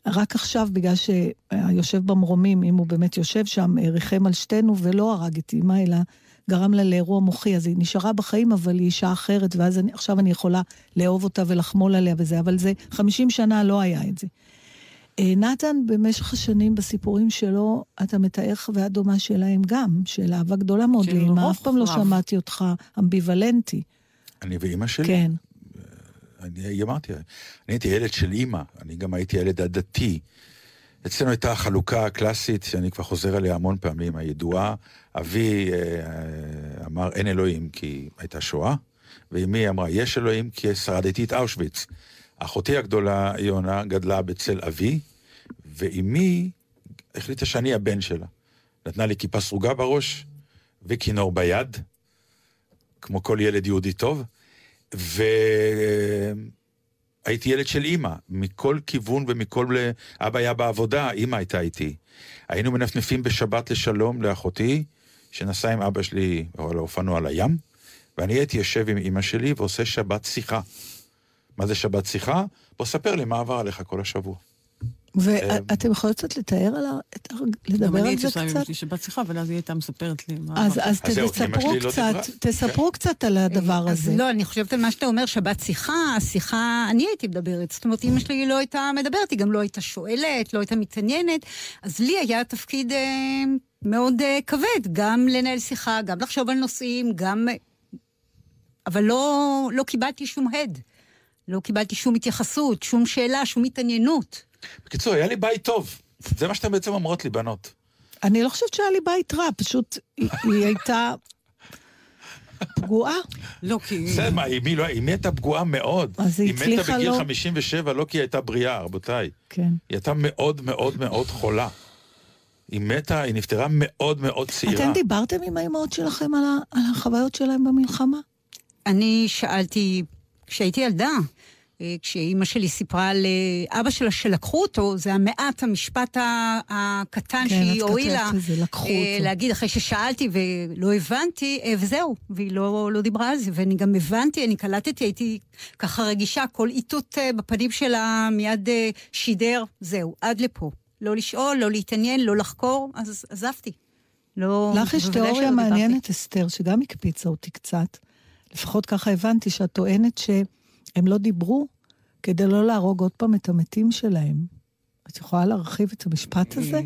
S6: רק עכשיו, בגלל שהיושב במרומים, אם הוא באמת יושב שם, ריחם על שתינו ולא הרג את אימא, אלא גרם לה לאירוע מוחי, אז היא נשארה בחיים, אבל היא אישה אחרת, ואז אני, עכשיו אני יכולה לאהוב אותה ולחמול עליה וזה, אבל זה, 50 שנה לא היה את זה. אה, נתן, במשך השנים בסיפורים שלו, אתה מתאר חוויה דומה שלהם גם, של אהבה גדולה מאוד לאמא. אף פעם לא. שמעתי אותך אמביוולנטי.
S5: אני ואימא שלי?
S6: כן.
S5: אני אמרתי, אני הייתי ילד של אימא, אני גם הייתי ילד הדתי. אצלנו הייתה החלוקה הקלאסית, שאני כבר חוזר עליה המון פעמים, הידועה. אבי אה, אמר אין אלוהים כי הייתה שואה, ואמי אמרה יש אלוהים כי שרדתי את אושוויץ. אחותי הגדולה, יונה, גדלה בצל אבי, ואמי החליטה שאני הבן שלה. נתנה לי כיפה סרוגה בראש וכינור ביד, כמו כל ילד יהודי טוב, והייתי ילד של אימא, מכל כיוון ומכל... אבא היה בעבודה, אימא הייתה איתי. היינו מנפנפים בשבת לשלום לאחותי, שנסעה עם אבא שלי על האופנוע לים, ואני הייתי יושב עם אימא שלי ועושה שבת שיחה. מה זה שבת שיחה? בוא ספר לי מה עבר עליך כל השבוע.
S6: ואתם יכולים קצת לתאר על ה... לדבר
S20: גם אני
S6: על
S20: הייתי
S6: זה קצת?
S20: אמא שלי שבת שיחה, אבל אז היא הייתה מספרת לי מה...
S6: אז, תספרו קצת, תספרו קצת על הדבר
S21: אז
S6: הזה.
S21: לא, אני חושבת על מה שאתה אומר, שבת שיחה, השיחה, אני הייתי מדברת. זאת אומרת, אמא שלי לא הייתה מדברת, היא גם לא הייתה שואלת, לא הייתה מתעניינת. אז לי היה תפקיד אה, מאוד אה, כבד, גם לנהל שיחה, גם לחשוב על נושאים, גם... אבל לא, לא קיבלתי שום הד. לא קיבלתי שום התייחסות, שום שאלה, שום התעניינות.
S5: בקיצור, היה לי בית טוב. זה מה שאתן בעצם אומרות לי, בנות.
S6: אני לא חושבת שהיה לי בית רע, פשוט היא, הייתה פגועה.
S20: לא, כי...
S5: בסדר, מה, אמי לא- אמי הייתה פגועה מאוד.
S6: אז היא
S5: היא מתה
S6: הצליחה
S5: בגיל
S6: לא-
S5: 57, לא כי היא הייתה בריאה, רבותיי.
S6: כן.
S5: היא הייתה מאוד מאוד מאוד חולה. היא מתה, היא נפטרה מאוד מאוד צעירה.
S6: אתם דיברתם עם האימהות שלכם על, ה, על החוויות שלהם במלחמה?
S21: אני שאלתי, כשהייתי ילדה, כשאימא שלי סיפרה על אה, שלה שלקחו אותו, זה המעט המשפט הקטן
S6: כן,
S21: שהיא
S6: לקחו
S21: אה. להגיד אחרי ששאלתי ולא הבנתי, אה, וזהו, והיא לא, לא דיברה על זה. ואני גם הבנתי, אני קלטתי, הייתי ככה רגישה, כל איתות אה, בפנים שלה מיד אה, שידר, זהו, עד לפה. לא לשאול, לא להתעניין, לא לחקור, אז עזבתי. לא...
S6: לך יש תיאוריה. מעניינת, אסתר, שגם הקפיצה אותי קצת. לפחות ככה הבנתי, שאת טוענת שהם לא דיברו כדי לא להרוג עוד פעם את המתים שלהם. את יכולה להרחיב את המשפט הזה?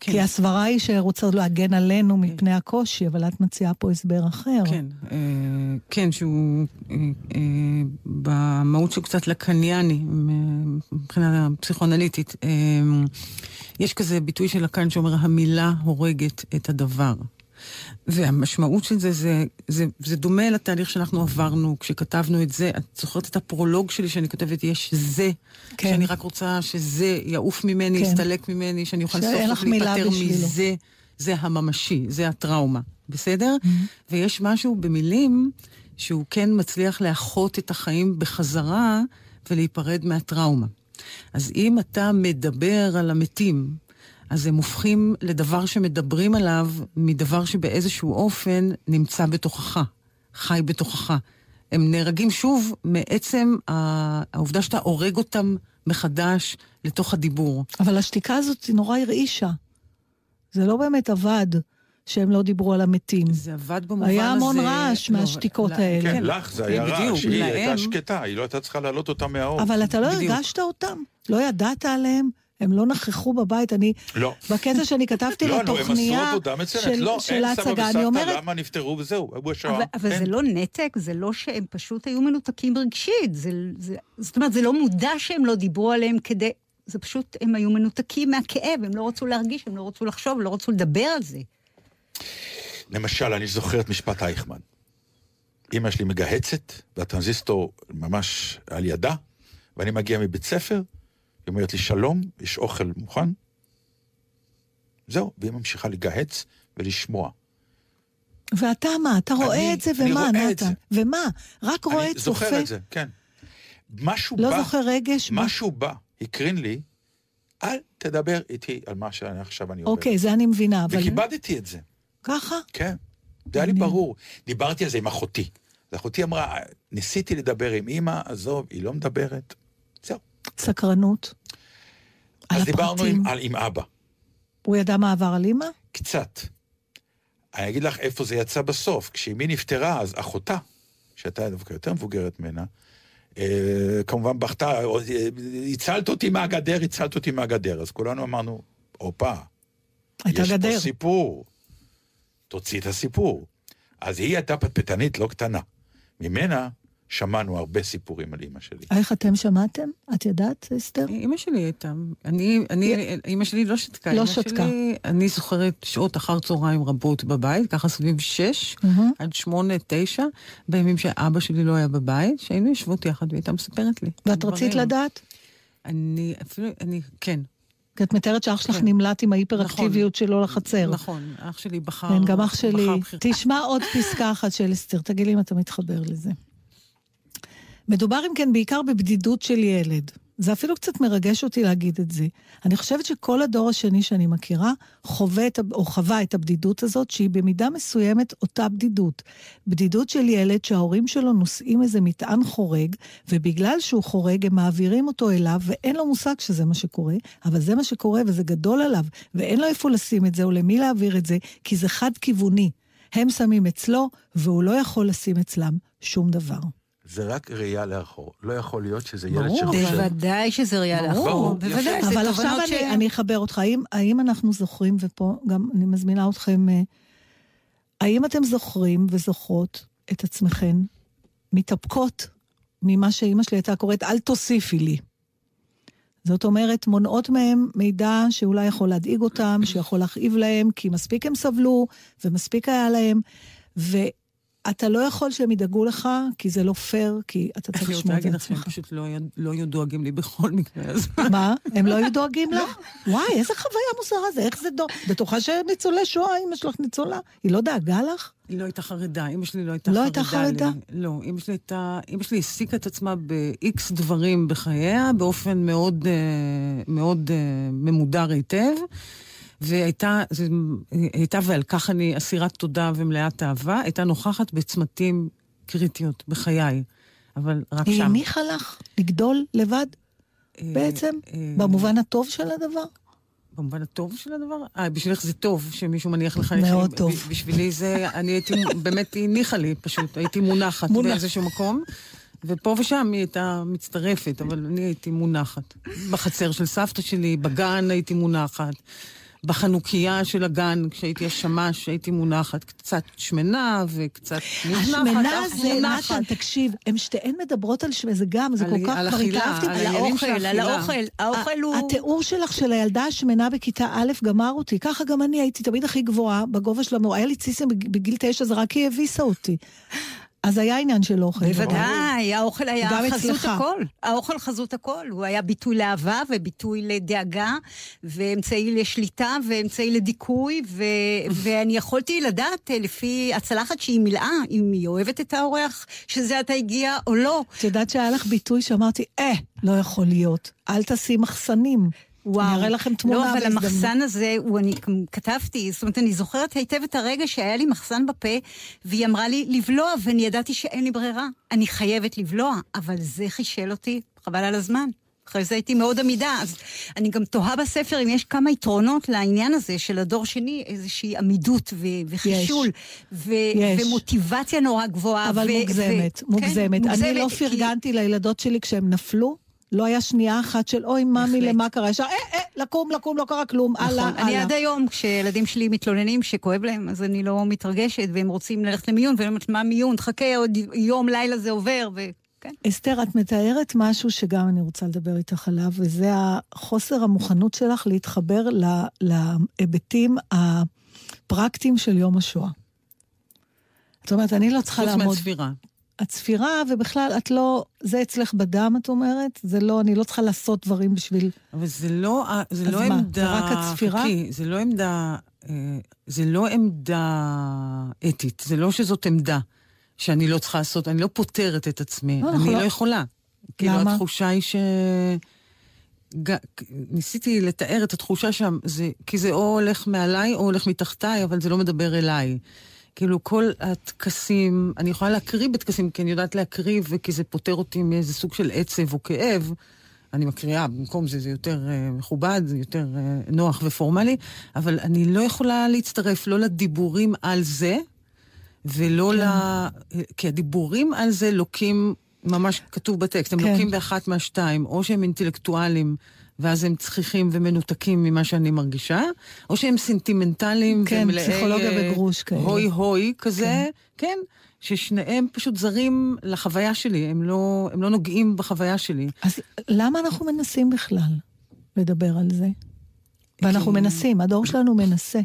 S6: כי הסברה היא שרוצה להגן עלינו מפני הקושי, אבל את מציעה פה הסבר אחר.
S20: כן, אה, כן, שהוא אה, אה, במהות שלו קצת לקניאני, מבחינה פסיכואנליטית. אה, יש כזה ביטוי של לקאן שאומר, המילה הורגת את הדבר. והמשמעות של זה, זה, זה, זה דומה לתהליך שאנחנו עברנו כשכתבנו את זה. את זוכרת את הפרולוג שלי שאני כותבת, יש זה,
S6: כן.
S20: שאני רק רוצה שזה יעוף ממני,
S6: כן.
S20: יסתלק ממני, שאני אוכל סוף סוף להיפטר. מזה. זה הממשי, זה הטראומה, בסדר? ויש משהו במילים שהוא כן מצליח לאחות את החיים בחזרה ולהיפרד מהטראומה. אז אם אתה מדבר על המתים, אז הם הופכים לדבר שמדברים עליו מדבר שבאיזשהו אופן נמצא בתוכך, חי בתוכך. הם נהרגים שוב מעצם העובדה שאתה הורג אותם מחדש לתוך הדיבור.
S6: אבל השתיקה הזאת היא נורא הרעישה. זה לא באמת עבד שהם לא דיברו על המתים.
S20: זה עבד במובן
S6: היה המון
S20: הזה-
S6: רעש
S20: לא,
S6: מהשתיקות
S20: לא,
S6: האלה.
S5: כן, לך זה היה
S20: בדיוק,
S5: רעש, היא
S20: להם-
S5: הייתה שקטה, היא לא הייתה צריכה להעלות אותה מהאור.
S6: אבל אתה לא
S20: בדיוק.
S6: הרגשת אותם? לא ידעת עליהם? הם לא נכחו בבית. אני,
S5: לא.
S6: בקטע שאני כתבתי <laughs>
S5: לא, הם
S6: לתוכניה
S5: עשו עבודה מצוינת.
S6: של,
S5: לא,
S6: של
S5: אין סבא
S6: ההצגה, אני
S5: וסבתא,
S6: אומרת,
S5: למה נפטרו וזהו, הוא השואה.
S21: אבל, אבל זה לא נתק, זה לא שהם פשוט היו מנותקים רגשית. זה, זה, זאת אומרת, זה לא מודע שהם לא דיברו עליהם כדי... זה פשוט, הם היו מנותקים מהכאב, הם לא רצו להרגיש, הם לא רצו לחשוב, לא רצו לדבר על זה.
S5: למשל, אני זוכר את משפט אייכמן. אמא שלי מגהצת, והטרנזיסטור ממש על ידה, ואני מגיע מבית ספר, היא אומרת לי, שלום, יש אוכל מוכן? זהו, והיא ממשיכה לגהץ ולשמוע.
S6: ואתה מה? אתה רואה
S5: אני-
S6: את זה,
S5: אני
S6: ומה, נתן? ומה? רק רואה
S5: אני
S6: את צופה?
S5: זוכר את זה, כן. משהו
S6: לא
S5: בא,
S6: זוכר רגש? מה?
S5: משהו בא, הקרין לי, אל תדבר איתי על מה שעכשיו אני עובר.
S6: אוקיי, זה אני מבינה, אבל...
S5: וכיבדתי את זה.
S6: ככה?
S5: כן, זה היה לי ברור. דיברתי על זה עם אחותי. אז אחותי אמרה, ניסיתי לדבר עם אימא, עזוב, היא לא מדברת.
S6: סקרנות. על
S5: אז דיברנו. עם, על, עם אבא,
S6: הוא ידע מה עבר על אימא?
S5: קצת. אני אגיד לך איפה זה יצא בסוף. כשאמי נפטרה, אז אחותה, שהייתה דווקא יותר מבוגרת ממנה, אה, כמובן בכתה, אה, הצלת אותי מהגדר, הצלת אותי מהגדר. אז כולנו אמרנו, הופה, יש
S6: גדר.
S5: פה סיפור, תוציא את הסיפור. אז היא הייתה פטפטנית לא קטנה. ממנה שמענו הרבה סיפורים על אימא שלי.
S6: איך אתם שמעתם? את ידעת, אסתר?
S20: אימא שלי הייתה, אני, אני, אימא שלי לא שתקה.
S6: לא שתקה.
S20: שלי, אני זוכרת שעות אחר צהריים רבות בבית, ככה סביב שש,
S6: מהמם.
S20: עד שמונה, תשע, בימים שאבא שלי לא היה בבית, שהיינו יושבות יחד והיא הייתה מספרת לי.
S6: ואת
S20: דברים.
S6: רצית לדעת?
S20: אני אפילו, אני, כן.
S6: כי את מתארת שאח שלך
S20: כן.
S6: נמלט עם ההיפראקטיביות שלו לחצר.
S20: נכון, אח שלי בחר...
S6: כן, גם אח שלי.
S20: בחר.
S6: תשמע עוד פסקה אחת של אסתר, תגיד לי אם אתה מתחבר לזה. מדובר אם כן בעיקר בבדידות של ילד. זה אפילו קצת מרגש אותי להגיד את זה. אני חושבת שכל הדור השני שאני מכירה חווה את, או חווה את הבדידות הזאת, שהיא במידה מסוימת אותה בדידות. בדידות של ילד שההורים שלו נושאים איזה מטען חורג, ובגלל שהוא חורג הם מעבירים אותו אליו, ואין לו מושג שזה מה שקורה, אבל זה מה שקורה וזה גדול עליו, ואין לו איפה לשים את זה או למי להעביר את זה, כי זה חד-כיווני. הם שמים אצלו, והוא לא יכול לשים אצלם שום דבר.
S5: זה רק ראייה לאחור. לא יכול להיות שזה ילד
S6: ברור,
S5: שחושב...
S21: בוודאי שזה ראייה
S5: ברור,
S21: לאחור.
S5: יפה.
S21: בוודאי, זה
S6: אבל עכשיו
S21: תובנות ש...
S6: אני, אני אחבר אותך. האם, האם אנחנו זוכרים, ופה גם אני מזמינה אתכם, אה, האם אתם זוכרים וזוכרות את עצמכן מתאפקות ממה שאימא שלי הייתה קוראת, אל תוסיפי לי. זאת אומרת, מונעות מהם מידע שאולי יכול להדאיג אותם, שיכול להכאיב להם, כי מספיק הם סבלו, ומספיק היה להם, ואתה לא יכול שהם ידאגו לך, כי זה לא פייר, כי אתה צריך
S20: אני רוצה
S6: לשמור את זה
S20: להגיד לך שהם
S6: לעצמך.
S20: פשוט לא היו- לא היו דואגים לי בכל מקרה. אז
S6: מה? <laughs> הם לא היו דואגים לך? וואי, איזה חוויה מוזרה זה, איך זה דואג? בטוחה שניצולי שואה, אמא שלך ניצולה, היא לא דאגה לך?
S20: היא לא הייתה חרדה, אמא שלי לא הייתה
S6: לא
S20: חרדה.
S6: הייתה חרדה?
S20: לי. לא, אמא שלי הייתה, אמא שלי העסיקה את עצמה ב-X דברים בחייה, באופן מאוד, אה, מאוד אה, ממודר היטב. והייתה, זה, הייתה, ועל כך אני אסירת תודה ומלאת אהבה, הייתה נוכחת בצמתים קריטיות בחיי, אבל רק
S6: היא
S20: שם.
S6: הניחה לך לגדול לבד, בעצם? במובן הטוב של הדבר?
S20: במובן הטוב של הדבר? אה, בשבילך זה טוב שמישהו מניח לך...
S6: מאוד טוב.
S20: בשבילי זה, אני הייתי, באמת היא הניחה לי פשוט, הייתי מונחת
S6: מונח.
S20: באיזשהו מקום. ופה ושם היא הייתה מצטרפת, אבל אני הייתי מונחת. בחצר של סבתא שלי, בגן הייתי מונחת. בחנוכיה של הגן, כשהייתי השמש, הייתי מונחת. קצת שמנה וקצת מונחת.
S6: השמנה זה. נתן, תקשיב, הן שתיהן מדברות על שמנה, זה גם, זה
S20: על-
S6: כל כך, כבר התאהבתי.
S20: על
S21: האוכל, על. האוכל. האוכל הוא...
S6: התיאור שלך של הילדה השמנה בכיתה א' גמר אותי. ככה גם אני הייתי תמיד הכי גבוהה בגובה של המורה. היה לי ציסים בג- בגיל תשע, זה רק היא הביסה אותי. אז היה עניין של אוכל.
S21: בוודאי, האוכל היה חזות
S6: אצלך.
S21: הכל. האוכל חזות הכל. הוא היה ביטוי לאהבה וביטוי לדאגה, ואמצעי לשליטה ואמצעי לדיכוי, ו... <laughs> ואני יכולתי לדעת אה, לפי הצלחת שהיא מילאה, אם היא אוהבת את האורח שזה עתה הגיע או לא.
S6: את יודעת שהיה לך ביטוי שאמרתי, אה, לא יכול להיות, אל תשים מחסנים.
S21: וואו.
S6: אני אראה לכם תמונה
S21: לא, אבל
S6: בהזדמנות.
S21: המחסן הזה, הוא, אני כתבתי, זאת אומרת, אני זוכרת היטב את הרגע שהיה לי מחסן בפה, והיא אמרה לי לבלוע, ואני ידעתי שאין לי ברירה. אני חייבת לבלוע, אבל זה חישל אותי, חבל על הזמן. אחרי זה הייתי מאוד עמידה, אז אני גם תוהה בספר אם יש כמה יתרונות לעניין הזה של הדור שני, איזושהי עמידות ו- וחישול, ו-
S6: יש.
S21: ומוטיבציה נורא גבוהה.
S6: אבל
S21: ו-
S6: מוגזמת,
S21: ו-
S6: מוגזמת.
S21: כן,
S6: אני לא
S21: כי-
S6: פרגנתי לילדות שלי כשהם נפלו. לא היה שנייה אחת של אוי, ממי, למה קרה? ישר, אה, אה, לקום, לקום, לא קרה כלום, הלאה,
S21: נכון. אני
S6: הלאה.
S21: עד היום, כשילדים שלי מתלוננים שכואב להם, אז אני לא מתרגשת, והם רוצים ללכת למיון, ואני אומרת, מה מיון? חכה, עוד יום, לילה זה עובר, וכן.
S6: אסתר, את מתארת משהו שגם אני רוצה לדבר איתך עליו, וזה החוסר המוכנות שלך להתחבר ל- להיבטים הפרקטיים של יום השואה. זאת אומרת, אני לא צריכה
S20: חוץ
S6: לעמוד...
S20: מהצפירה.
S6: הצפירה, ובכלל, את לא... זה אצלך בדם, את אומרת? זה לא... אני לא צריכה לעשות דברים בשביל...
S20: אבל זה לא, זה
S6: אז
S20: לא
S6: מה,
S20: עמדה...
S6: זה רק הצפירה?
S20: חכי, זה לא עמדה... אה, זה לא עמדה אתית, זה לא שזאת עמדה שאני לא צריכה לעשות, אני לא פותרת את עצמי,
S6: לא,
S20: אני
S6: לא-
S20: לא יכולה. כאילו,
S6: למה?
S20: התחושה היא ש... ג... ניסיתי לתאר את התחושה שם, זה... כי זה או הולך מעליי או הולך מתחתיי, אבל זה לא מדבר אליי. כאילו כל הטקסים, אני יכולה להקריא בטקסים, כי אני יודעת להקריא, וכי זה פותר אותי מאיזה סוג של עצב או כאב, אני מקריאה, במקום זה זה יותר אה, מכובד, זה יותר אה, נוח ופורמלי, אבל אני לא יכולה להצטרף לא לדיבורים על זה, ולא
S6: כן.
S20: ל... כי הדיבורים על זה לוקים, ממש כתוב בטקסט, הם
S6: כן.
S20: לוקים באחת מהשתיים, או שהם אינטלקטואלים. ואז הם צחיחים ומנותקים ממה שאני מרגישה, או שהם סנטימנטליים
S6: כן,
S20: ומלאי...
S6: פסיכולוגיה
S20: אה,
S6: בגרוש כאלה.
S20: הוי הוי כזה, כן. ששניהם פשוט זרים לחוויה שלי, הם לא, הם לא נוגעים בחוויה שלי.
S6: אז למה אנחנו מנסים בכלל לדבר על זה? ואנחנו מנסים, הדור שלנו מנסה.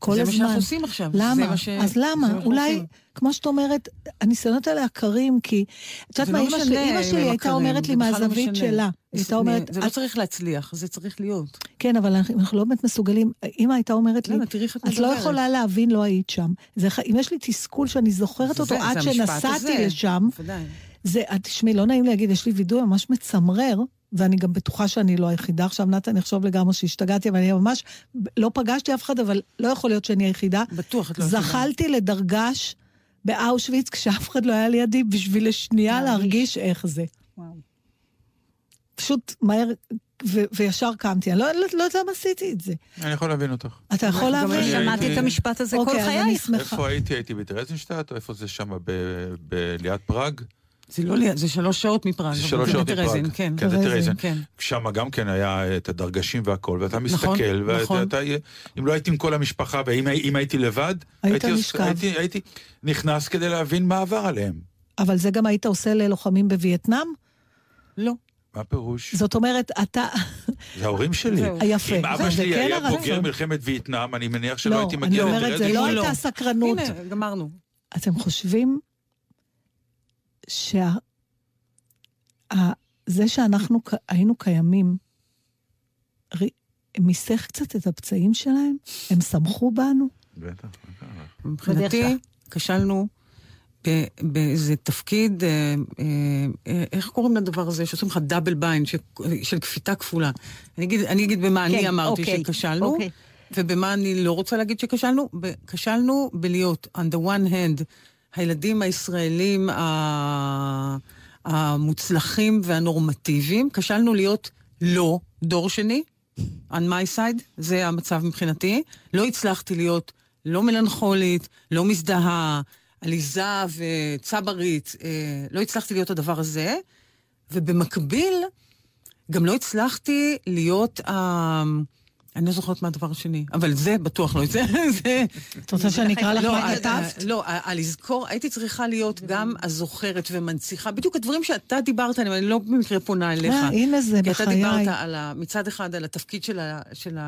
S6: כל
S20: זה מה
S6: הזמן.
S20: שאנחנו עושים עכשיו, זה
S6: למה?
S20: מה ש-
S6: אז
S20: זה
S6: למה?
S20: מה
S6: אולי,
S20: עושים.
S6: כמו שאת אומרת, הניסיונות האלה עקרים, כי... את יודעת
S20: זה
S6: מה,
S20: לא משנה
S6: שלי, שלי הייתה אומרת לי
S20: זה לא
S6: מהזווית. שלה. היא הייתה אומרת...
S20: זה לא
S6: "את-
S20: צריך להצליח, זה צריך להיות.
S6: כן, אבל אנחנו לא באמת מסוגלים. אמא הייתה אומרת לי,
S20: את
S6: לא
S20: מדברת."
S6: יכולה להבין, לא היית שם. זה אם יש לי תסכול שאני זוכרת
S20: זה-
S6: אותו
S20: זה
S6: עד שנסעתי. לשם. זה, תשמעי, לא נעים להגיד, יש לי וידוי ממש מצמרר, ואני גם בטוחה שאני לא היחידה. עכשיו נתן יחשוב לגמרי שהשתגעתי, אבל אני ממש לא פגשתי אף אחד, אבל לא יכול להיות שאני היחידה.
S20: בטוח, את לא היחידה.
S6: זחלתי לדרגש באושוויץ כשאף אחד לא היה לידי, בשביל לשנייה להרגיש איך זה. פשוט מהר, ו- וישר קמתי. אני לא לא- לא יודעת למה עשיתי את זה.
S5: אני יכול להבין אותך.
S6: אתה יכול להבין?
S5: אני
S21: שמעתי
S5: הייתי-
S21: את המשפט הזה כל
S6: אוקיי,
S21: חייך.
S6: שמחה.
S5: איפה הייתי? הייתי בטרזינשטט, או איפה זה שם? ב- ב- ליד פראג?
S20: זה לא ליד, זה שלוש שעות מפראג.
S5: זה שלוש שעות מפראג.
S20: כן.
S5: כן, זה טרזין.
S20: כן.
S5: שם גם כן היה את הדרגשים והכל, ואתה
S20: נכון,
S5: מסתכל,
S20: נכון.
S5: ואתה, אם לא הייתי עם כל המשפחה, ואם אם הייתי לבד,
S6: היית
S5: הייתי, עוש-
S6: נשכב.
S5: הייתי, הייתי נכנס כדי להבין מה עבר עליהם.
S6: אבל זה גם היית עושה ללוחמים בווייטנאם?
S20: לא.
S5: מה הפירוש?
S6: זאת אומרת, אתה...
S5: זה ההורים שלי.
S6: זהו. יפה.
S5: אם אבא שלי
S6: כן
S5: היה. בוגר מלחמת וייטנאם, אני מניח שלא
S6: לא,
S5: הייתי
S6: אני
S5: מגיע
S6: אומרת, זה לא. הייתה סקרנות.
S20: הנה, גמרנו.
S6: אתם חושבים שה... ה- זה שאנחנו היינו קיימים, מיסך קצת את הפצעים שלהם? הם שמחו בנו?
S5: בטח.
S20: מבחינתי,
S6: בדרך
S20: כשלנו ב- באיזה תפקיד, אה, אה, איך קוראים לדבר הזה, שעושים לך double bind, ש- של כפיתה כפולה. אני אגיד, אני אגיד במה
S21: כן,
S20: אני אמרתי
S21: אוקיי,
S20: שכשלנו,
S21: אוקיי.
S20: ובמה אני לא רוצה להגיד שכשלנו. ב- כשלנו בלהיות, on the one hand, הילדים הישראלים המוצלחים והנורמטיביים, כשלנו להיות לא דור שני, on my side, זה המצב מבחינתי. לא הצלחתי להיות לא מלנכולית, לא מזדהה, עליזה וצברית, אה, לא הצלחתי להיות הדבר הזה, ובמקביל, גם לא הצלחתי להיות ה... אני לא זוכרת מה הדבר השני, אבל זה בטוח לא, זה... זה...
S6: את רוצה שאני אקרא לך
S20: לא,
S6: מה
S20: ה-
S6: כתבת?
S20: ה- לא, ה- הלזכור, הייתי צריכה להיות גם הזוכרת ומנציחה, בדיוק הדברים שאתה דיברת עליהם, אני לא במקרה פונה אליך.
S6: אה, הנה זה,
S20: כי אתה
S6: בחיי.
S20: דיברת מצד אחד על התפקיד של,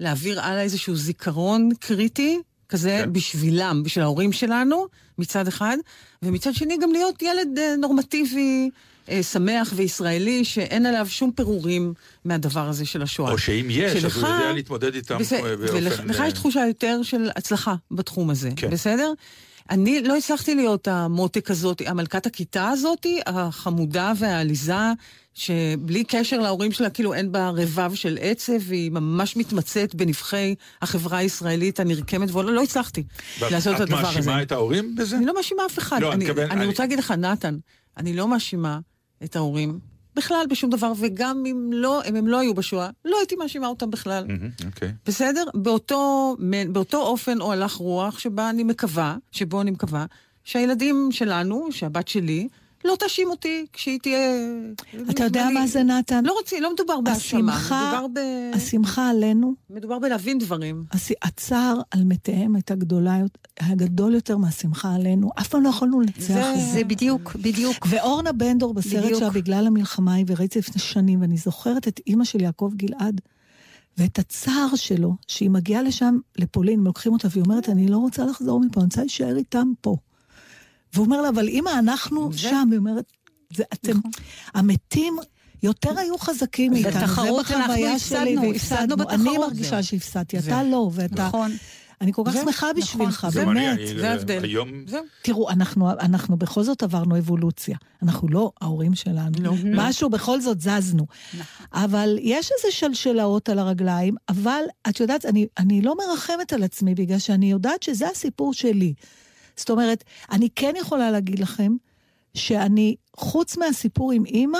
S20: להעביר הלאה איזשהו זיכרון קריטי, כזה
S5: כן.
S20: בשבילם, בשביל ההורים שלנו, מצד אחד, ומצד שני גם להיות ילד אה, נורמטיבי, אה, שמח וישראלי, שאין עליו שום פירורים מהדבר הזה של השואה.
S5: או שאם יש, אז הוא
S20: שלך-
S5: יודע להתמודד איתם
S20: בסדר,
S5: אה, באופן...
S20: ולך לך
S5: אה,
S20: יש תחושה יותר של הצלחה בתחום הזה,
S5: כן.
S20: בסדר? אני לא הצלחתי להיות המותק הזאת, המלכת הכיתה הזאת, החמודה והעליזה, שבלי קשר להורים שלה, כאילו אין בה רבב של עצב, והיא ממש מתמצאת בנבחי החברה הישראלית הנרקמת, ולא לא הצלחתי לעשות את הדבר הזה.
S5: את מאשימה את ההורים בזה?
S20: אני לא מאשימה אף אחד.
S5: לא, אני
S20: אני, אני
S5: אני-
S20: רוצה להגיד לך, נתן, אני לא מאשימה את ההורים בכלל בשום דבר, וגם אם לא, אם הם לא היו בשואה, לא הייתי מאשימה אותם בכלל.
S5: אוקיי.
S20: בסדר? באותו, באותו אופן או הלך רוח שבה אני מקווה, שבו אני מקווה, שהילדים שלנו, שהבת שלי, לא תאשים אותי כשהיא תהיה...
S6: אתה יודע מה זה, נתן?
S20: לא רוצים, לא מדובר בהאשמה, מדובר ב...
S6: השמחה עלינו,
S20: מדובר בלהבין דברים.
S6: הס- הצער על מתיהם הייתה גדולה, היה גדול יותר מהשמחה עלינו. אף פעם לא יכולנו לנצח
S21: זה-
S6: זה.
S21: בדיוק, בדיוק.
S6: ואורנה בנדור בסרט. שלה בגלל המלחמה היא, וראיתי לפני שנים, ואני זוכרת את אימא של יעקב גלעד, ואת הצער שלו, שהיא מגיעה לשם, לפולין, לוקחים אותה, והיא אומרת, אני לא רוצה לחזור מפה, אני רוצה להישאר איתם פה. והוא אומר לה, אבל אמא, אנחנו שם. היא אומרת, זה אתם, המתים יותר היו חזקים מאיתנו.
S21: בתחרות
S6: זה
S21: אנחנו
S6: בחוויה שלי,
S21: הפסדנו, הפסדנו
S6: אני
S21: בתחרות.
S6: מרגישה. שהפסדתי. אתה לא, ואתה...
S21: נכון.
S6: אני כל כך שמחה
S20: נכון.
S6: בשבילך, באמת.
S20: זה ההבדל.
S6: תראו, אנחנו, אנחנו בכל זאת עברנו אבולוציה. אנחנו לא ההורים שלנו.
S20: לא, <laughs>
S6: משהו, בכל זאת זזנו. אבל יש איזה שלשלאות על הרגליים, אבל את יודעת, אני, אני לא מרחמת על עצמי, בגלל שאני יודעת שזה הסיפור שלי. זאת אומרת, אני כן יכולה להגיד לכם שאני, חוץ מהסיפור עם אימא,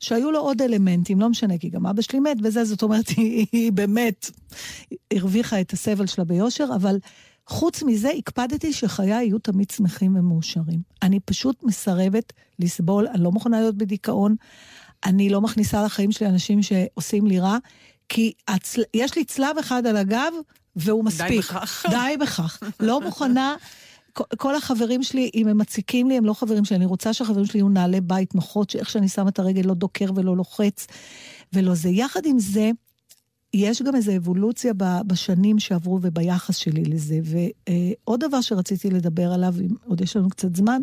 S6: שהיו לו עוד אלמנטים, לא משנה, כי גם אבא שלי מת וזה, זאת אומרת, <laughs> היא, היא באמת הרוויחה את הסבל שלה ביושר, אבל חוץ מזה, הקפדתי שחיי יהיו תמיד שמחים ומאושרים. אני פשוט מסרבת לסבול, אני לא מוכנה להיות בדיכאון, אני לא מכניסה לחיים שלי אנשים שעושים לי רע, כי הצל... יש לי צלב אחד על הגב, והוא מספיק. די
S20: בכך.
S6: די בכך. לא מוכנה... כל החברים שלי, אם הם מציקים לי, הם לא חברים שלי. אני רוצה שהחברים שלי יהיו נעלי בית נוחות, שאיך שאני שמה את הרגל לא דוקר ולא לוחץ ולא זה. יחד עם זה, יש גם איזו אבולוציה בשנים שעברו וביחס שלי לזה. ועוד דבר שרציתי לדבר עליו, אם עוד יש לנו קצת זמן,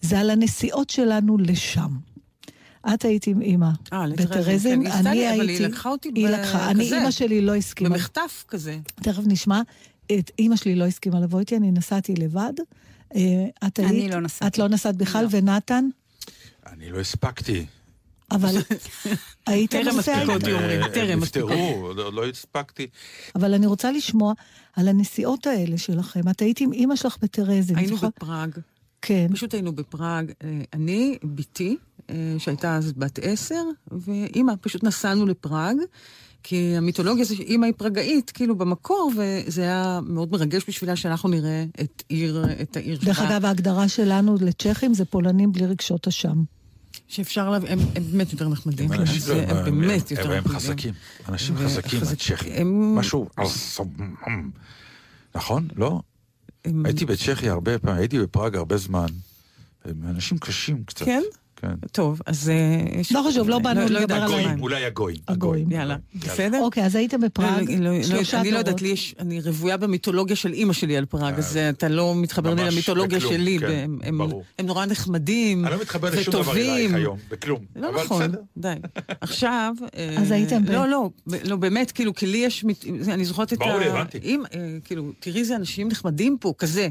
S6: זה על הנסיעות שלנו לשם. את היית עם אימא בטרזין,
S20: כן, אני הייתי... אבל היא לקחה אותי
S6: היא לקחה, אני, אימא שלי לא הסכימה.
S20: במחטף כזה.
S6: תכף נשמע. את אימא שלי לא הסכימה לבוא איתי, אני נסעתי לבד. את היית...
S21: אני לא נסעתי.
S6: את לא נסעת בכלל, ונתן?
S5: אני לא הספקתי.
S6: אבל <laughs> היית
S20: טרם הספיקותי אומרים, טרם
S5: הספיקותי. נפטרו, לא הספקתי.
S6: אבל אני רוצה לשמוע על הנסיעות האלה שלכם. את היית עם אימא שלך בטרזין.
S20: היינו בפראג.
S6: כן.
S20: פשוט היינו בפראג. אני, בתי, שהייתה אז בת עשר, ואימא, פשוט נסענו לפראג. כי המיתולוגיה זה שאימא היא פרגאית, כאילו במקור, וזה היה מאוד מרגש בשבילה שאנחנו נראה את עיר, את העיר
S6: שלה. דרך אגב, ההגדרה שלנו לצ'כים זה פולנים בלי רגשות אשם.
S20: שאפשר לה... הם, הם באמת יותר נחמדים.
S5: הם אנשים,
S20: הם, הם באמת יותר
S5: נחמדים. הם חזקים. אנשים חזקים, הצ'כים. משהו... נכון? לא? הייתי בצ'כיה הרבה פעמים, הייתי בפראג הרבה זמן. הם אנשים קשים קצת.
S20: כן?
S5: כן.
S20: טוב, אז...
S6: לא חשוב, לא באנו לדבר על
S5: הגויים. אולי הגויים.
S6: הגויים.
S20: יאללה, בסדר?
S6: אוקיי, אז היית בפראג, שלושה
S20: אני לא יודעת, אני רוויה במיתולוגיה של אימא שלי על פראג, אז אתה לא מתחבר לי למיתולוגיה שלי. הם נורא נחמדים,
S5: אני לא מתחבר לשום דבר אלייך היום, בכלום.
S20: לא נכון, די. עכשיו...
S6: אז הייתם ב...
S20: לא, לא, לא, באמת, כאילו, כי לי יש... אני זוכרת את ה...
S5: ברור לי, הבנתי.
S20: כאילו, תראי איזה אנשים נחמדים פה, כזה.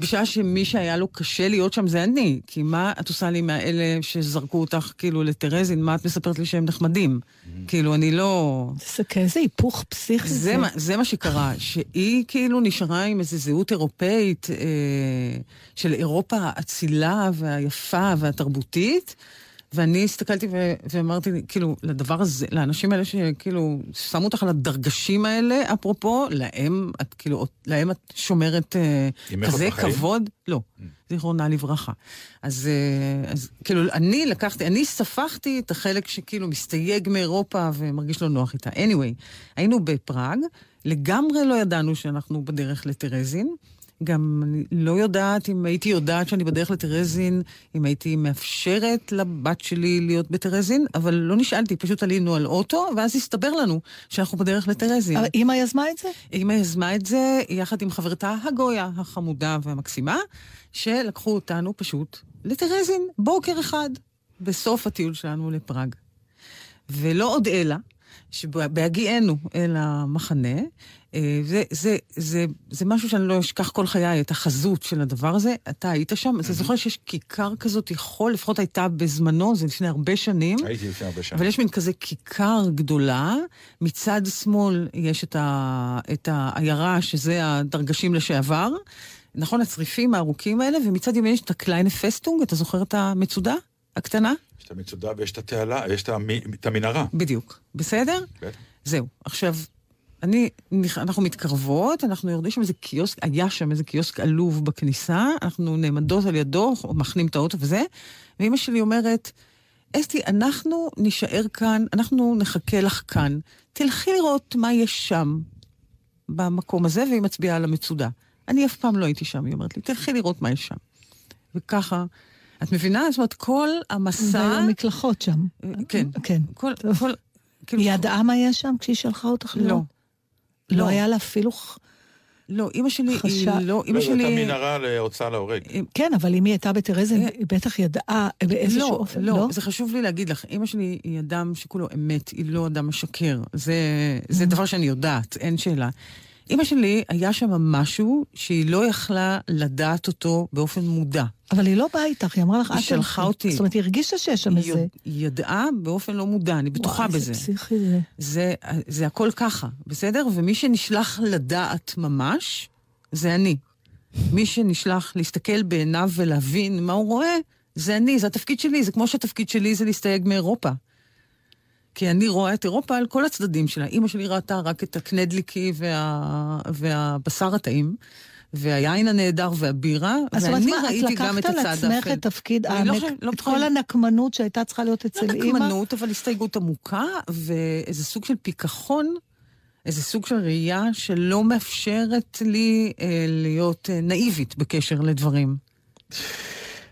S20: בשעה שמי שהיה לו קשה להיות שם זה אני, כי מה את עושה לי מהאלה... אלה שזרקו אותך כאילו לטרזין, מה את מספרת לי שהם נחמדים? כאילו, אני לא...
S6: זה כאיזה היפוך פסיכי.
S20: זה, מה, זה מה שקרה, שהיא כאילו נשארה עם איזו זהות אירופאית אה, של אירופה האצילה והיפה והתרבותית. ואני הסתכלתי ו- ואמרתי, כאילו, לדבר הזה, לאנשים האלה שכאילו שמו אותך על הדרגשים האלה, אפרופו, להם את כאילו, להם את שומרת uh, כזה כבוד? לא, mm. זיכרונה לברכה. אז, uh, אז כאילו, אני לקחתי, אני ספחתי את החלק שכאילו מסתייג מאירופה ומרגיש לא נוח איתה. anyway, היינו בפראג, לגמרי לא ידענו שאנחנו בדרך לטרזין. גם אני לא יודעת אם הייתי יודעת שאני בדרך לטרזין, אם הייתי מאפשרת לבת שלי להיות בטרזין, אבל לא נשאלתי, פשוט עלינו על אוטו, ואז הסתבר לנו שאנחנו בדרך לטרזין.
S6: אבל אימא יזמה את זה?
S20: אימא יזמה את זה יחד עם חברתה הגויה החמודה והמקסימה, שלקחו אותנו פשוט לטרזין, בוקר אחד, בסוף הטיול שלנו לפראג. ולא עוד אלא, שבהגיענו אל המחנה, אה, זה, זה, זה, זה משהו שאני לא אשכח כל חיי, את החזות של הדבר הזה. אתה היית שם, אתה זוכר שיש כיכר כזאת, יכול, לפחות הייתה בזמנו, זה לפני הרבה שנים.
S5: הייתי לפני הרבה שנים.
S20: אבל יש מין כזה כיכר גדולה, מצד שמאל יש את, ה, את העיירה, שזה הדרגשים לשעבר. נכון, הצריפים הארוכים האלה, ומצד ימין יש את הקליינה פסטונג, אתה זוכר את המצודה הקטנה?
S5: יש את המצודה ויש את התעלה, יש את המנהרה.
S20: בדיוק. בסדר? בטח. זהו. עכשיו, אני, אנחנו מתקרבות, אנחנו יורדים שם איזה קיוסק, היה שם איזה קיוסק עלוב בכניסה, אנחנו נעמדות על ידו, מחנים את האוטו וזה, ואימא שלי אומרת, אסתי, אנחנו נישאר כאן, אנחנו נחכה לך כאן, תלכי לראות מה יש שם, במקום הזה, והיא מצביעה על המצודה. אני אף פעם לא הייתי שם, היא אומרת לי, תלכי לראות מה יש שם. וככה, את מבינה? זאת אומרת, כל המסע...
S6: והיו מקלחות שם.
S20: כן.
S6: כן.
S20: כל, כל,
S6: כאילו... היא ידעה מה יש שם כשהיא שלחה אותך
S20: לא.
S6: לא. לא היה לה אפילו...
S20: לא, אימא שלי
S6: חשב...
S20: היא לא...
S5: אימא שלי... לא, זו הייתה מנהרה להוצאה להורג.
S6: כן, אבל אם היא הייתה בטרזין, היא בטח ידעה באיזשהו
S20: לא,
S6: אופן,
S20: לא? לא, זה חשוב לי להגיד לך. אימא שלי היא אדם שכולו אמת, היא לא אדם משקר. זה, זה דבר שאני יודעת, אין שאלה. אימא שלי, היה שם משהו שהיא לא יכלה לדעת אותו באופן מודע.
S6: אבל היא לא באה איתך, היא אמרה לך,
S20: היא שלחה אותי.
S6: זאת אומרת, היא הרגישה שיש שם איזה...
S20: היא ידעה באופן לא מודע, אני בטוחה
S6: וואי,
S20: בזה.
S6: איזה פסיכי זה.
S20: זה. זה הכל ככה, בסדר? ומי שנשלח לדעת ממש, זה אני. מי שנשלח להסתכל בעיניו ולהבין מה הוא רואה, זה אני, זה התפקיד שלי, זה כמו שהתפקיד שלי זה להסתייג מאירופה. כי אני רואה את אירופה על כל הצדדים שלה. אימא שלי ראתה רק את הקנדליקי וה... והבשר הטעים. והיין הנהדר והבירה, ואני ראיתי גם את הצד האחר.
S6: אז את לקחת על עצמך את תפקיד,
S20: לא,
S6: הנק... לא את כל הנקמנות שהייתה צריכה להיות אצל
S20: לא
S6: אימא?
S20: לא נקמנות, אבל הסתייגות עמוקה, ואיזה סוג של פיכחון, איזה סוג של ראייה שלא מאפשרת לי אה, להיות אה, נאיבית בקשר לדברים.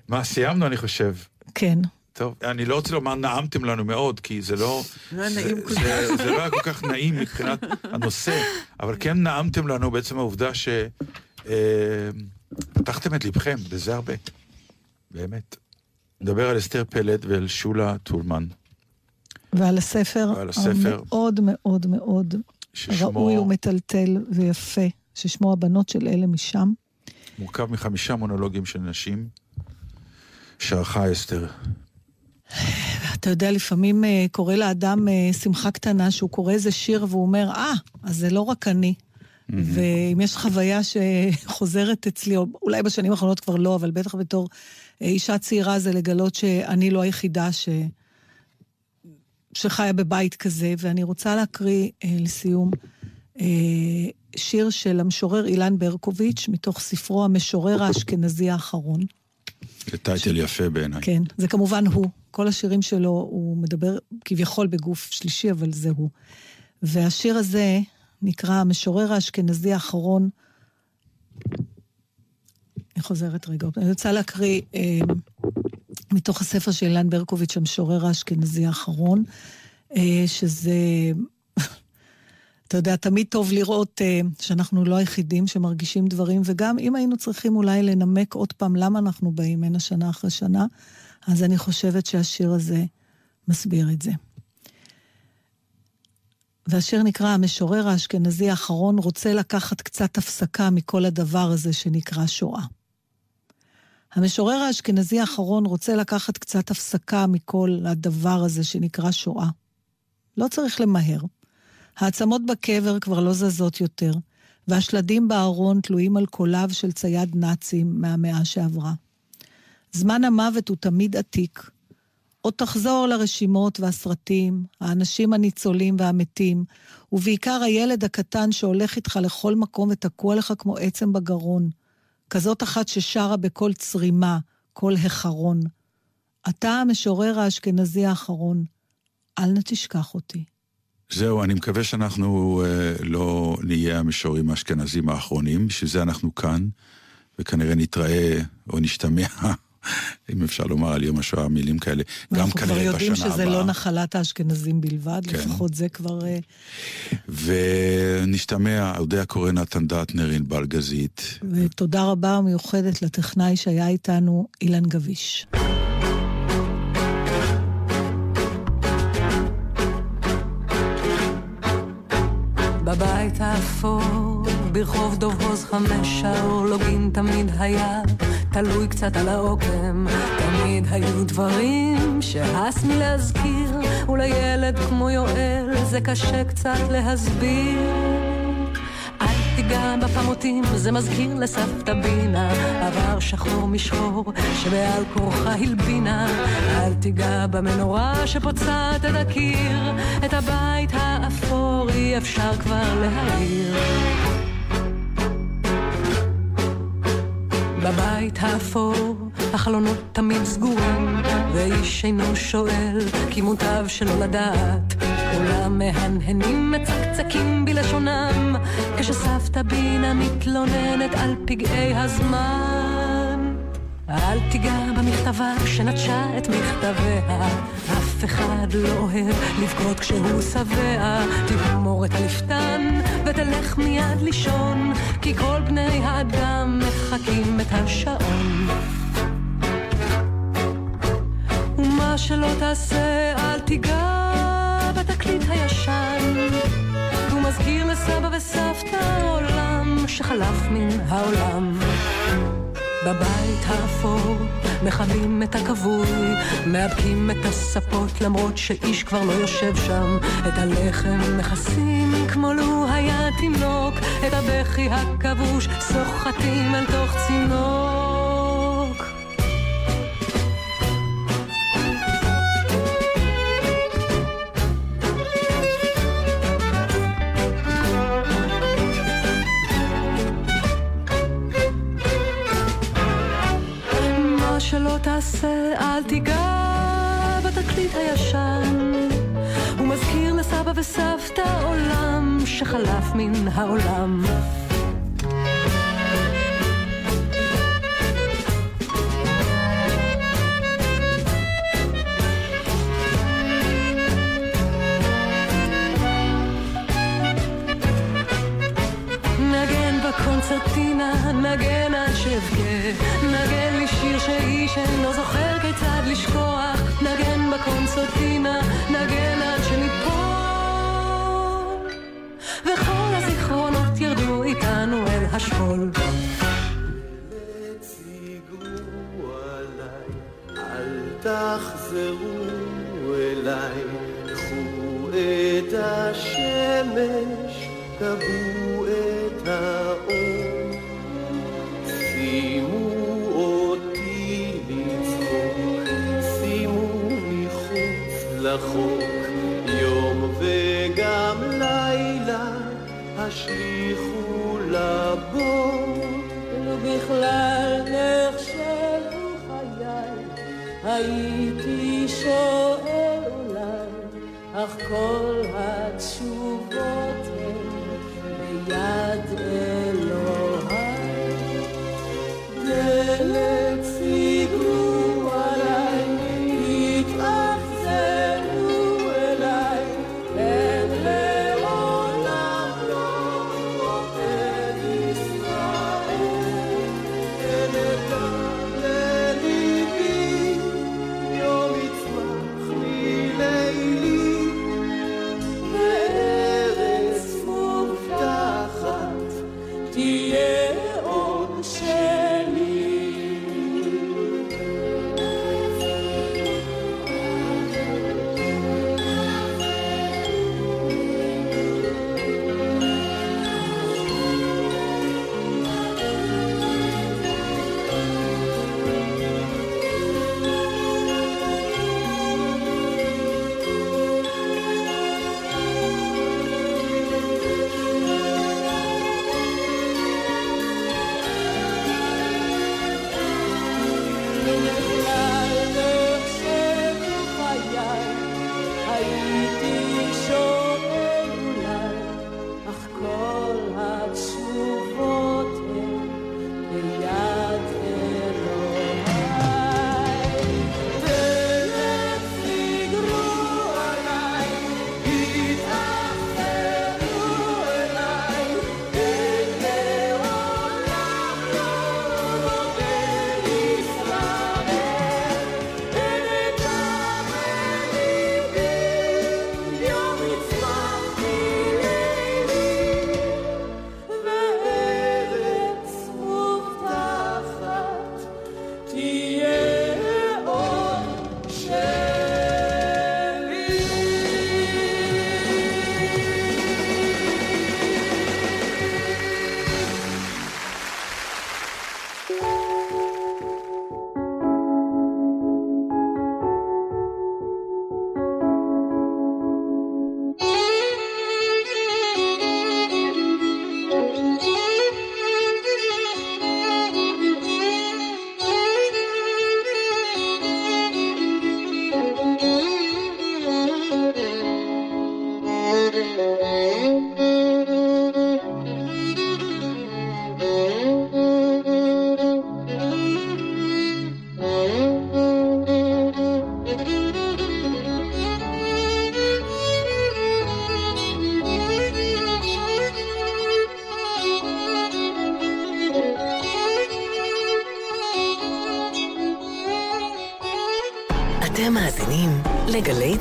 S5: מה, סיימנו, אני חושב.
S6: כן.
S5: טוב, אני לא רוצה לומר נעמתם לנו מאוד, כי זה לא...
S20: לא היה נעים כל
S5: זה,
S20: כך.
S5: זה לא היה כל כך נעים מבחינת הנושא, אבל כן נעמתם לנו בעצם העובדה ש... אה, פתחתם את ליבכם, וזה הרבה. באמת. נדבר על אסתר פלד ועל שולה טולמן.
S6: ועל הספר,
S5: ועל הספר.
S6: המאוד מאוד מאוד
S5: ששמו-
S6: ראוי ומטלטל ויפה, ששמו הבנות של אלה משם.
S5: מורכב מחמישה מונולוגים של נשים, שערכה אסתר.
S6: אתה יודע, לפעמים אה, קורה לאדם אה, שמחה קטנה שהוא קורא איזה שיר והוא אומר, אה, אז זה לא רק אני. ואם יש חוויה שחוזרת אצלי, או אולי בשנים האחרונות כבר לא, אבל בטח בתור אה, אישה צעירה זה לגלות שאני לא היחידה ש... שחיה בבית כזה, ואני רוצה להקריא אה, לסיום אה, שיר של המשורר אילן ברקוביץ', מתוך ספרו המשורר האשכנזי האחרון.
S5: זה טייטל יפה בעיניי.
S6: כן, זה כמובן הוא. כל השירים שלו, הוא מדבר כביכול בגוף שלישי, אבל זה הוא. והשיר הזה נקרא המשורר האשכנזי האחרון. אני חוזרת רגע. אני רוצה להקריא אה, מתוך הספר של אילן ברקוביץ', המשורר האשכנזי האחרון, אה, שזה... אתה יודע, תמיד טוב לראות uh, שאנחנו לא היחידים שמרגישים דברים, וגם אם היינו צריכים אולי לנמק עוד פעם למה אנחנו באים הנה שנה אחרי שנה, אז אני חושבת שהשיר הזה מסביר את זה. והשיר נקרא המשורר האשכנזי האחרון רוצה לקחת קצת הפסקה מכל הדבר הזה שנקרא שואה. המשורר האשכנזי האחרון רוצה לקחת קצת הפסקה מכל הדבר הזה שנקרא שואה. לא צריך למהר. העצמות בקבר כבר לא זזות יותר, והשלדים בארון תלויים על קוליו של צייד נאצים מהמאה שעברה. זמן המוות הוא תמיד עתיק. עוד תחזור לרשימות והסרטים, האנשים הניצולים והמתים, ובעיקר הילד הקטן שהולך איתך לכל מקום ותקוע לך כמו עצם בגרון. כזאת אחת ששרה בקול צרימה, קול החרון. אתה המשורר האשכנזי האחרון, אל נא תשכח אותי.
S5: זהו, אני מקווה שאנחנו אה, לא נהיה המשוררים האשכנזים האחרונים, בשביל זה אנחנו כאן, וכנראה נתראה או נשתמע, <laughs> אם אפשר לומר על יום השואה מילים כאלה, גם כנראה בשנה הבאה.
S6: אנחנו כבר יודעים שזה לא נחלת האשכנזים בלבד,
S5: כן.
S6: לפחות זה כבר... אה,
S5: ונשתמע, אודיה קורא נתן דטנר, ענבל גזית.
S6: ותודה רבה ומיוחדת לטכנאי שהיה איתנו, אילן גביש.
S22: בבית האפור, ברחוב דוב הוז חמש האורלוגין תמיד היה תלוי קצת על העוקם. תמיד היו דברים שהס מלהזכיר, ולילד כמו יואל זה קשה קצת להסביר. תיגע בפמוטים, זה מזכיר לסבתא בינה, עבר שחור משחור שבעל כורחה הלבינה. אל תיגע במנורה שפוצעת את הקיר, את הבית האפור אי אפשר כבר להעיר. בבית האפור החלונות תמיד סגורים, ואיש אינו שואל, כי מוטב שלא לדעת. כולם מהנהנים מצקצקים בלשונם, כשסבתא בינה מתלוננת על פגעי הזמן. אל תיגע במכתבה שנטשה את מכתביה, אף אחד לא אוהב לבכות כשהוא שבע. תגמור את הלפתן ותלך מיד לישון, כי כל בני האדם מחכים את השעון. ומה שלא תעשה, אל תיגע בתקליט הישן. הוא מזכיר לסבא וסבתא עולם שחלף מן העולם. בבית האפור מכבים את הכבוי, מאבקים את הספות למרות שאיש כבר לא יושב שם. את הלחם מכסים כמו לו היה תינוק, את הבכי הכבוש סוחטים אל תוך צינוק. לא תעשה, אל תיגע בתקליט הישן. הוא מזכיר לסבא וסבתא עולם שחלף מן העולם. נגן בקונצרטינה, נגן עד שאבכה, שאיש אינו זוכר כיצד לשכוח, נגן בקונצרטינה, נגן עד שניפול, וכל הזיכרונות ירדו איתנו אל השכול.
S23: תחזרו אליי, קחו את השמש, כבו את האור. שימו לחוק, יום וגם לילה, השליכו לבור.
S24: ובכלל נחשבו חיי, הייתי שואל אולי, אך כל התשובות הן ביד אלוהי.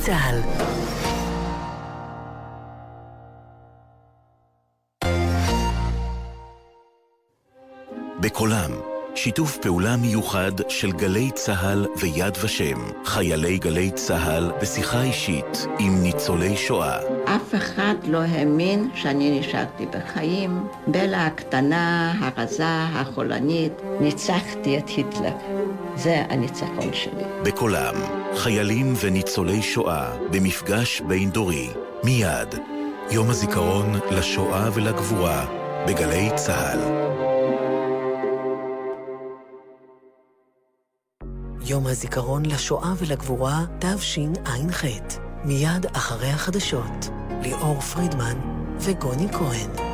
S9: צה"ל.
S25: בקולם, שיתוף פעולה מיוחד של גלי צה"ל ויד ושם, חיילי גלי צה"ל בשיחה אישית עם ניצולי שואה.
S26: אף אחד לא האמין שאני נשארתי בחיים. בלה הקטנה, הרזה, החולנית, ניצחתי את היטלר. זה הניצחון שלי.
S25: בקולם, חיילים וניצולי שואה במפגש בין דורי. מיד, יום הזיכרון לשואה ולגבורה בגלי צה"ל.
S9: יום הזיכרון לשואה ולגבורה תשע"ח. מיד אחרי החדשות, ליאור פרידמן וגוני כהן.